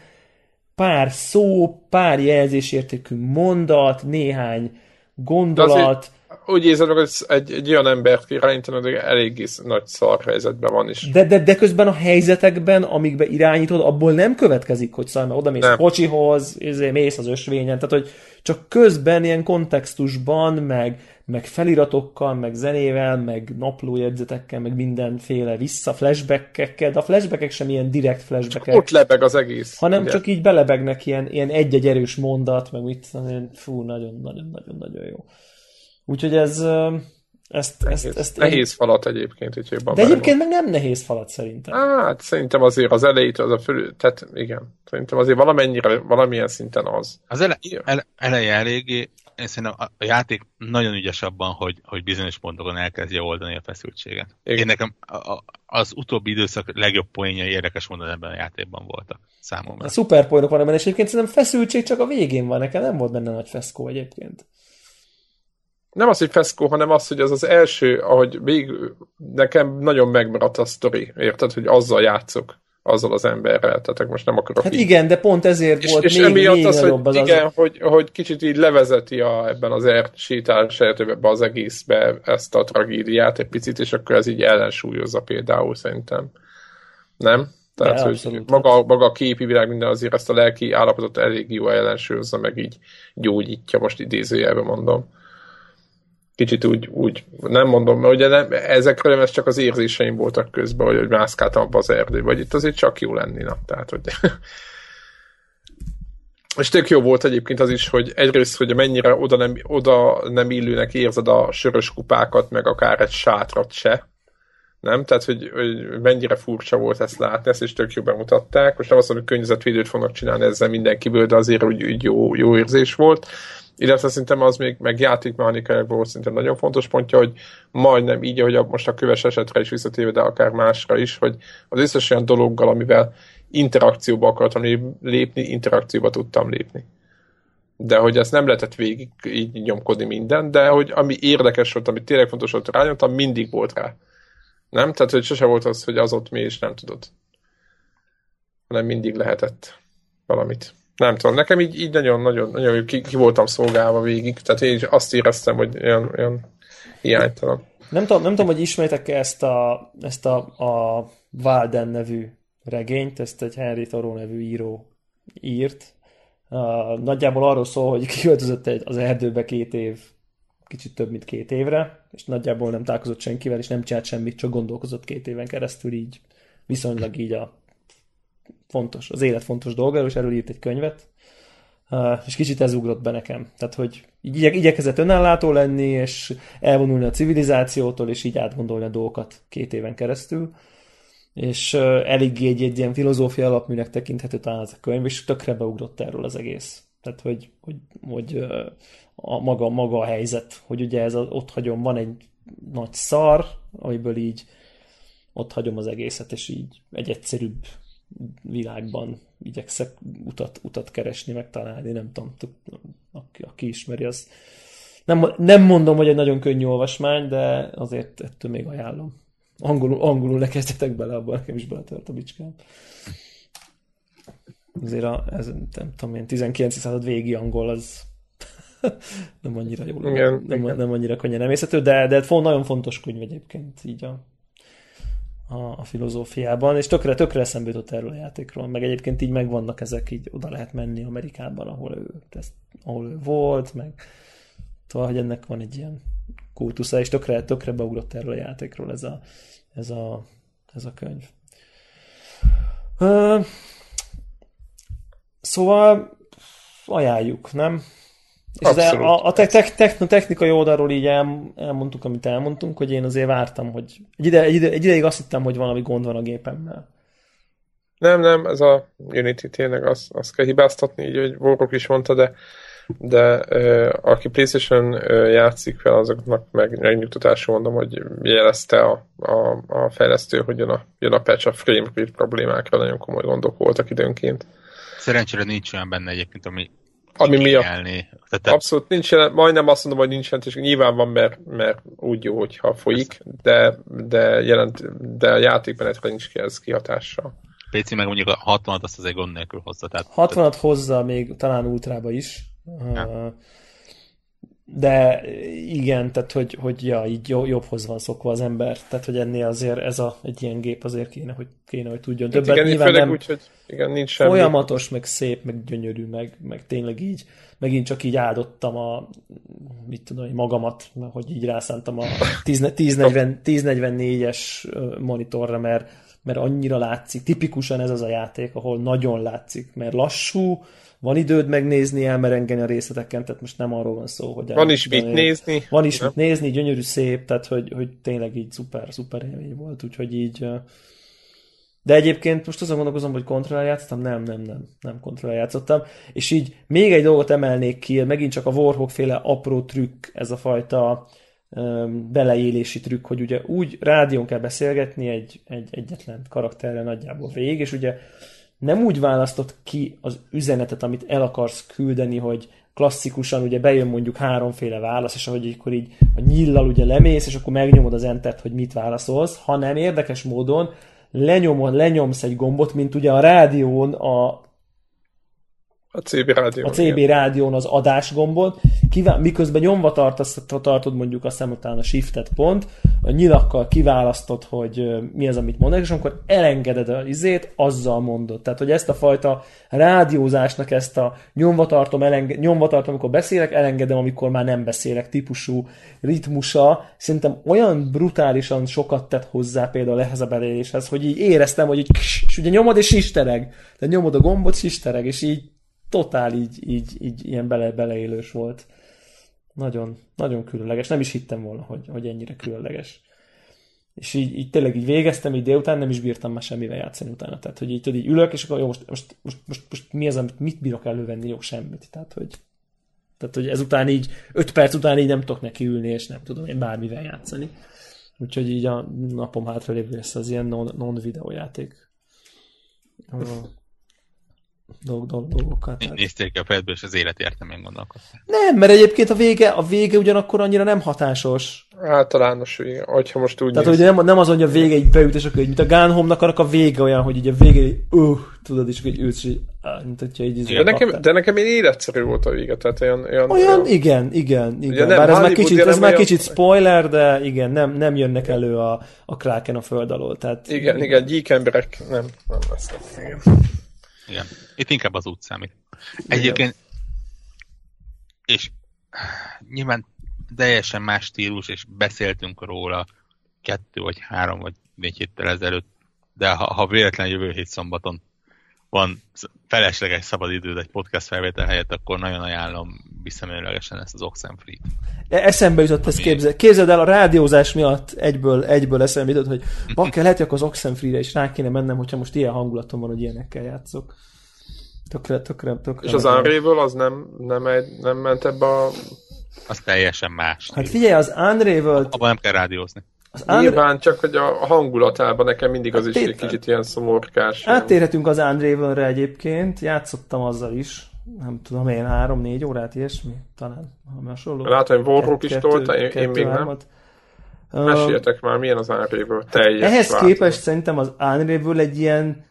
Speaker 2: pár szó, pár jelzésértékű mondat, néhány gondolat,
Speaker 4: úgy érzed meg, hogy egy, egy olyan embert irányítanod, hogy eléggé nagy szar helyzetben van is.
Speaker 2: De, de, de közben a helyzetekben, amikbe irányítod, abból nem következik, hogy szar, mert oda mész nem. kocsihoz, izé, mész az ösvényen, tehát hogy csak közben ilyen kontextusban, meg, meg feliratokkal, meg zenével, meg naplójegyzetekkel, meg mindenféle vissza flashbackekkel, de a flashbackek sem ilyen direkt flashbackek.
Speaker 4: Ott lebeg az egész.
Speaker 2: Hanem ugye? csak így belebegnek ilyen, ilyen egy-egy erős mondat, meg mit fú, nagyon-nagyon-nagyon-nagyon jó. Úgyhogy ez, ezt,
Speaker 4: nehéz,
Speaker 2: ezt, ezt
Speaker 4: nehéz én... falat egyébként. Úgyhogy
Speaker 2: De egyébként meg nem nehéz falat szerintem.
Speaker 4: Hát szerintem azért az elejét, az a fölül, tehát igen, szerintem azért valamennyire, valamilyen szinten az.
Speaker 1: Az ele, ele, eleje eléggé, én szerintem a, játék nagyon ügyes abban, hogy, hogy bizonyos pontokon elkezdje oldani a feszültséget. Igen. Én nekem a, a, az utóbbi időszak legjobb poénjai érdekes módon ebben a játékban voltak számomra.
Speaker 2: A szuper poénok van ebben, és egyébként szerintem feszültség csak a végén van, nekem nem volt benne nagy feszkó egyébként
Speaker 4: nem az, hogy feszkó, hanem az, hogy az az első, ahogy még nekem nagyon megmaradt a sztori, érted, hogy azzal játszok. azzal az emberrel, tehát most nem akarok
Speaker 2: Hát így. igen, de pont ezért
Speaker 4: és,
Speaker 2: volt
Speaker 4: és
Speaker 2: még,
Speaker 4: emiatt
Speaker 2: még
Speaker 4: az, hogy,
Speaker 2: az
Speaker 4: igen,
Speaker 2: az...
Speaker 4: hogy, hogy kicsit így levezeti a, ebben az ert, sétálás ejtőbe az egészbe ezt a tragédiát egy picit, és akkor ez így ellensúlyozza például szerintem. Nem? Tehát,
Speaker 2: De,
Speaker 4: hogy
Speaker 2: abszolút.
Speaker 4: maga, maga a képi világ minden azért ezt a lelki állapotot elég jó ellensúlyozza, meg így gyógyítja, most idézőjelben mondom. Kicsit úgy, úgy nem mondom, mert ugye nem, ezekről ez csak az érzéseim voltak közben, hogy, hogy mászkáltam abba az erdőbe, vagy itt azért csak jó lenni, na. Tehát, hogy és tök jó volt egyébként az is, hogy egyrészt, hogy mennyire oda nem, oda nem illőnek érzed a sörös kupákat, meg akár egy sátrat se. Nem? Tehát, hogy, hogy mennyire furcsa volt ezt látni, ezt is tök jó bemutatták. Most nem azt mondom, hogy környezetvédőt fognak csinálni ezzel mindenkiből, de azért úgy, úgy jó, jó érzés volt. Illetve szerintem az még meg játékmechanikai volt szerintem nagyon fontos pontja, hogy majdnem így, ahogy most a köves esetre is visszatéve, de akár másra is, hogy az összes olyan dologgal, amivel interakcióba akartam lépni, interakcióba tudtam lépni. De hogy ezt nem lehetett végig így nyomkodni minden, de hogy ami érdekes volt, ami tényleg fontos volt rányomtam, mindig volt rá. Nem? Tehát, hogy sose volt az, hogy az ott mi, és nem tudod. Hanem mindig lehetett valamit. Nem tudom, nekem így, így nagyon, nagyon, ki, ki, voltam szolgálva végig, tehát én is azt éreztem, hogy olyan, olyan hiánytalan.
Speaker 2: Nem tudom, nem tudom, hogy ismeritek -e ezt a, ezt a, a Walden nevű regényt, ezt egy Henry Thoreau nevű író írt. Uh, nagyjából arról szól, hogy kiköltözött az erdőbe két év, kicsit több, mint két évre, és nagyjából nem találkozott senkivel, és nem csinált semmit, csak gondolkozott két éven keresztül így, viszonylag így a fontos, az élet fontos dolgáról, és erről írt egy könyvet, és kicsit ez ugrott be nekem. Tehát, hogy igye, igyekezett önállátó lenni, és elvonulni a civilizációtól, és így átgondolni a dolgokat két éven keresztül és eléggé egy, egy ilyen filozófia alapműnek tekinthető talán ez a könyv, és tökre beugrott erről az egész. Tehát, hogy, hogy, hogy a maga, maga a helyzet, hogy ugye ez az, ott hagyom, van egy nagy szar, amiből így ott hagyom az egészet, és így egy egyszerűbb világban igyekszek utat, utat keresni, megtalálni, nem tudom, aki, aki ismeri, az nem, nem mondom, hogy egy nagyon könnyű olvasmány, de azért ettől még ajánlom. Angolul, angolul ne kezdjetek bele, abban nekem is beletört a bicskám. Azért a, ez, nem tudom én, 19. század végi angol, az nem annyira jó,
Speaker 4: igen,
Speaker 2: nem,
Speaker 4: igen.
Speaker 2: nem annyira könnyen emészhető, de, de nagyon fontos könyv egyébként így a, a, a filozófiában, és tökre, tökre eszembe jutott erről a játékról, meg egyébként így megvannak ezek, így oda lehet menni Amerikában, ahol ő, ezt, ahol ő volt, meg tovább, hogy ennek van egy ilyen kultusza, és tökre, tökre beugrott erről a játékról ez a, ez a, ez a könyv. Uh, szóval ajánljuk, nem? És
Speaker 4: Abszolút.
Speaker 2: a, a te, te, te, technikai oldalról így el, elmondtuk, amit elmondtunk, hogy én azért vártam, hogy egy, ide, egy, ide, egy ideig azt hittem, hogy valami gond van a gépemmel.
Speaker 4: Nem, nem, ez a Unity tényleg azt, azt kell hibáztatni, így, hogy Warrock is mondta, de de uh, aki PlayStation uh, játszik fel, azoknak meg megnyugtatású mondom, hogy jelezte a, a, a fejlesztő, hogy jön a, jön a patch, a frame rate problémákra nagyon komoly gondok voltak időnként.
Speaker 1: Szerencsére nincs olyan benne egyébként, ami
Speaker 4: ami miatt
Speaker 1: Tehát.
Speaker 4: Abszolút nincs jelent, majdnem azt mondom, hogy nincs jelentős, nyilván van, mert, mert úgy jó, hogyha folyik, de, de, jelent, de a játékmenetre nincs ki ez kihatással.
Speaker 1: PC meg mondjuk a 60-at azt azért gond nélkül hozza. Tehát,
Speaker 2: 60-at hozza még talán ultrába is. Ja. De igen, tehát hogy, hogy ja, így jobbhoz van szokva az ember. Tehát, hogy ennél azért ez a, egy ilyen gép azért kéne, hogy, kéne, hogy tudjon
Speaker 4: Hát
Speaker 2: többet.
Speaker 4: igen,
Speaker 2: Nyilván nem
Speaker 4: úgy, hogy igen, nincs semmi.
Speaker 2: folyamatos, meg szép, meg gyönyörű, meg, meg tényleg így, megint csak így áldottam a, mit tudom, magamat, hogy így rászántam a 1040, 1044-es monitorra, mert, mert annyira látszik, tipikusan ez az a játék, ahol nagyon látszik, mert lassú, van időd megnézni, elmerengeni a részleteken, tehát most nem arról van szó, hogy...
Speaker 4: Van is mit nézni.
Speaker 2: Van is mit nézni, gyönyörű, szép, tehát hogy, hogy tényleg így szuper, szuper élmény volt, úgyhogy így... De egyébként most azon gondolkozom, hogy kontroller játszottam, nem, nem, nem, nem kontroller játszottam, és így még egy dolgot emelnék ki, megint csak a Warhawk féle apró trükk, ez a fajta beleélési trükk, hogy ugye úgy rádión kell beszélgetni egy, egy egyetlen karakterre nagyjából végig, és ugye nem úgy választott ki az üzenetet, amit el akarsz küldeni, hogy klasszikusan ugye bejön mondjuk háromféle válasz, és ahogy akkor így a nyillal ugye lemész, és akkor megnyomod az entert, hogy mit válaszolsz, hanem érdekes módon lenyomod, lenyomsz egy gombot, mint ugye a rádión a
Speaker 4: a CB rádió.
Speaker 2: A CB rádión az adásgombot, kivá- miközben nyomva tartasz, tartod mondjuk azt hiszem a shiftet pont, a nyilakkal kiválasztod, hogy mi az, amit mondanak, és akkor elengeded a izét, azzal mondod. Tehát, hogy ezt a fajta rádiózásnak ezt a nyomva tartom, elenge- nyomva tartom, amikor beszélek, elengedem, amikor már nem beszélek típusú ritmusa, szerintem olyan brutálisan sokat tett hozzá például ehhez a beléléshez, hogy így éreztem, hogy így, és ugye nyomod és sistereg. Tehát nyomod a gombot, sistereg, és így totál így, így, így ilyen bele, beleélős volt. Nagyon, nagyon különleges. Nem is hittem volna, hogy, hogy ennyire különleges. És így, így tényleg így végeztem, így délután nem is bírtam már semmivel játszani utána. Tehát, hogy így, tudod, így ülök, és akkor jó, most, most, most, most, most mi az, amit mit bírok elővenni? Jó, semmit. Tehát, hogy, tehát, hogy ezután így, öt perc után így nem tudok neki ülni, és nem tudom én bármivel játszani. Úgyhogy így a napom hátra lévő lesz az ilyen non-videójáték. Non dolg, dolg, dolgokat.
Speaker 1: Tehát... Néztél ki a fejedből, és az élet értem én gondolkoztam.
Speaker 2: Nem, mert egyébként a vége, a vége ugyanakkor annyira nem hatásos.
Speaker 4: Általános vége, hogyha most úgy
Speaker 2: Tehát, hogy nem, nem az, hogy a vége egy beüt, és akkor így, mint a Gun Home-nak a vége olyan, hogy így a vége így, uh, tudod, és hogy ősz, így, mint hogyha így
Speaker 4: de nekem, de nekem én életszerű volt a vége, tehát olyan... Olyan,
Speaker 2: olyan, olyan igen, igen, igen. Bár ez már kicsit, ez már kicsit spoiler, de igen, nem, nem jönnek elő a, a Kraken a föld alól. Tehát,
Speaker 4: igen, igen, gyík emberek nem, nem lesznek. Igen.
Speaker 1: Igen. Itt inkább az út számít. Egyébként, és nyilván teljesen más stílus, és beszéltünk róla kettő, vagy három, vagy négy héttel ezelőtt, de ha, ha véletlenül jövő hét szombaton van felesleges szabadidőd egy podcast felvétel helyett, akkor nagyon ajánlom visszamenőlegesen ezt az Oxenfree-t.
Speaker 2: E, eszembe jutott, ezt képzel. Képzeld el, a rádiózás miatt egyből, egyből eszembe jutott, hogy bakker, lehet, hogy akkor az Oxenfree-re is rá kéne mennem, hogyha most ilyen hangulatom van, hogy ilyenekkel játszok. Tökre, tökre, tökre.
Speaker 4: És az unreal az nem, nem, egy, nem ment ebbe a...
Speaker 1: Az teljesen más.
Speaker 2: Hát figyelj, az Unravel...
Speaker 1: Abban nem kell rádiózni.
Speaker 4: Az Nyilván csak, hogy a hangulatában nekem mindig az hát is egy kicsit ilyen szomorkás.
Speaker 2: Áttérhetünk az Unravel-re egyébként, játszottam azzal is, nem tudom én, három-négy órát, ilyesmi, talán hasonló.
Speaker 4: Látom, hogy Warrock is tolta, én, én még nem. Meséltek már, milyen az Unravel teljes
Speaker 2: Ehhez változat. képest szerintem az Unravel egy ilyen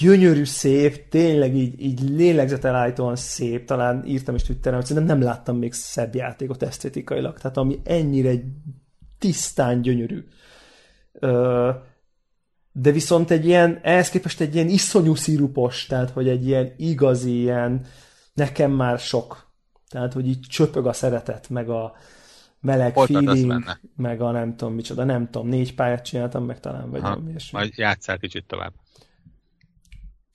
Speaker 2: gyönyörű, szép, tényleg így, így lélegzetelállítóan szép, talán írtam is Twitteren, hogy szerintem nem láttam még szebb játékot esztétikailag, tehát ami ennyire tisztán gyönyörű. De viszont egy ilyen, ehhez képest egy ilyen iszonyú szirupos, tehát hogy egy ilyen igazi, ilyen nekem már sok. Tehát, hogy így csöpög a szeretet, meg a meleg Hol feeling, meg a nem tudom micsoda, nem tudom, négy pályát csináltam meg talán, vagy ha, ilyesmi.
Speaker 1: Majd játszál kicsit tovább.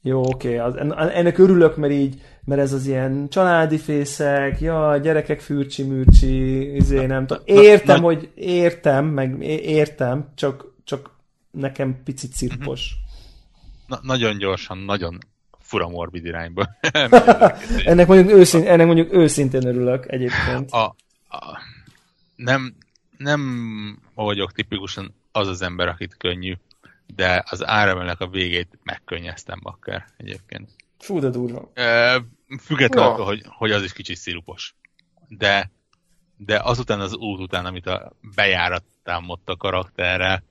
Speaker 2: Jó, oké, okay. ennek örülök, mert így, mert ez az ilyen családi fészek, ja, gyerekek fürcsi-mürcsi, izé, nem tudom. Értem, na, hogy értem, meg értem, csak, csak nekem picit cirpos.
Speaker 1: Na, nagyon gyorsan, nagyon fura morbid irányba.
Speaker 2: ennek, mondjuk őszint, ennek mondjuk őszintén örülök egyébként.
Speaker 1: A, a, nem, nem vagyok tipikusan az az ember, akit könnyű de az áramelnek a végét megkönnyeztem bakker egyébként.
Speaker 2: Fú, de durva.
Speaker 1: Függetlenül, ja. hogy, hogy az is kicsit szirupos. De, de azután az út után, amit a bejárat támadt a karakterre,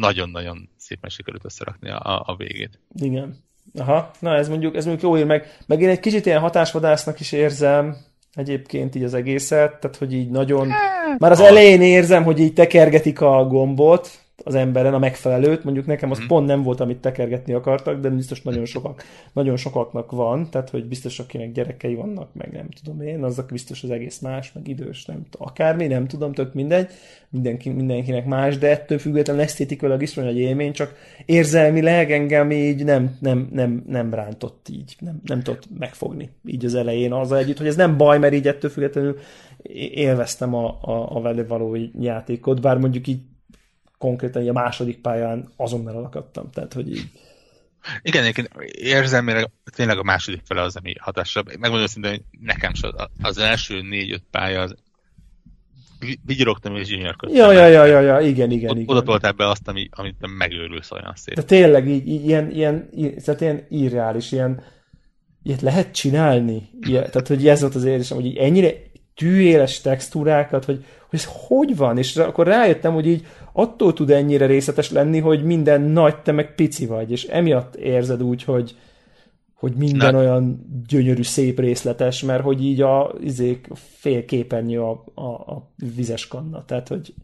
Speaker 1: nagyon-nagyon szépen sikerült összerakni a, a végét.
Speaker 2: Igen. Aha, na ez mondjuk, ez mondjuk jó ír meg. Meg én egy kicsit ilyen hatásvadásznak is érzem egyébként így az egészet, tehát hogy így nagyon... Hát, már az elején érzem, hogy így tekergetik a gombot, az emberen a megfelelőt. Mondjuk nekem az mm. pont nem volt, amit tekergetni akartak, de biztos nagyon, sokak, nagyon sokaknak van, tehát hogy biztos akinek gyerekei vannak, meg nem tudom én, azok biztos az egész más, meg idős, nem tudom, akármi, nem tudom, tök mindegy, mindenki, mindenkinek más, de ettől függetlenül esztétikailag is egy élmény, csak érzelmileg engem így nem, nem, nem, nem rántott így, nem, nem tudott megfogni így az elején az együtt, hogy ez nem baj, mert így ettől függetlenül élveztem a, a, a vele való játékot, bár mondjuk így konkrétan a második pályán azonnal alakadtam, tehát hogy így.
Speaker 1: Igen, egyébként érzelmileg tényleg a második fele az, ami hatásabb. Megmondom szintén, hogy nekem sem az első négy-öt pálya az vigyorogtam és gyönyörködtem.
Speaker 2: Ja, ja, ja, ja, ja, igen, igen, igen.
Speaker 1: Oda toltál be azt, ami, amit megőrülsz olyan szép.
Speaker 2: De tényleg így, ilyen, ilyen, ilyen, tehát ilyen irreális, ilyen, ilyet lehet csinálni? Ilyen, tehát, hogy ez volt az érzésem, hogy így ennyire tűéles textúrákat, hogy, hogy ez hogy van, és akkor rájöttem, hogy így attól tud ennyire részletes lenni, hogy minden nagy, te meg pici vagy, és emiatt érzed úgy, hogy, hogy minden Na. olyan gyönyörű, szép részletes, mert hogy így a izék fél képernyő a, a, a vizes kanna, tehát hogy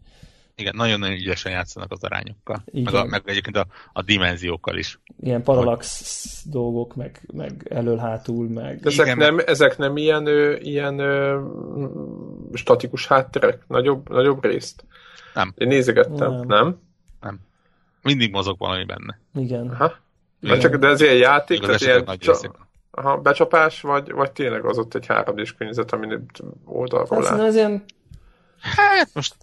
Speaker 1: igen, nagyon-nagyon ügyesen játszanak az arányokkal. Meg, a, meg egyébként a, a dimenziókkal is.
Speaker 2: Ilyen parallax hogy... dolgok, meg, meg elől-hátul, meg...
Speaker 4: ezek, Igen, nem, ezek nem ilyen, ö, ilyen ö, statikus hátterek? Nagyobb, nagyobb részt?
Speaker 1: Nem.
Speaker 4: Én nézegettem, nem? Nem.
Speaker 1: nem. Mindig mozog valami benne.
Speaker 2: Igen.
Speaker 4: Aha. Igen. Csak, de ez ilyen játék, tehát ilyen csa- aha, becsapás, vagy, vagy tényleg az ott egy 3D-s környezet, amin oldalról
Speaker 2: lát? Ez ilyen
Speaker 1: Hát most...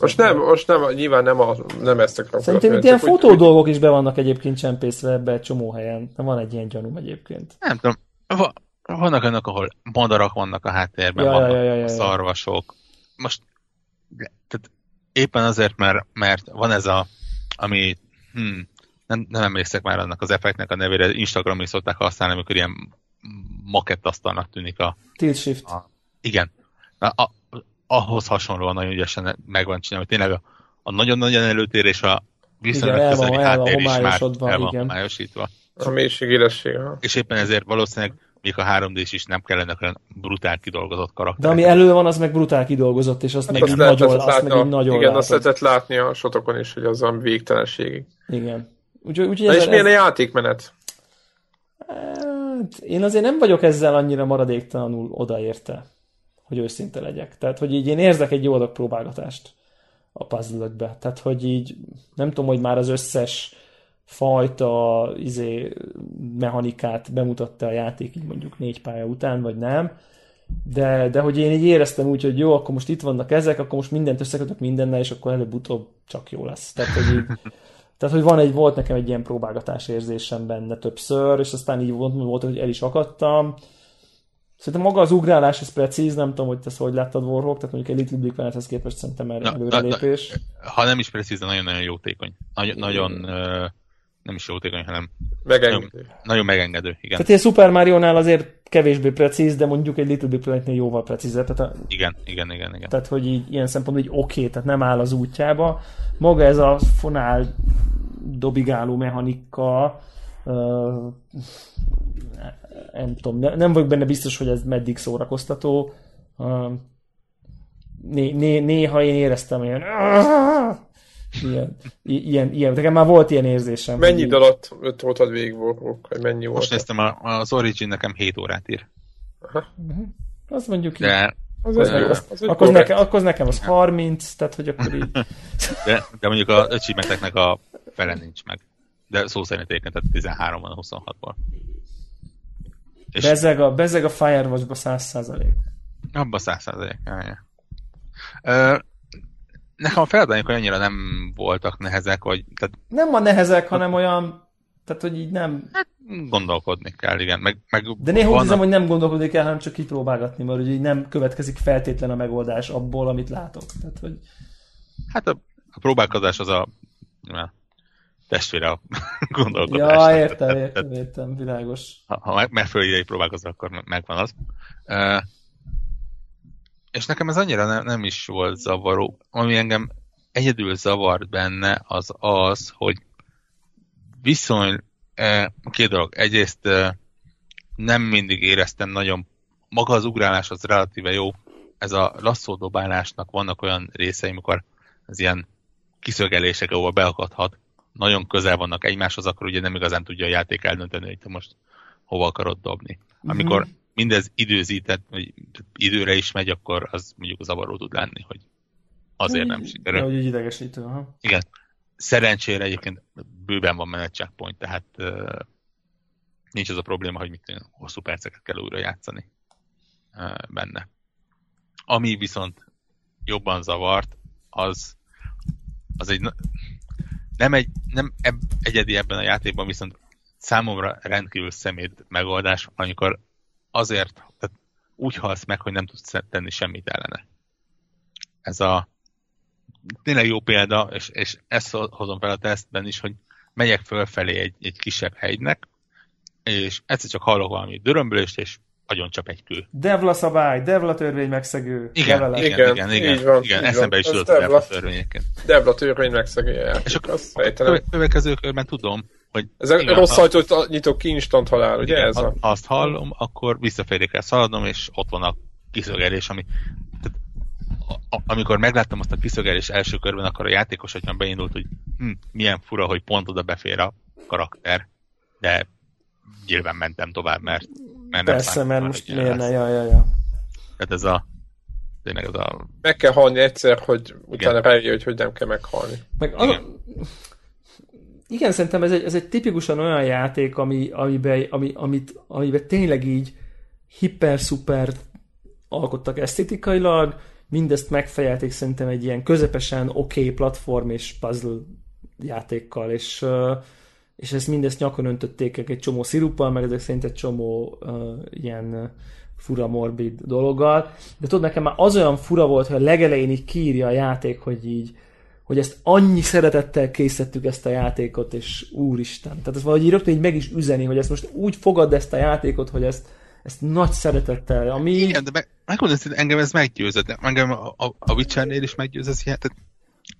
Speaker 4: Most nem, most nem, nyilván nem, a, nem ezt akarom.
Speaker 2: Szerintem itt ilyen fotó úgy, dolgok is be vannak egyébként csempészve ebbe egy csomó helyen. Van egy ilyen gyanúm egyébként.
Speaker 1: Nem tudom. Vannak önök, ahol madarak vannak a háttérben,
Speaker 2: ja,
Speaker 1: vannak
Speaker 2: ja, ja, ja,
Speaker 1: ja. szarvasok. Most tehát éppen azért, mert, mert van ez a, ami hm, nem, nem emlékszek már annak az effektnek a nevére, Instagram is szokták használni, amikor ilyen makettasztalnak tűnik a...
Speaker 2: Tilt shift. A,
Speaker 1: igen. A, a, ahhoz hasonlóan nagyon ügyesen meg van csinálva. Tényleg a, a nagyon-nagyon előtérés a viszonylag igen, közeli el háttér is már el van homályosítva.
Speaker 4: A mélységélesség.
Speaker 1: És éppen ezért valószínűleg még a 3 d is nem kellene olyan brutál kidolgozott karakter.
Speaker 2: De ami elő van, az meg brutál kidolgozott, és azt hát meg azt lehet, nagyon, azt, azt meg nagyon
Speaker 4: Igen, látod. azt lehetett látni a sotokon is, hogy az a végtelenségig.
Speaker 2: Igen. Úgy, úgy,
Speaker 4: Na ez, és milyen ez... a játékmenet?
Speaker 2: Hát, én azért nem vagyok ezzel annyira maradéktalanul odaérte hogy őszinte legyek. Tehát, hogy így én érzek egy jó adag próbálgatást a puzzle Tehát, hogy így nem tudom, hogy már az összes fajta izé, mechanikát bemutatta a játék, így mondjuk négy pálya után, vagy nem. De, de hogy én így éreztem úgy, hogy jó, akkor most itt vannak ezek, akkor most mindent összekötök mindennel, és akkor előbb-utóbb csak jó lesz. Tehát, hogy így, tehát, hogy van egy, volt nekem egy ilyen próbálgatás érzésem benne többször, és aztán így volt, volt hogy el is akadtam, Szerintem maga az ugrálás, ez precíz, nem tudom, hogy te hogy láttad Warhawk, tehát mondjuk egy Little Big Planethez képest szerintem erre előrelépés.
Speaker 1: Ha nem is precíz, de nagyon-nagyon jótékony. Nagy, nagyon, uh, nem is jótékony, hanem
Speaker 4: megengedő.
Speaker 1: Nagyon, nagyon megengedő, igen.
Speaker 2: Tehát ilyen Super Mario-nál azért kevésbé precíz, de mondjuk egy Little Big Planetnél jóval precízebb. Tehát a,
Speaker 1: igen, igen, igen, igen.
Speaker 2: Tehát, hogy így, ilyen szempontból így oké, okay, tehát nem áll az útjába. Maga ez a fonál dobigáló mechanika, uh, nem tudom, nem vagyok benne biztos, hogy ez meddig szórakoztató. Né, né, néha én éreztem ilyen ilyen, ilyen, ilyen, nekem már volt ilyen érzésem.
Speaker 4: Mennyi idő alatt toltad végig vagy mennyi volt?
Speaker 1: Most néztem, az Origin nekem 7 órát ír.
Speaker 2: Aha. Uh-huh. Azt mondjuk
Speaker 1: De,
Speaker 2: Az, az, az, az, az akkor, nekem, akkor nekem az 30, tehát hogy akkor így...
Speaker 1: De, de mondjuk a achievementeknek a fele nincs meg. De szó szerint egyébként, tehát 13 van a 26-ból.
Speaker 2: És bezeg a, bezeg a Firewatch-ba 100%.
Speaker 1: Abba 100%. Ja, nekem a feladányok annyira nem voltak nehezek, hogy... Tehát,
Speaker 2: nem a nehezek, hanem olyan, tehát hogy így nem...
Speaker 1: Hát gondolkodni kell, igen. Meg, meg
Speaker 2: De néha úgy hiszem, hogy nem gondolkodni kell, hanem csak kipróbálgatni, mert így nem következik feltétlen a megoldás abból, amit látok. Tehát, hogy...
Speaker 1: Hát a, a próbálkozás az a testvére a gondolkodás.
Speaker 2: Ja, értem, értem, értem, világos.
Speaker 1: Ha, ha megfelelő ideig próbálkozol, akkor megvan az. Uh, és nekem ez annyira nem, nem is volt zavaró. Ami engem egyedül zavart benne, az az, hogy viszony uh, két dolog. Egyrészt uh, nem mindig éreztem nagyon, maga az ugrálás az relatíve jó. Ez a lasszódobálásnak vannak olyan részei, amikor az ilyen kiszögelések, ahol beakadhat, nagyon közel vannak egymáshoz, akkor ugye nem igazán tudja a játék eldönteni, hogy te most hova akarod dobni. Amikor mm-hmm. mindez időzített, vagy időre is megy, akkor az mondjuk zavaró tud lenni, hogy azért nem sikerül.
Speaker 2: Hogy így idegesítő, aha.
Speaker 1: Igen. Szerencsére egyébként bőven van menet checkpoint, tehát uh, nincs az a probléma, hogy mit hosszú perceket kell újra játszani uh, benne. Ami viszont jobban zavart, az, az egy nem, egy, nem eb, egyedi ebben a játékban, viszont számomra rendkívül szemét megoldás, amikor azért tehát úgy halsz meg, hogy nem tudsz tenni semmit ellene. Ez a tényleg jó példa, és, és ezt hozom fel a tesztben is, hogy megyek fölfelé egy, egy kisebb hegynek, és egyszer csak hallok valami dörömbölést, és csak egy kő.
Speaker 2: Devla szabály, Devla törvény megszegő.
Speaker 1: Igen,
Speaker 2: levelek.
Speaker 1: igen,
Speaker 4: Igen,
Speaker 1: igen, igen,
Speaker 4: így van,
Speaker 1: igen,
Speaker 4: így
Speaker 1: eszembe
Speaker 4: van.
Speaker 1: is jutott a
Speaker 4: Devla.
Speaker 1: Devla törvényeket.
Speaker 4: Debla törvény megszegélye.
Speaker 1: És akkor
Speaker 4: azt
Speaker 1: a következő körben tudom, hogy
Speaker 4: Ez a
Speaker 1: igen,
Speaker 4: rossz
Speaker 1: ha-
Speaker 4: ajtót nyitok ki instant halál, ugye
Speaker 1: igen,
Speaker 4: ez
Speaker 1: ha,
Speaker 4: a...
Speaker 1: azt hallom, akkor visszafelé kell szaladnom, és ott van a kiszögelés, ami tehát, a, amikor megláttam azt a kiszögelés első körben, akkor a játékos agyban beindult, hogy hm, milyen fura, hogy pont oda befér a karakter, de nyilván mentem tovább, mert, mert nem
Speaker 2: Persze,
Speaker 1: számítom
Speaker 2: mert most miért ne, ja, ja, ja.
Speaker 1: Tehát ez a tényleg ez a
Speaker 4: Meg kell halni egyszer, hogy utána rájöjj, hogy hogy nem kell meghalni.
Speaker 2: Meg az,
Speaker 1: Igen.
Speaker 2: igen, szerintem ez egy, ez egy tipikusan olyan játék, ami, amiben, ami, amit, amiben tényleg így hiper-szuper alkottak esztétikailag, mindezt megfejelték szerintem egy ilyen közepesen oké okay platform és puzzle játékkal, és, ö, és ezt mindezt nyakon öntötték egy csomó sziruppal, meg ezek szerint egy csomó uh, ilyen fura morbid dologgal. De tudod, nekem már az olyan fura volt, hogy a legelején így kiírja a játék, hogy így hogy ezt annyi szeretettel készítettük ezt a játékot, és úristen. Tehát ez valahogy így rögtön így meg is üzeni, hogy ezt most úgy fogad ezt a játékot, hogy ezt, ezt nagy szeretettel, ami...
Speaker 1: Igen, de meg, megmondom, hogy engem ez meggyőzött. Engem a, a, a is meggyőz ez tehát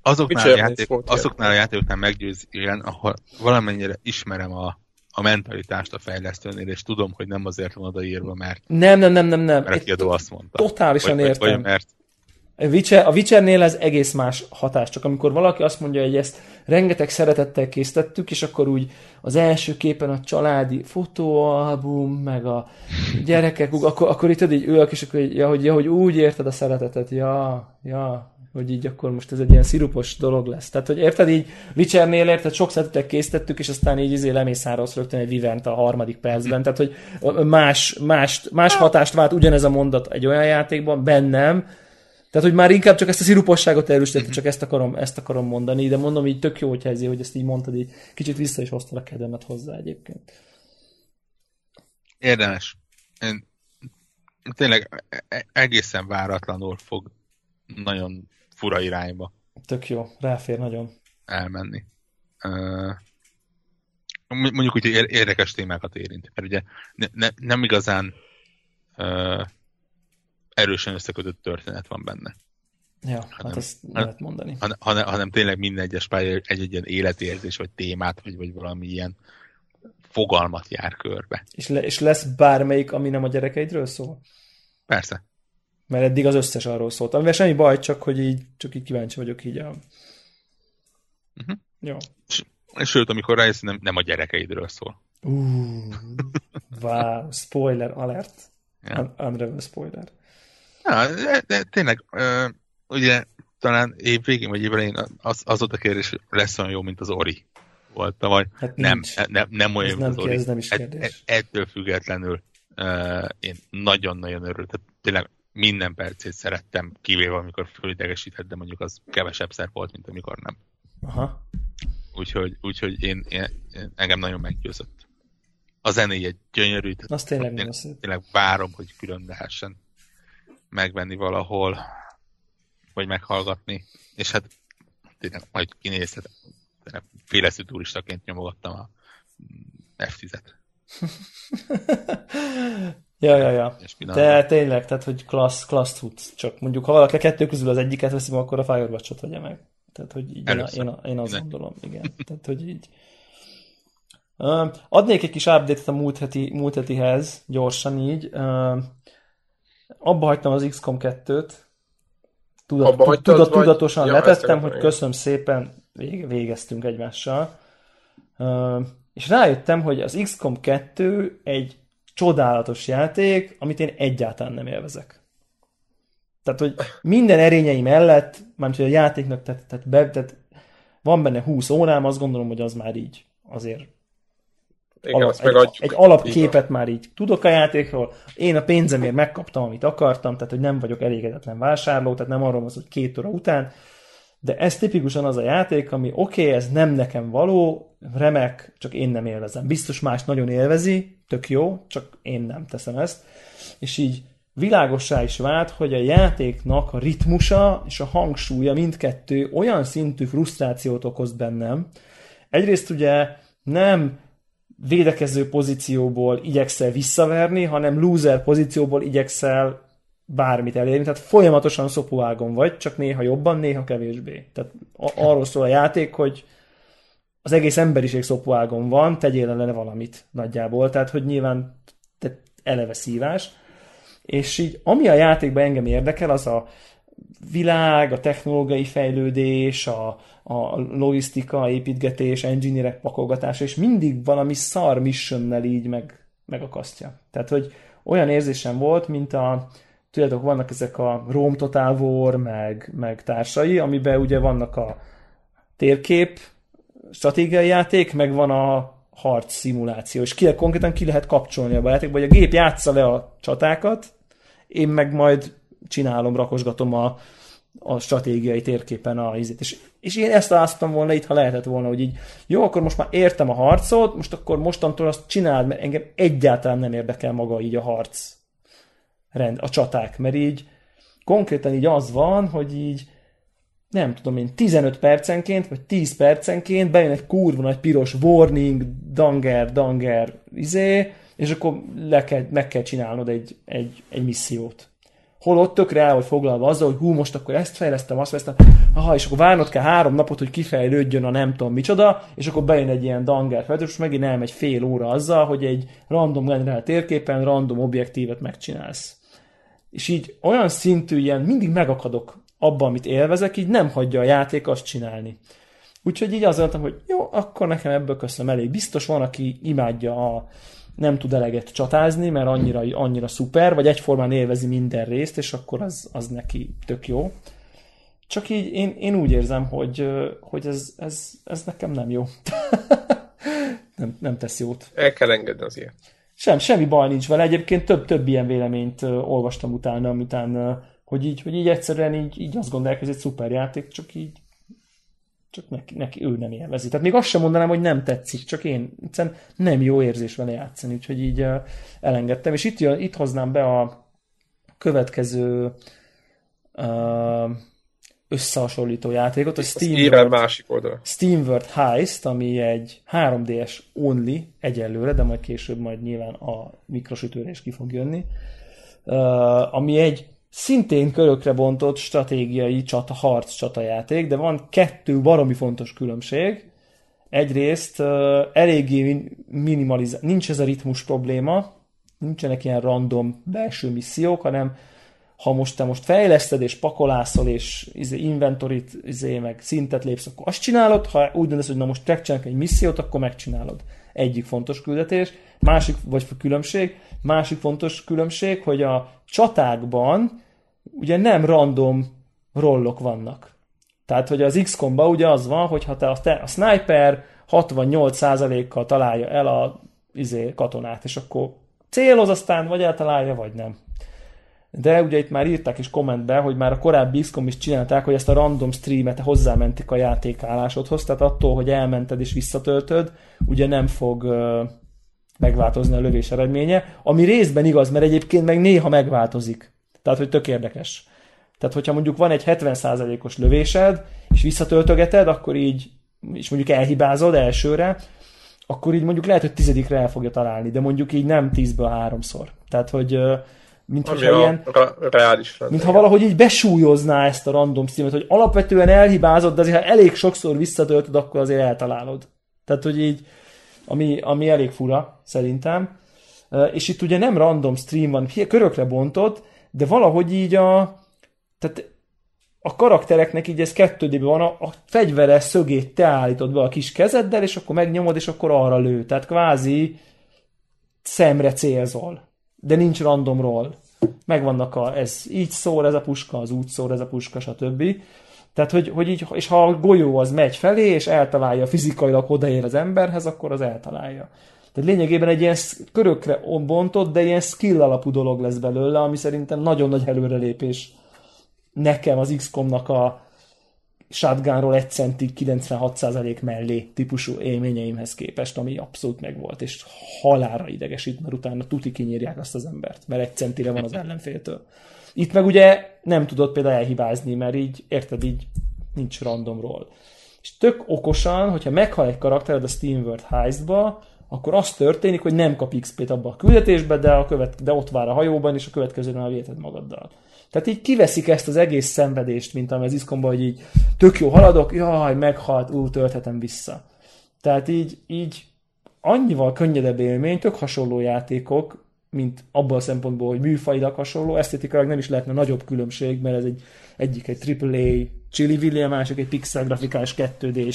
Speaker 1: azoknál, a, játék,
Speaker 4: volt
Speaker 1: azoknál a játékoknál meggyőz ilyen, ahol valamennyire ismerem a, a mentalitást a fejlesztőnél, és tudom, hogy nem azért van odaírva, mert,
Speaker 2: Nem, nem, nem, nem, nem.
Speaker 1: mert kiadó azt mondta.
Speaker 2: totálisan
Speaker 1: vagy,
Speaker 2: értem.
Speaker 1: Vagy, mert
Speaker 2: A Witcher, a Witchernél ez egész más hatás, csak amikor valaki azt mondja, hogy ezt rengeteg szeretettel készítettük, és akkor úgy az első képen a családi fotóalbum, meg a gyerekek, akkor, akkor itt így ülök, és akkor így, ja, hogy, ja, hogy úgy érted a szeretetet, ja, ja, hogy így akkor most ez egy ilyen szirupos dolog lesz. Tehát, hogy érted így, Witchernél érted, sok szeretettel készítettük, és aztán így izé lemészárolsz rögtön egy vivent a harmadik percben. Tehát, hogy más, más, más hatást vált ugyanez a mondat egy olyan játékban, bennem, tehát, hogy már inkább csak ezt a sziruposságot erősítette, csak ezt akarom, ezt akarom mondani, de mondom így tök jó, hogy ezért, hogy ezt így mondtad, így kicsit vissza is hoztad a kedvemet hozzá egyébként.
Speaker 1: érdemes. Én tényleg e- egészen váratlanul fog nagyon fura irányba
Speaker 2: Tök jó, ráfér nagyon.
Speaker 1: elmenni. Uh, mondjuk úgy, hogy ér- érdekes témákat érint. Mert ugye ne, ne, nem igazán uh, erősen összekötött történet van benne,
Speaker 2: Ja, hát
Speaker 1: nem.
Speaker 2: ezt
Speaker 1: Hát-
Speaker 2: lehet mondani.
Speaker 1: hanem, hanem, hanem tényleg minden egyes pálya egy-egy ilyen életérzés, vagy témát, vagy, vagy valami ilyen fogalmat jár körbe.
Speaker 2: És, le, és lesz bármelyik, ami nem a gyerekeidről szól?
Speaker 1: Persze.
Speaker 2: Mert eddig az összes arról szólt. Amivel semmi baj, csak hogy így, csak így kíváncsi vagyok így a...
Speaker 1: Uh-huh.
Speaker 2: Jó.
Speaker 1: Sőt, amikor rájössz, nem, nem a gyerekeidről szól.
Speaker 2: Uh, wow, spoiler alert.
Speaker 1: Ja.
Speaker 2: Un- Unravel spoiler.
Speaker 1: Ja, de, de tényleg, ugye talán év végén vagy év elején az, az volt a kérdés, hogy lesz olyan jó, mint az Ori volt tavaly.
Speaker 2: Hát
Speaker 1: Nem,
Speaker 2: nincs.
Speaker 1: nem, nem olyan,
Speaker 2: Ez
Speaker 1: mint
Speaker 2: nem
Speaker 1: az Ori.
Speaker 2: ez nem is
Speaker 1: Ett-
Speaker 2: kérdés.
Speaker 1: ett- ettől függetlenül uh, én nagyon-nagyon örültem. Nagyon minden percét szerettem, kivéve amikor fölidegesített, de mondjuk az kevesebb szer volt, mint amikor nem.
Speaker 2: Aha.
Speaker 1: Úgyhogy, úgyhogy én, én, én, engem nagyon meggyőzött. A zenéje gyönyörű, tehát
Speaker 2: Az tényleg
Speaker 1: én
Speaker 2: szép.
Speaker 1: tényleg várom, hogy külön lehessen megvenni valahol, vagy meghallgatni, és hát tényleg majd kinézhet, tényleg féleszű turistaként nyomogattam a F10-et.
Speaker 2: ja, ja, ja. De tényleg, tehát, hogy klassz, klassz cucc. Csak mondjuk, ha valaki a kettő közül az egyiket veszi, akkor a Firewatch-ot vegye meg. Tehát, hogy így én,
Speaker 1: Először.
Speaker 2: én, én azt
Speaker 1: Ne.
Speaker 2: gondolom, igen. Tehát, hogy így. Uh, adnék egy kis update-et a múlt, heti, múlt hetihez, gyorsan így. Uh, abba hagytam az XCOM 2-t. Tudat,
Speaker 4: Abba hagytad,
Speaker 2: tudat,
Speaker 4: vagy-
Speaker 2: tudatosan
Speaker 4: Ja,
Speaker 2: letettem, hogy köszönöm szépen, vége, végeztünk egymással. Uh, és rájöttem, hogy az XCOM 2 egy csodálatos játék, amit én egyáltalán nem élvezek. Tehát, hogy minden erényei mellett, mármint hogy a játéknak, tehát, tehát, be, tehát van benne 20 órám, azt gondolom, hogy az már így azért
Speaker 4: Igen,
Speaker 2: alap, egy, egy alapképet már így tudok a játékról. Én a pénzemért megkaptam, amit akartam, tehát hogy nem vagyok elégedetlen vásárló, tehát nem arról van hogy két óra után, de ez tipikusan az a játék, ami oké, okay, ez nem nekem való, remek, csak én nem élvezem. Biztos más nagyon élvezi, tök jó, csak én nem teszem ezt. És így világossá is vált, hogy a játéknak a ritmusa és a hangsúlya mindkettő olyan szintű frusztrációt okoz bennem. Egyrészt ugye nem védekező pozícióból igyekszel visszaverni, hanem loser pozícióból igyekszel bármit elérni, tehát folyamatosan szopuágon vagy, csak néha jobban, néha kevésbé. Tehát arról szól a játék, hogy az egész emberiség szopuágon van, tegyél ellene valamit nagyjából, tehát hogy nyilván tehát eleve szívás. És így, ami a játékban engem érdekel, az a világ, a technológiai fejlődés, a, a logisztika, építgetés, engineerek pakolgatása, és mindig valami szar missionnel így meg, megakasztja. Tehát, hogy olyan érzésem volt, mint a, tudjátok, vannak ezek a Rome Total War, meg, meg társai, amiben ugye vannak a térkép, stratégiai játék, meg van a harc szimuláció, és ki, konkrétan ki lehet kapcsolni a játékba, hogy a gép játsza le a csatákat, én meg majd csinálom, rakosgatom a, a stratégiai térképen a izét. És, és én ezt láttam volna itt, ha lehetett volna, hogy így jó, akkor most már értem a harcot, most akkor mostantól azt csináld, mert engem egyáltalán nem érdekel maga így a harc rend, a csaták, mert így konkrétan így az van, hogy így nem tudom én, 15 percenként, vagy 10 percenként bejön egy kurva nagy piros warning, danger, danger, izé, és akkor le kell, meg kell csinálnod egy, egy, egy missziót. Holott tökre el vagy foglalva azzal, hogy hú, most akkor ezt fejlesztem, azt fejlesztem, aha, és akkor várnod kell három napot, hogy kifejlődjön a nem tudom micsoda, és akkor bejön egy ilyen danger feltől, és megint elmegy fél óra azzal, hogy egy random generált térképen random objektívet megcsinálsz. És így olyan szintű ilyen, mindig megakadok abban, amit élvezek, így nem hagyja a játék azt csinálni. Úgyhogy így azt mondtam, hogy jó, akkor nekem ebből köszönöm elég. Biztos van, aki imádja a, nem tud eleget csatázni, mert annyira, annyira szuper, vagy egyformán élvezi minden részt, és akkor az, az neki tök jó. Csak így én, én úgy érzem, hogy, hogy ez, ez, ez nekem nem jó. nem, nem tesz jót.
Speaker 4: El kell engedni az ilyet.
Speaker 2: Sem, semmi baj nincs vele. Egyébként több, több ilyen véleményt olvastam utána, amitán, hogy így, hogy így egyszerűen így, így azt gondolják, hogy ez egy szuper játék, csak így csak neki, neki ő nem élvezi. Tehát még azt sem mondanám, hogy nem tetszik, csak én egyszerűen nem jó érzés vele játszani, úgyhogy így uh, elengedtem. És itt, jön, itt hoznám be a következő uh, összehasonlító játékot, a
Speaker 4: Steam másik oldal.
Speaker 2: Steam World Heist, ami egy 3DS only egyelőre, de majd később majd nyilván a mikrosütőre is ki fog jönni, uh, ami egy szintén körökre bontott stratégiai csata, harc csatajáték, de van kettő baromi fontos különbség. Egyrészt uh, eléggé minimalizált, nincs ez a ritmus probléma, nincsenek ilyen random belső missziók, hanem ha most te most fejleszted és pakolászol, és izé, inventorit, izé, meg szintet lépsz, akkor azt csinálod, ha úgy döntesz, hogy na most track egy missziót, akkor megcsinálod. Egyik fontos küldetés. Másik, vagy különbség, másik fontos különbség, hogy a csatákban ugye nem random rollok vannak. Tehát, hogy az XCOM-ba ugye az van, hogy ha te a, te, a sniper 68%-kal találja el a izé, katonát, és akkor céloz aztán, vagy eltalálja, vagy nem. De ugye itt már írták is kommentbe, hogy már a korábbi XCOM is csinálták, hogy ezt a random streamet hozzámentik a játékállásodhoz, tehát attól, hogy elmented és visszatöltöd, ugye nem fog megváltozni a lövés eredménye, ami részben igaz, mert egyébként meg néha megváltozik. Tehát, hogy tök érdekes. Tehát, hogyha mondjuk van egy 70%-os lövésed, és visszatöltögeted, akkor így, és mondjuk elhibázod elsőre, akkor így mondjuk lehet, hogy tizedikre el fogja találni, de mondjuk így nem tízből háromszor. Tehát, hogy mint
Speaker 4: Ami a ilyen, reális.
Speaker 2: Mintha valahogy így besúlyozná ezt a random streamet, hogy alapvetően elhibázod, de azért ha elég sokszor visszatöltöd, akkor azért eltalálod. Tehát, hogy így, ami, ami elég fura, szerintem. És itt ugye nem random stream van, körökre bontott, de valahogy így a, tehát a karaktereknek így ez kettődében van, a, a fegyveres szögét te állítod be a kis kezeddel, és akkor megnyomod, és akkor arra lő. Tehát kvázi szemre célzol. De nincs randomról. Megvannak a, ez így szól ez a puska, az úgy szól ez a puska, stb. Tehát, hogy, hogy így, és ha a golyó az megy felé, és eltalálja fizikailag odaér az emberhez, akkor az eltalálja. Tehát lényegében egy ilyen körökre bontott, de ilyen skill alapú dolog lesz belőle, ami szerintem nagyon nagy előrelépés nekem az XCOM-nak a shotgunról 1 centi 96% mellé típusú élményeimhez képest, ami abszolút megvolt, és halára idegesít, mert utána tuti kinyírják azt az embert, mert egy centire van az ellenféltől. Itt meg ugye nem tudod például elhibázni, mert így, érted, így nincs randomról. És tök okosan, hogyha meghal egy karaktered a Steam World Heist-ba, akkor az történik, hogy nem kap XP-t abba a küldetésbe, de, a követ, de ott vár a hajóban, és a következőben a viheted magaddal. Tehát így kiveszik ezt az egész szenvedést, mint ami az iszkomban, hogy így tök jó haladok, jaj, meghalt, ú, tölthetem vissza. Tehát így, így annyival könnyedebb élmény, tök hasonló játékok, mint abban a szempontból, hogy műfajilag hasonló, esztétikailag nem is lehetne nagyobb különbség, mert ez egy, egyik egy AAA Chili Willy, a másik egy pixel grafikás 2 d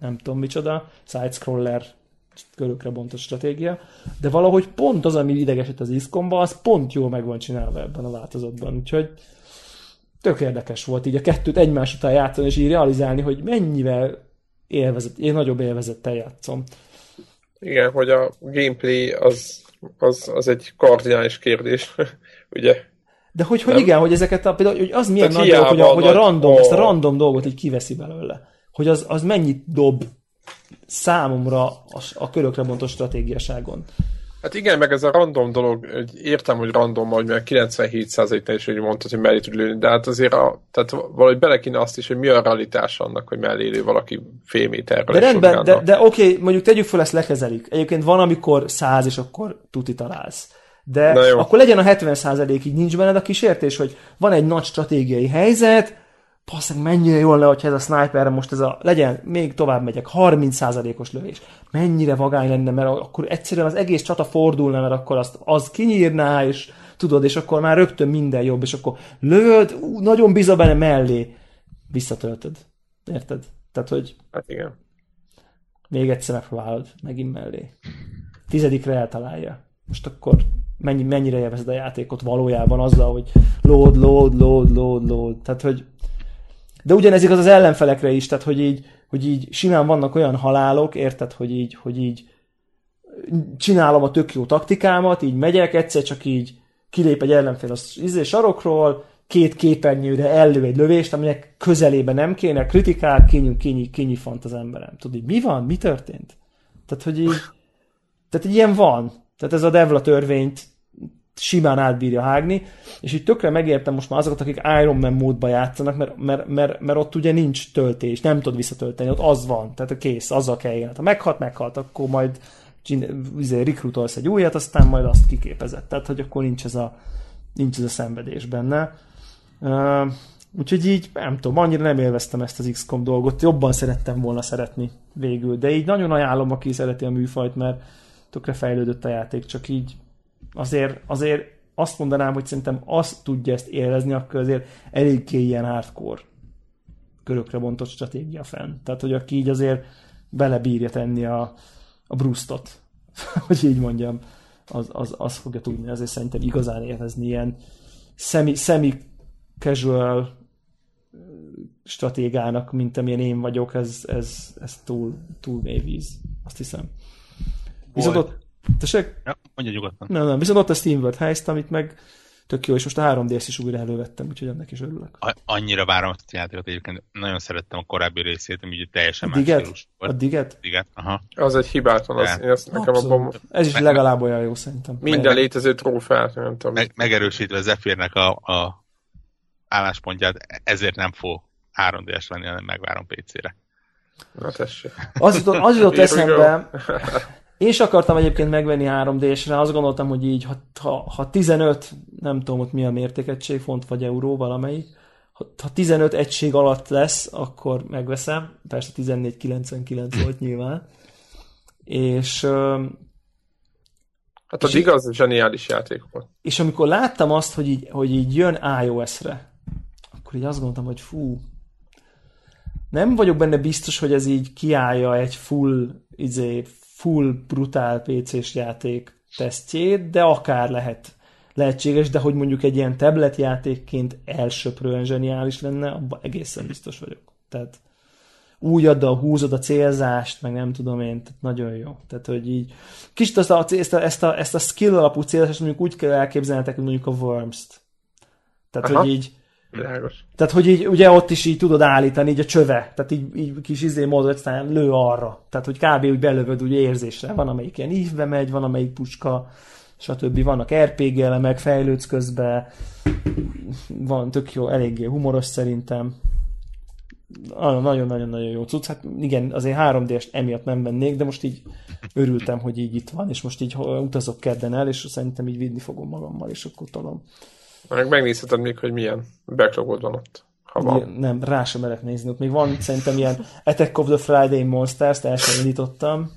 Speaker 2: nem tudom micsoda, side-scroller körökre bontott stratégia, de valahogy pont az, ami idegesít az iszkomba, az pont jól meg van csinálva ebben a változatban, úgyhogy tök érdekes volt így a kettőt egymás után játszani, és így realizálni, hogy mennyivel élvezet, én nagyobb élvezettel játszom.
Speaker 4: Igen, hogy a gameplay az, az, az egy kardinális kérdés, ugye?
Speaker 2: De hogy, hogy igen, hogy ezeket a, például, hogy az milyen Tehát nagy dolog, hogy a, hogy a random, a... ezt a random dolgot így kiveszi belőle. Hogy az, az mennyit dob számomra a, a körökre bontott stratégiaságon.
Speaker 4: Hát igen, meg ez a random dolog, értem, hogy random vagy, mert 97%-nál is hogy mondtad, hogy mellé tud lőni, de hát azért a, tehát valahogy bele kéne azt is, hogy mi a realitás annak, hogy mellé lő valaki fél méterről.
Speaker 2: De rendben, de, de oké, okay, mondjuk tegyük fel, ezt lekezelik. Egyébként van, amikor száz, és akkor tuti találsz. De akkor legyen a 70% így nincs benned a kísértés, hogy van egy nagy stratégiai helyzet, passzeg mennyire jól le, hogyha ez a sniperre most ez a, legyen, még tovább megyek, 30%-os lövés. Mennyire vagány lenne, mert akkor egyszerűen az egész csata fordulna, mert akkor azt az kinyírná, és tudod, és akkor már rögtön minden jobb, és akkor lövöd, ú, nagyon biza benne mellé, visszatöltöd. Érted? Tehát, hogy...
Speaker 4: Hát igen.
Speaker 2: Még egyszer megpróbálod, megint mellé. Tizedikre eltalálja. Most akkor mennyi, mennyire élvezed a játékot valójában azzal, hogy load, load, load, load, load. Tehát, hogy de ugyanez igaz az ellenfelekre is, tehát hogy így, hogy így simán vannak olyan halálok, érted, hogy így, hogy így csinálom a tök jó taktikámat, így megyek, egyszer csak így kilép egy ellenfél az izé sarokról, két képernyőre ellő egy lövést, aminek közelébe nem kéne, kritikál, kinyí, kinyí, kinyifant az emberem. Tudod, így mi van? Mi történt? Tehát, hogy így, tehát így ilyen van. Tehát ez a Devla törvényt simán átbírja hágni, és így tökre megértem most már azokat, akik Iron Man módba játszanak, mert, mert, mert, mert ott ugye nincs töltés, nem tud visszatölteni, ott az van, tehát a kész, azzal kell élni. Ha meghalt, meghalt, akkor majd izé, rekrutolsz egy újat, aztán majd azt kiképezett. Tehát, hogy akkor nincs ez a, nincs ez a szenvedés benne. Uh, úgyhogy így, nem tudom, annyira nem élveztem ezt az XCOM dolgot, jobban szerettem volna szeretni végül, de így nagyon ajánlom, aki szereti a műfajt, mert tökre fejlődött a játék, csak így azért, azért azt mondanám, hogy szerintem azt tudja ezt érezni, akkor azért eléggé ilyen hardcore körökre bontott stratégia fenn. Tehát, hogy aki így azért belebírja tenni a, a brustot, hogy így mondjam, az, az, az fogja tudni azért szerintem igazán élvezni ilyen semi, semi casual stratégának, mint amilyen én vagyok, ez, ez, ez túl, túl mély víz. Azt hiszem. Viszont ott,
Speaker 1: Tessék? Ja, mondja nyugodtan.
Speaker 2: Nem, nem, viszont ott a Steamworld Heist, amit meg tök jó, és most a 3DS is újra elővettem, úgyhogy ennek is örülök.
Speaker 1: A, annyira várom azt a játékot, egyébként nagyon szerettem a korábbi részét, ami ugye teljesen
Speaker 2: a Diget? más volt. A Diget?
Speaker 1: Diget, aha.
Speaker 4: Az egy hibátlan, az, én ezt nekem abban...
Speaker 2: Ez is meg, legalább olyan jó szerintem.
Speaker 4: Minden meg, létező trófeát, nem tudom.
Speaker 1: Meg, megerősítve Zephyrnek a, a álláspontját, ezért nem fog 3DS venni, hanem megvárom PC-re.
Speaker 4: Na tessék.
Speaker 2: Az jutott, az jutott eszembe, Én is akartam egyébként megvenni 3D-sre, azt gondoltam, hogy így, ha, ha, ha 15, nem tudom ott mi a mértékegység, font vagy euró valamelyik, ha, ha 15 egység alatt lesz, akkor megveszem. Persze 14,99 volt nyilván. És
Speaker 4: Hát az igaz, zseniális játék volt.
Speaker 2: És amikor láttam azt, hogy így, hogy így jön iOS-re, akkor így azt gondoltam, hogy fú, nem vagyok benne biztos, hogy ez így kiállja egy full izé, full brutál PC-s játék tesztjét, de akár lehet lehetséges, de hogy mondjuk egy ilyen tablet játékként elsöprően zseniális lenne, abban egészen biztos vagyok. Tehát újaddal húzod a célzást, meg nem tudom én, tehát nagyon jó. Tehát, hogy így kicsit azt a, ezt, a, ezt, a, ezt a skill alapú célzást mondjuk úgy kell elképzelnetek, hogy mondjuk a Worms-t. Tehát, Aha. hogy így
Speaker 4: Világos.
Speaker 2: Tehát, hogy így, ugye ott is így tudod állítani, így a csöve, tehát így, így kis izé módon, aztán lő arra. Tehát, hogy kb. úgy belövöd úgy érzésre. Van, amelyik ilyen ívbe megy, van, amelyik puska, stb. Vannak RPG elemek, fejlődsz közben, van tök jó, eléggé humoros szerintem. nagyon-nagyon-nagyon jó cucc. Hát igen, azért 3D-est emiatt nem vennék, de most így örültem, hogy így itt van, és most így utazok kedden el, és szerintem így vinni fogom magammal, és akkor talán.
Speaker 4: Meg megnézheted még, hogy milyen backlogod van ott. Ha van.
Speaker 2: Nem, rá sem merek nézni. Még van szerintem ilyen Attack of the Friday Monsters-t, el sem indítottam.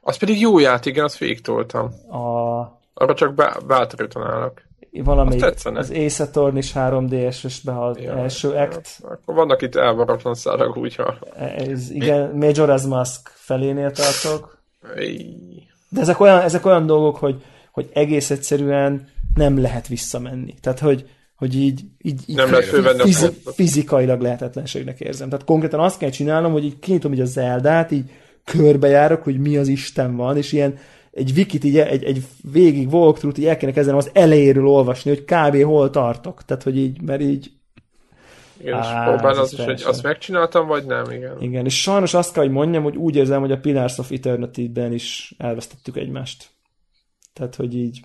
Speaker 4: Az pedig jó játék, igen, azt végigtoltam.
Speaker 2: A...
Speaker 4: Arra csak bátorítanálok
Speaker 2: valamelyik, az Ace Attorney is 3D-es behalt ja, első act.
Speaker 4: Ja. Akkor vannak itt elvaratlan szárak, úgyha.
Speaker 2: Ez, igen, Mi? Major as Mask felénél tartok. De ezek olyan, ezek olyan dolgok, hogy, hogy egész egyszerűen nem lehet visszamenni. Tehát, hogy, hogy így, így, így
Speaker 4: nem lehet fölvenni
Speaker 2: a fizikailag lehetetlenségnek érzem. Tehát konkrétan azt kell csinálnom, hogy így kinyitom így a Zeldát, így körbejárok, hogy mi az Isten van, és ilyen egy wikit így, egy, egy végig walkthrough így el kéne kezdenem az elejéről olvasni, hogy kb. hol tartok. Tehát, hogy így, mert így
Speaker 4: igen, Á, és próbál az is, hogy azt megcsináltam, vagy nem, igen.
Speaker 2: Igen, és sajnos azt kell, hogy mondjam, hogy úgy érzem, hogy a Pillars of Eternity-ben is elvesztettük egymást. Tehát, hogy így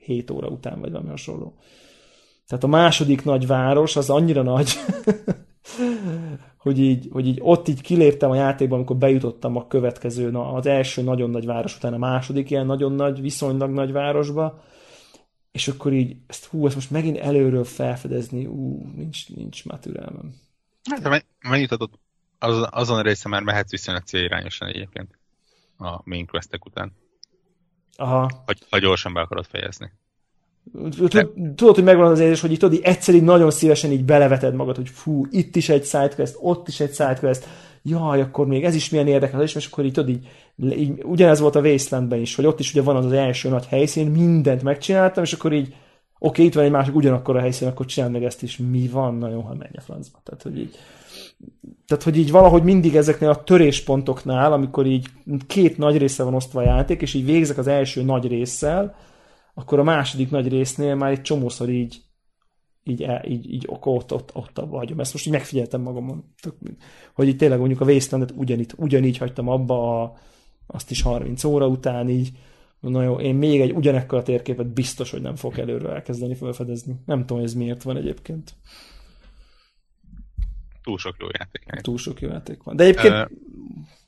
Speaker 2: 37 óra után, vagy valami hasonló. Tehát a második nagy város az annyira nagy, hogy így, hogy így ott így kiléptem a játékban, amikor bejutottam a következő, az első nagyon nagy város után a második ilyen nagyon nagy, viszonylag nagy városba, és akkor így, ezt, hú, ezt most megint előről felfedezni, ú, nincs, nincs már türelmem.
Speaker 1: Hát, mennyit adott, az, azon a része már mehetsz viszonylag célirányosan egyébként a main questek után.
Speaker 2: Aha.
Speaker 1: Ha, ha gyorsan be akarod fejezni.
Speaker 2: Tudod, hogy megvan az érzés, hogy így, tudod, így egyszer így nagyon szívesen így beleveted magad, hogy fú, itt is egy sidequest, ott is egy sidequest, jaj, akkor még ez is milyen érdekes, és akkor így tudod, így, így ugyanez volt a Wastelandben is, hogy ott is ugye van az az első nagy helyszín, mindent megcsináltam, és akkor így, oké, okay, itt van egy másik ugyanakkor a helyszín, akkor csinálj meg ezt is, mi van, nagyon, ha menj a francba. Tehát, hogy így, tehát, hogy így valahogy mindig ezeknél a töréspontoknál, amikor így két nagy része van osztva a játék, és így végzek az első nagy résszel, akkor a második nagy résznél már egy csomószor így így, így, így ott, ott, ott abba hagyom. Ezt most így megfigyeltem magamon, hogy így tényleg mondjuk a Wastelandet ugyanígy, ugyanígy hagytam abba, a, azt is 30 óra után így, na jó, én még egy ugyanekkor a térképet biztos, hogy nem fog előről elkezdeni felfedezni. Nem tudom, ez miért van egyébként.
Speaker 1: Túl sok jó játék.
Speaker 2: Túl sok jó játék van. De egyébként... Uh,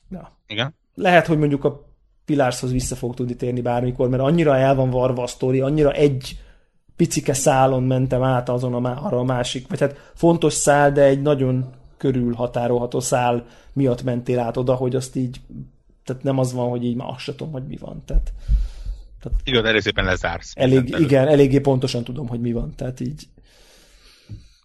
Speaker 1: ja. Igen?
Speaker 2: Lehet, hogy mondjuk a Pilarshoz vissza fog tudni térni bármikor, mert annyira el van varva a sztori, annyira egy picike szálon mentem át azon a, arra a másik, vagy hát fontos szál, de egy nagyon körül határolható szál miatt mentél át oda, hogy azt így, tehát nem az van, hogy így már azt sem tudom, hogy mi van. Tehát,
Speaker 1: tehát igen, elég szépen lezársz.
Speaker 2: Elég, igen, eléggé pontosan tudom, hogy mi van, tehát így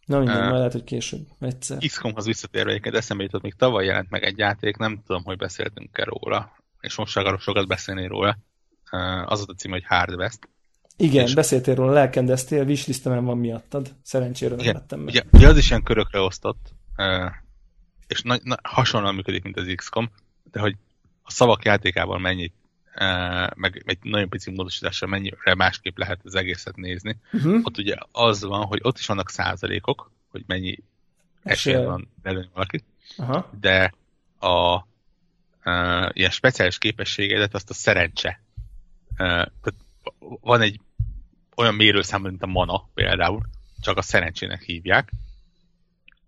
Speaker 2: Na minden, uh, majd lehet, hogy később, egyszer.
Speaker 1: XCOM-hoz visszatérve egyébként eszembe jutott, még tavaly jelent meg egy játék, nem tudom, hogy beszéltünk-e róla és most sem akarok sokat beszélni róla. Az a cím, hogy Hard West.
Speaker 2: Igen, és... beszéltél róla, lelkendeztél, wishlistemen van miattad. Szerencsére nem vettem meg.
Speaker 1: Ugye, ugye, az is ilyen körökre osztott, és na, na, hasonlóan működik, mint az XCOM, de hogy a szavak játékával mennyit, meg egy nagyon pici módosítással mennyire másképp lehet az egészet nézni. Uh-huh. Ott ugye az van, hogy ott is vannak százalékok, hogy mennyi esély van belőle valaki, Aha. de a uh, ilyen speciális képességedet, azt a szerencse. Uh, tehát van egy olyan mérőszám, mint a mana például, csak a szerencsének hívják,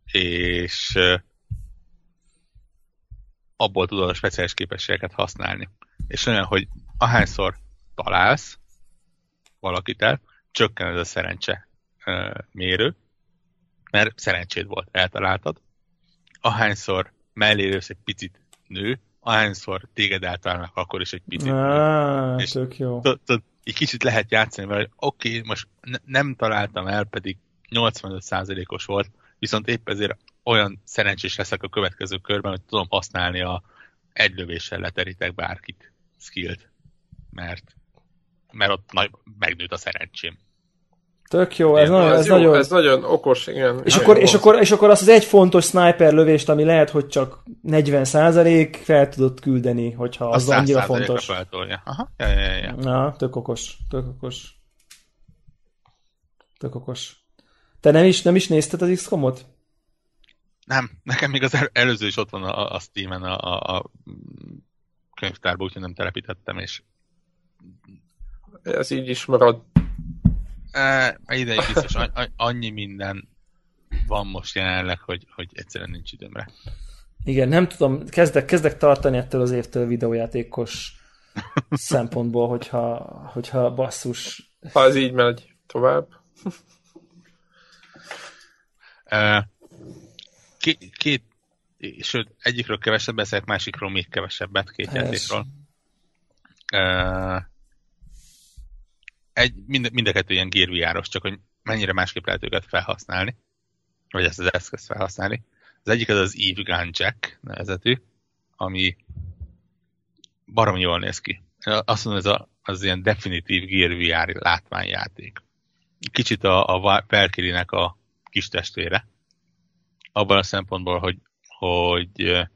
Speaker 1: és uh, abból tudod a speciális képességeket használni. És olyan, hogy ahányszor találsz valakit el, csökken ez a szerencse mérő, mert szerencséd volt, eltaláltad. Ahányszor mellé egy picit nő, ahányszor téged eltalálnak, akkor is egy picit.
Speaker 2: Ah, és tök jó.
Speaker 1: Egy kicsit lehet játszani, mert oké, most ne, nem találtam el, pedig 85%-os volt, viszont épp ezért olyan szerencsés leszek a következő körben, hogy tudom használni a egy lövéssel leterítek bárkit skillt, mert, mert ott nagy, megnőtt a szerencsém.
Speaker 2: Tök jó, ez, nagyon, ez, ez, jó, nagyon...
Speaker 4: ez nagyon okos, igen.
Speaker 2: És akkor, és, akkor, és akkor azt az egy fontos sniper lövést, ami lehet, hogy csak 40 százalék, fel tudod küldeni, hogyha az, az annyira fontos.
Speaker 1: Feltolja. Aha, ja, ja, ja.
Speaker 2: Na, tök okos, tök okos. Tök okos. Te nem is, nem is nézted az XCOM-ot?
Speaker 1: Nem, nekem még az el, előző is ott van a, a Steam-en a, a, a könyvtárban, úgyhogy nem telepítettem, és
Speaker 4: ez így is marad
Speaker 1: Uh, ideig biztos annyi minden van most jelenleg, hogy, hogy egyszerűen nincs időmre.
Speaker 2: Igen, nem tudom, kezdek, kezdek tartani ettől az évtől videójátékos szempontból, hogyha, hogyha basszus.
Speaker 4: Ha ez így megy tovább.
Speaker 1: Két, két sőt, egyikről kevesebbet beszélt, másikról még kevesebbet, két játékról. Egy, mind, mind a kettő ilyen gérviáros, csak hogy mennyire másképp lehet őket felhasználni, vagy ezt az eszközt felhasználni. Az egyik az az Eve Gun Jack nevezetű, ami barom jól néz ki. Azt mondom, ez a, az ilyen definitív Gear VR látványjáték. Kicsit a, a Valkyrie-nek a kis testvére. Abban a szempontból, hogy, hogy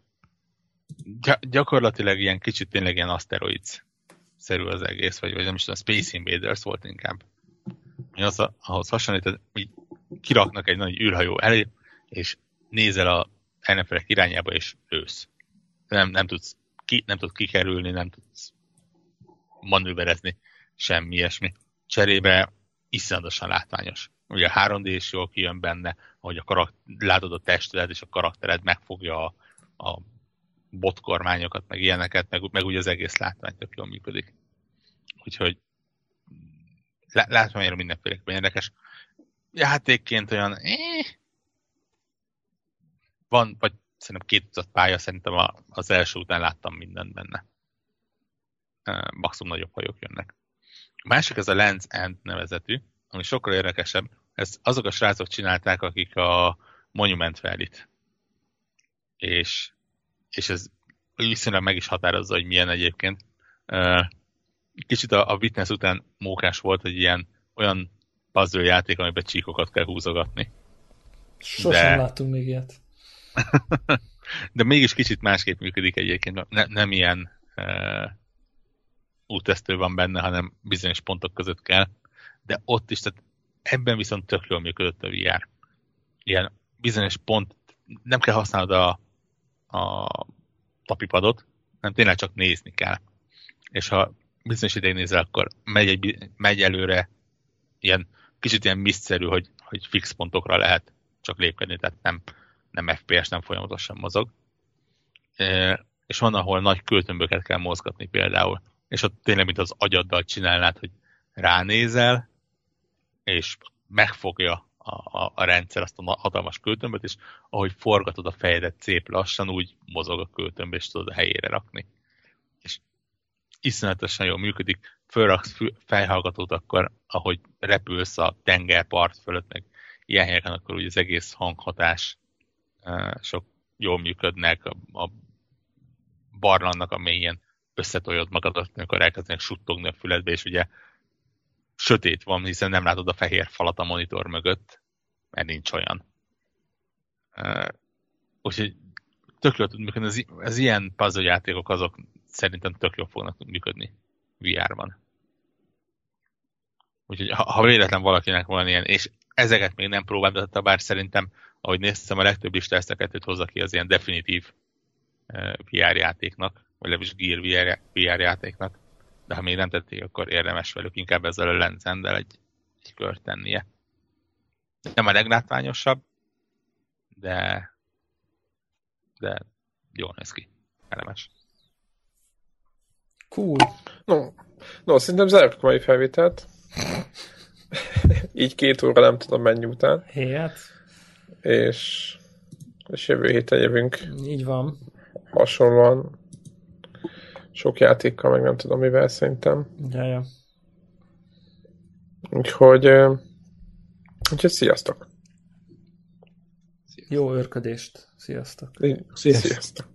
Speaker 1: gyakorlatilag ilyen kicsit tényleg ilyen asteroids szerű az egész, vagy, vagy nem is tudom, Space Invaders volt inkább. Az, ahhoz hasonlít, hogy kiraknak egy nagy űrhajó elé, és nézel a ellenfelek irányába, és ősz. Nem, nem tudsz ki, nem tudsz kikerülni, nem tudsz manőverezni, semmi ilyesmi. Cserébe iszonyatosan látványos. Ugye a 3D is jól kijön benne, hogy a karakter, látod a testedet, és a karaktered megfogja a, a botkormányokat, meg ilyeneket, meg, meg ugye az egész látvány tök jól működik. Úgyhogy látványra mindenféleképpen érdekes. Játékként olyan eh, van, vagy szerintem két tucat pálya, szerintem az első után láttam mindent benne. Maximum nagyobb hajók jönnek. A másik ez a Lens End nevezetű, ami sokkal érdekesebb. Ezt azok a srácok csinálták, akik a Monument Valley-t. És, és ez viszonylag meg is határozza, hogy milyen egyébként. Kicsit a, a Witness után mókás volt, hogy ilyen olyan puzzle játék, amiben csíkokat kell húzogatni.
Speaker 2: Sosem De... láttunk még ilyet.
Speaker 1: De mégis kicsit másképp működik egyébként. Ne, nem ilyen uh, útesztő van benne, hanem bizonyos pontok között kell. De ott is, tehát ebben viszont tök jól működött a VR. Ilyen bizonyos pont, nem kell használnod a, a tapipadot, nem tényleg csak nézni kell. És ha bizonyos ideig nézel, akkor megy, egy, megy előre ilyen kicsit ilyen misztszerű, hogy, hogy fix pontokra lehet csak lépkedni, tehát nem, nem FPS, nem folyamatosan mozog. E, és van, ahol nagy költömböket kell mozgatni például, és ott tényleg, mint az agyaddal csinálnád, hogy ránézel, és megfogja a, a, a rendszer azt a hatalmas költömböt, és ahogy forgatod a fejedet szép lassan, úgy mozog a költömb, és tudod a helyére rakni. És iszonyatosan jól működik, fölraksz fejhallgatót, akkor ahogy repülsz a tengerpart fölött, meg ilyen helyeken, akkor úgy az egész hanghatás sok jól működnek, a, a barlannak a mélyén összetoljod magadat, amikor elkezdenek suttogni a füledbe, és ugye sötét van, hiszen nem látod a fehér falat a monitor mögött, mert nincs olyan. Uh, úgyhogy tök jól tud működni. Az, az ilyen puzzle játékok azok szerintem tök jól fognak működni VR-ban. Úgyhogy ha, ha véletlen valakinek van ilyen, és ezeket még nem próbáltatta, bár szerintem ahogy néztem, a legtöbb lista ezt a kettőt hozza ki az ilyen definitív uh, VR játéknak, vagy legalábbis Gear VR, VR játéknak, de ha még nem tették, akkor érdemes velük inkább ezzel a lenzendel egy, egy kört tennie. Nem a leglátványosabb, de de jól néz ki. Elemes.
Speaker 2: Cool.
Speaker 4: No, no szerintem zártuk mai felvételt. Így két óra nem tudom mennyi után.
Speaker 2: Hát
Speaker 4: és, és jövő héten jövünk.
Speaker 2: Így van.
Speaker 4: Hasonlóan sok játékkal, meg nem tudom mivel szerintem.
Speaker 2: Ja, ja.
Speaker 4: Úgyhogy, úgyhogy sziasztok!
Speaker 2: Jó örködést! Sziasztok!
Speaker 3: Sziasztok!
Speaker 4: sziasztok.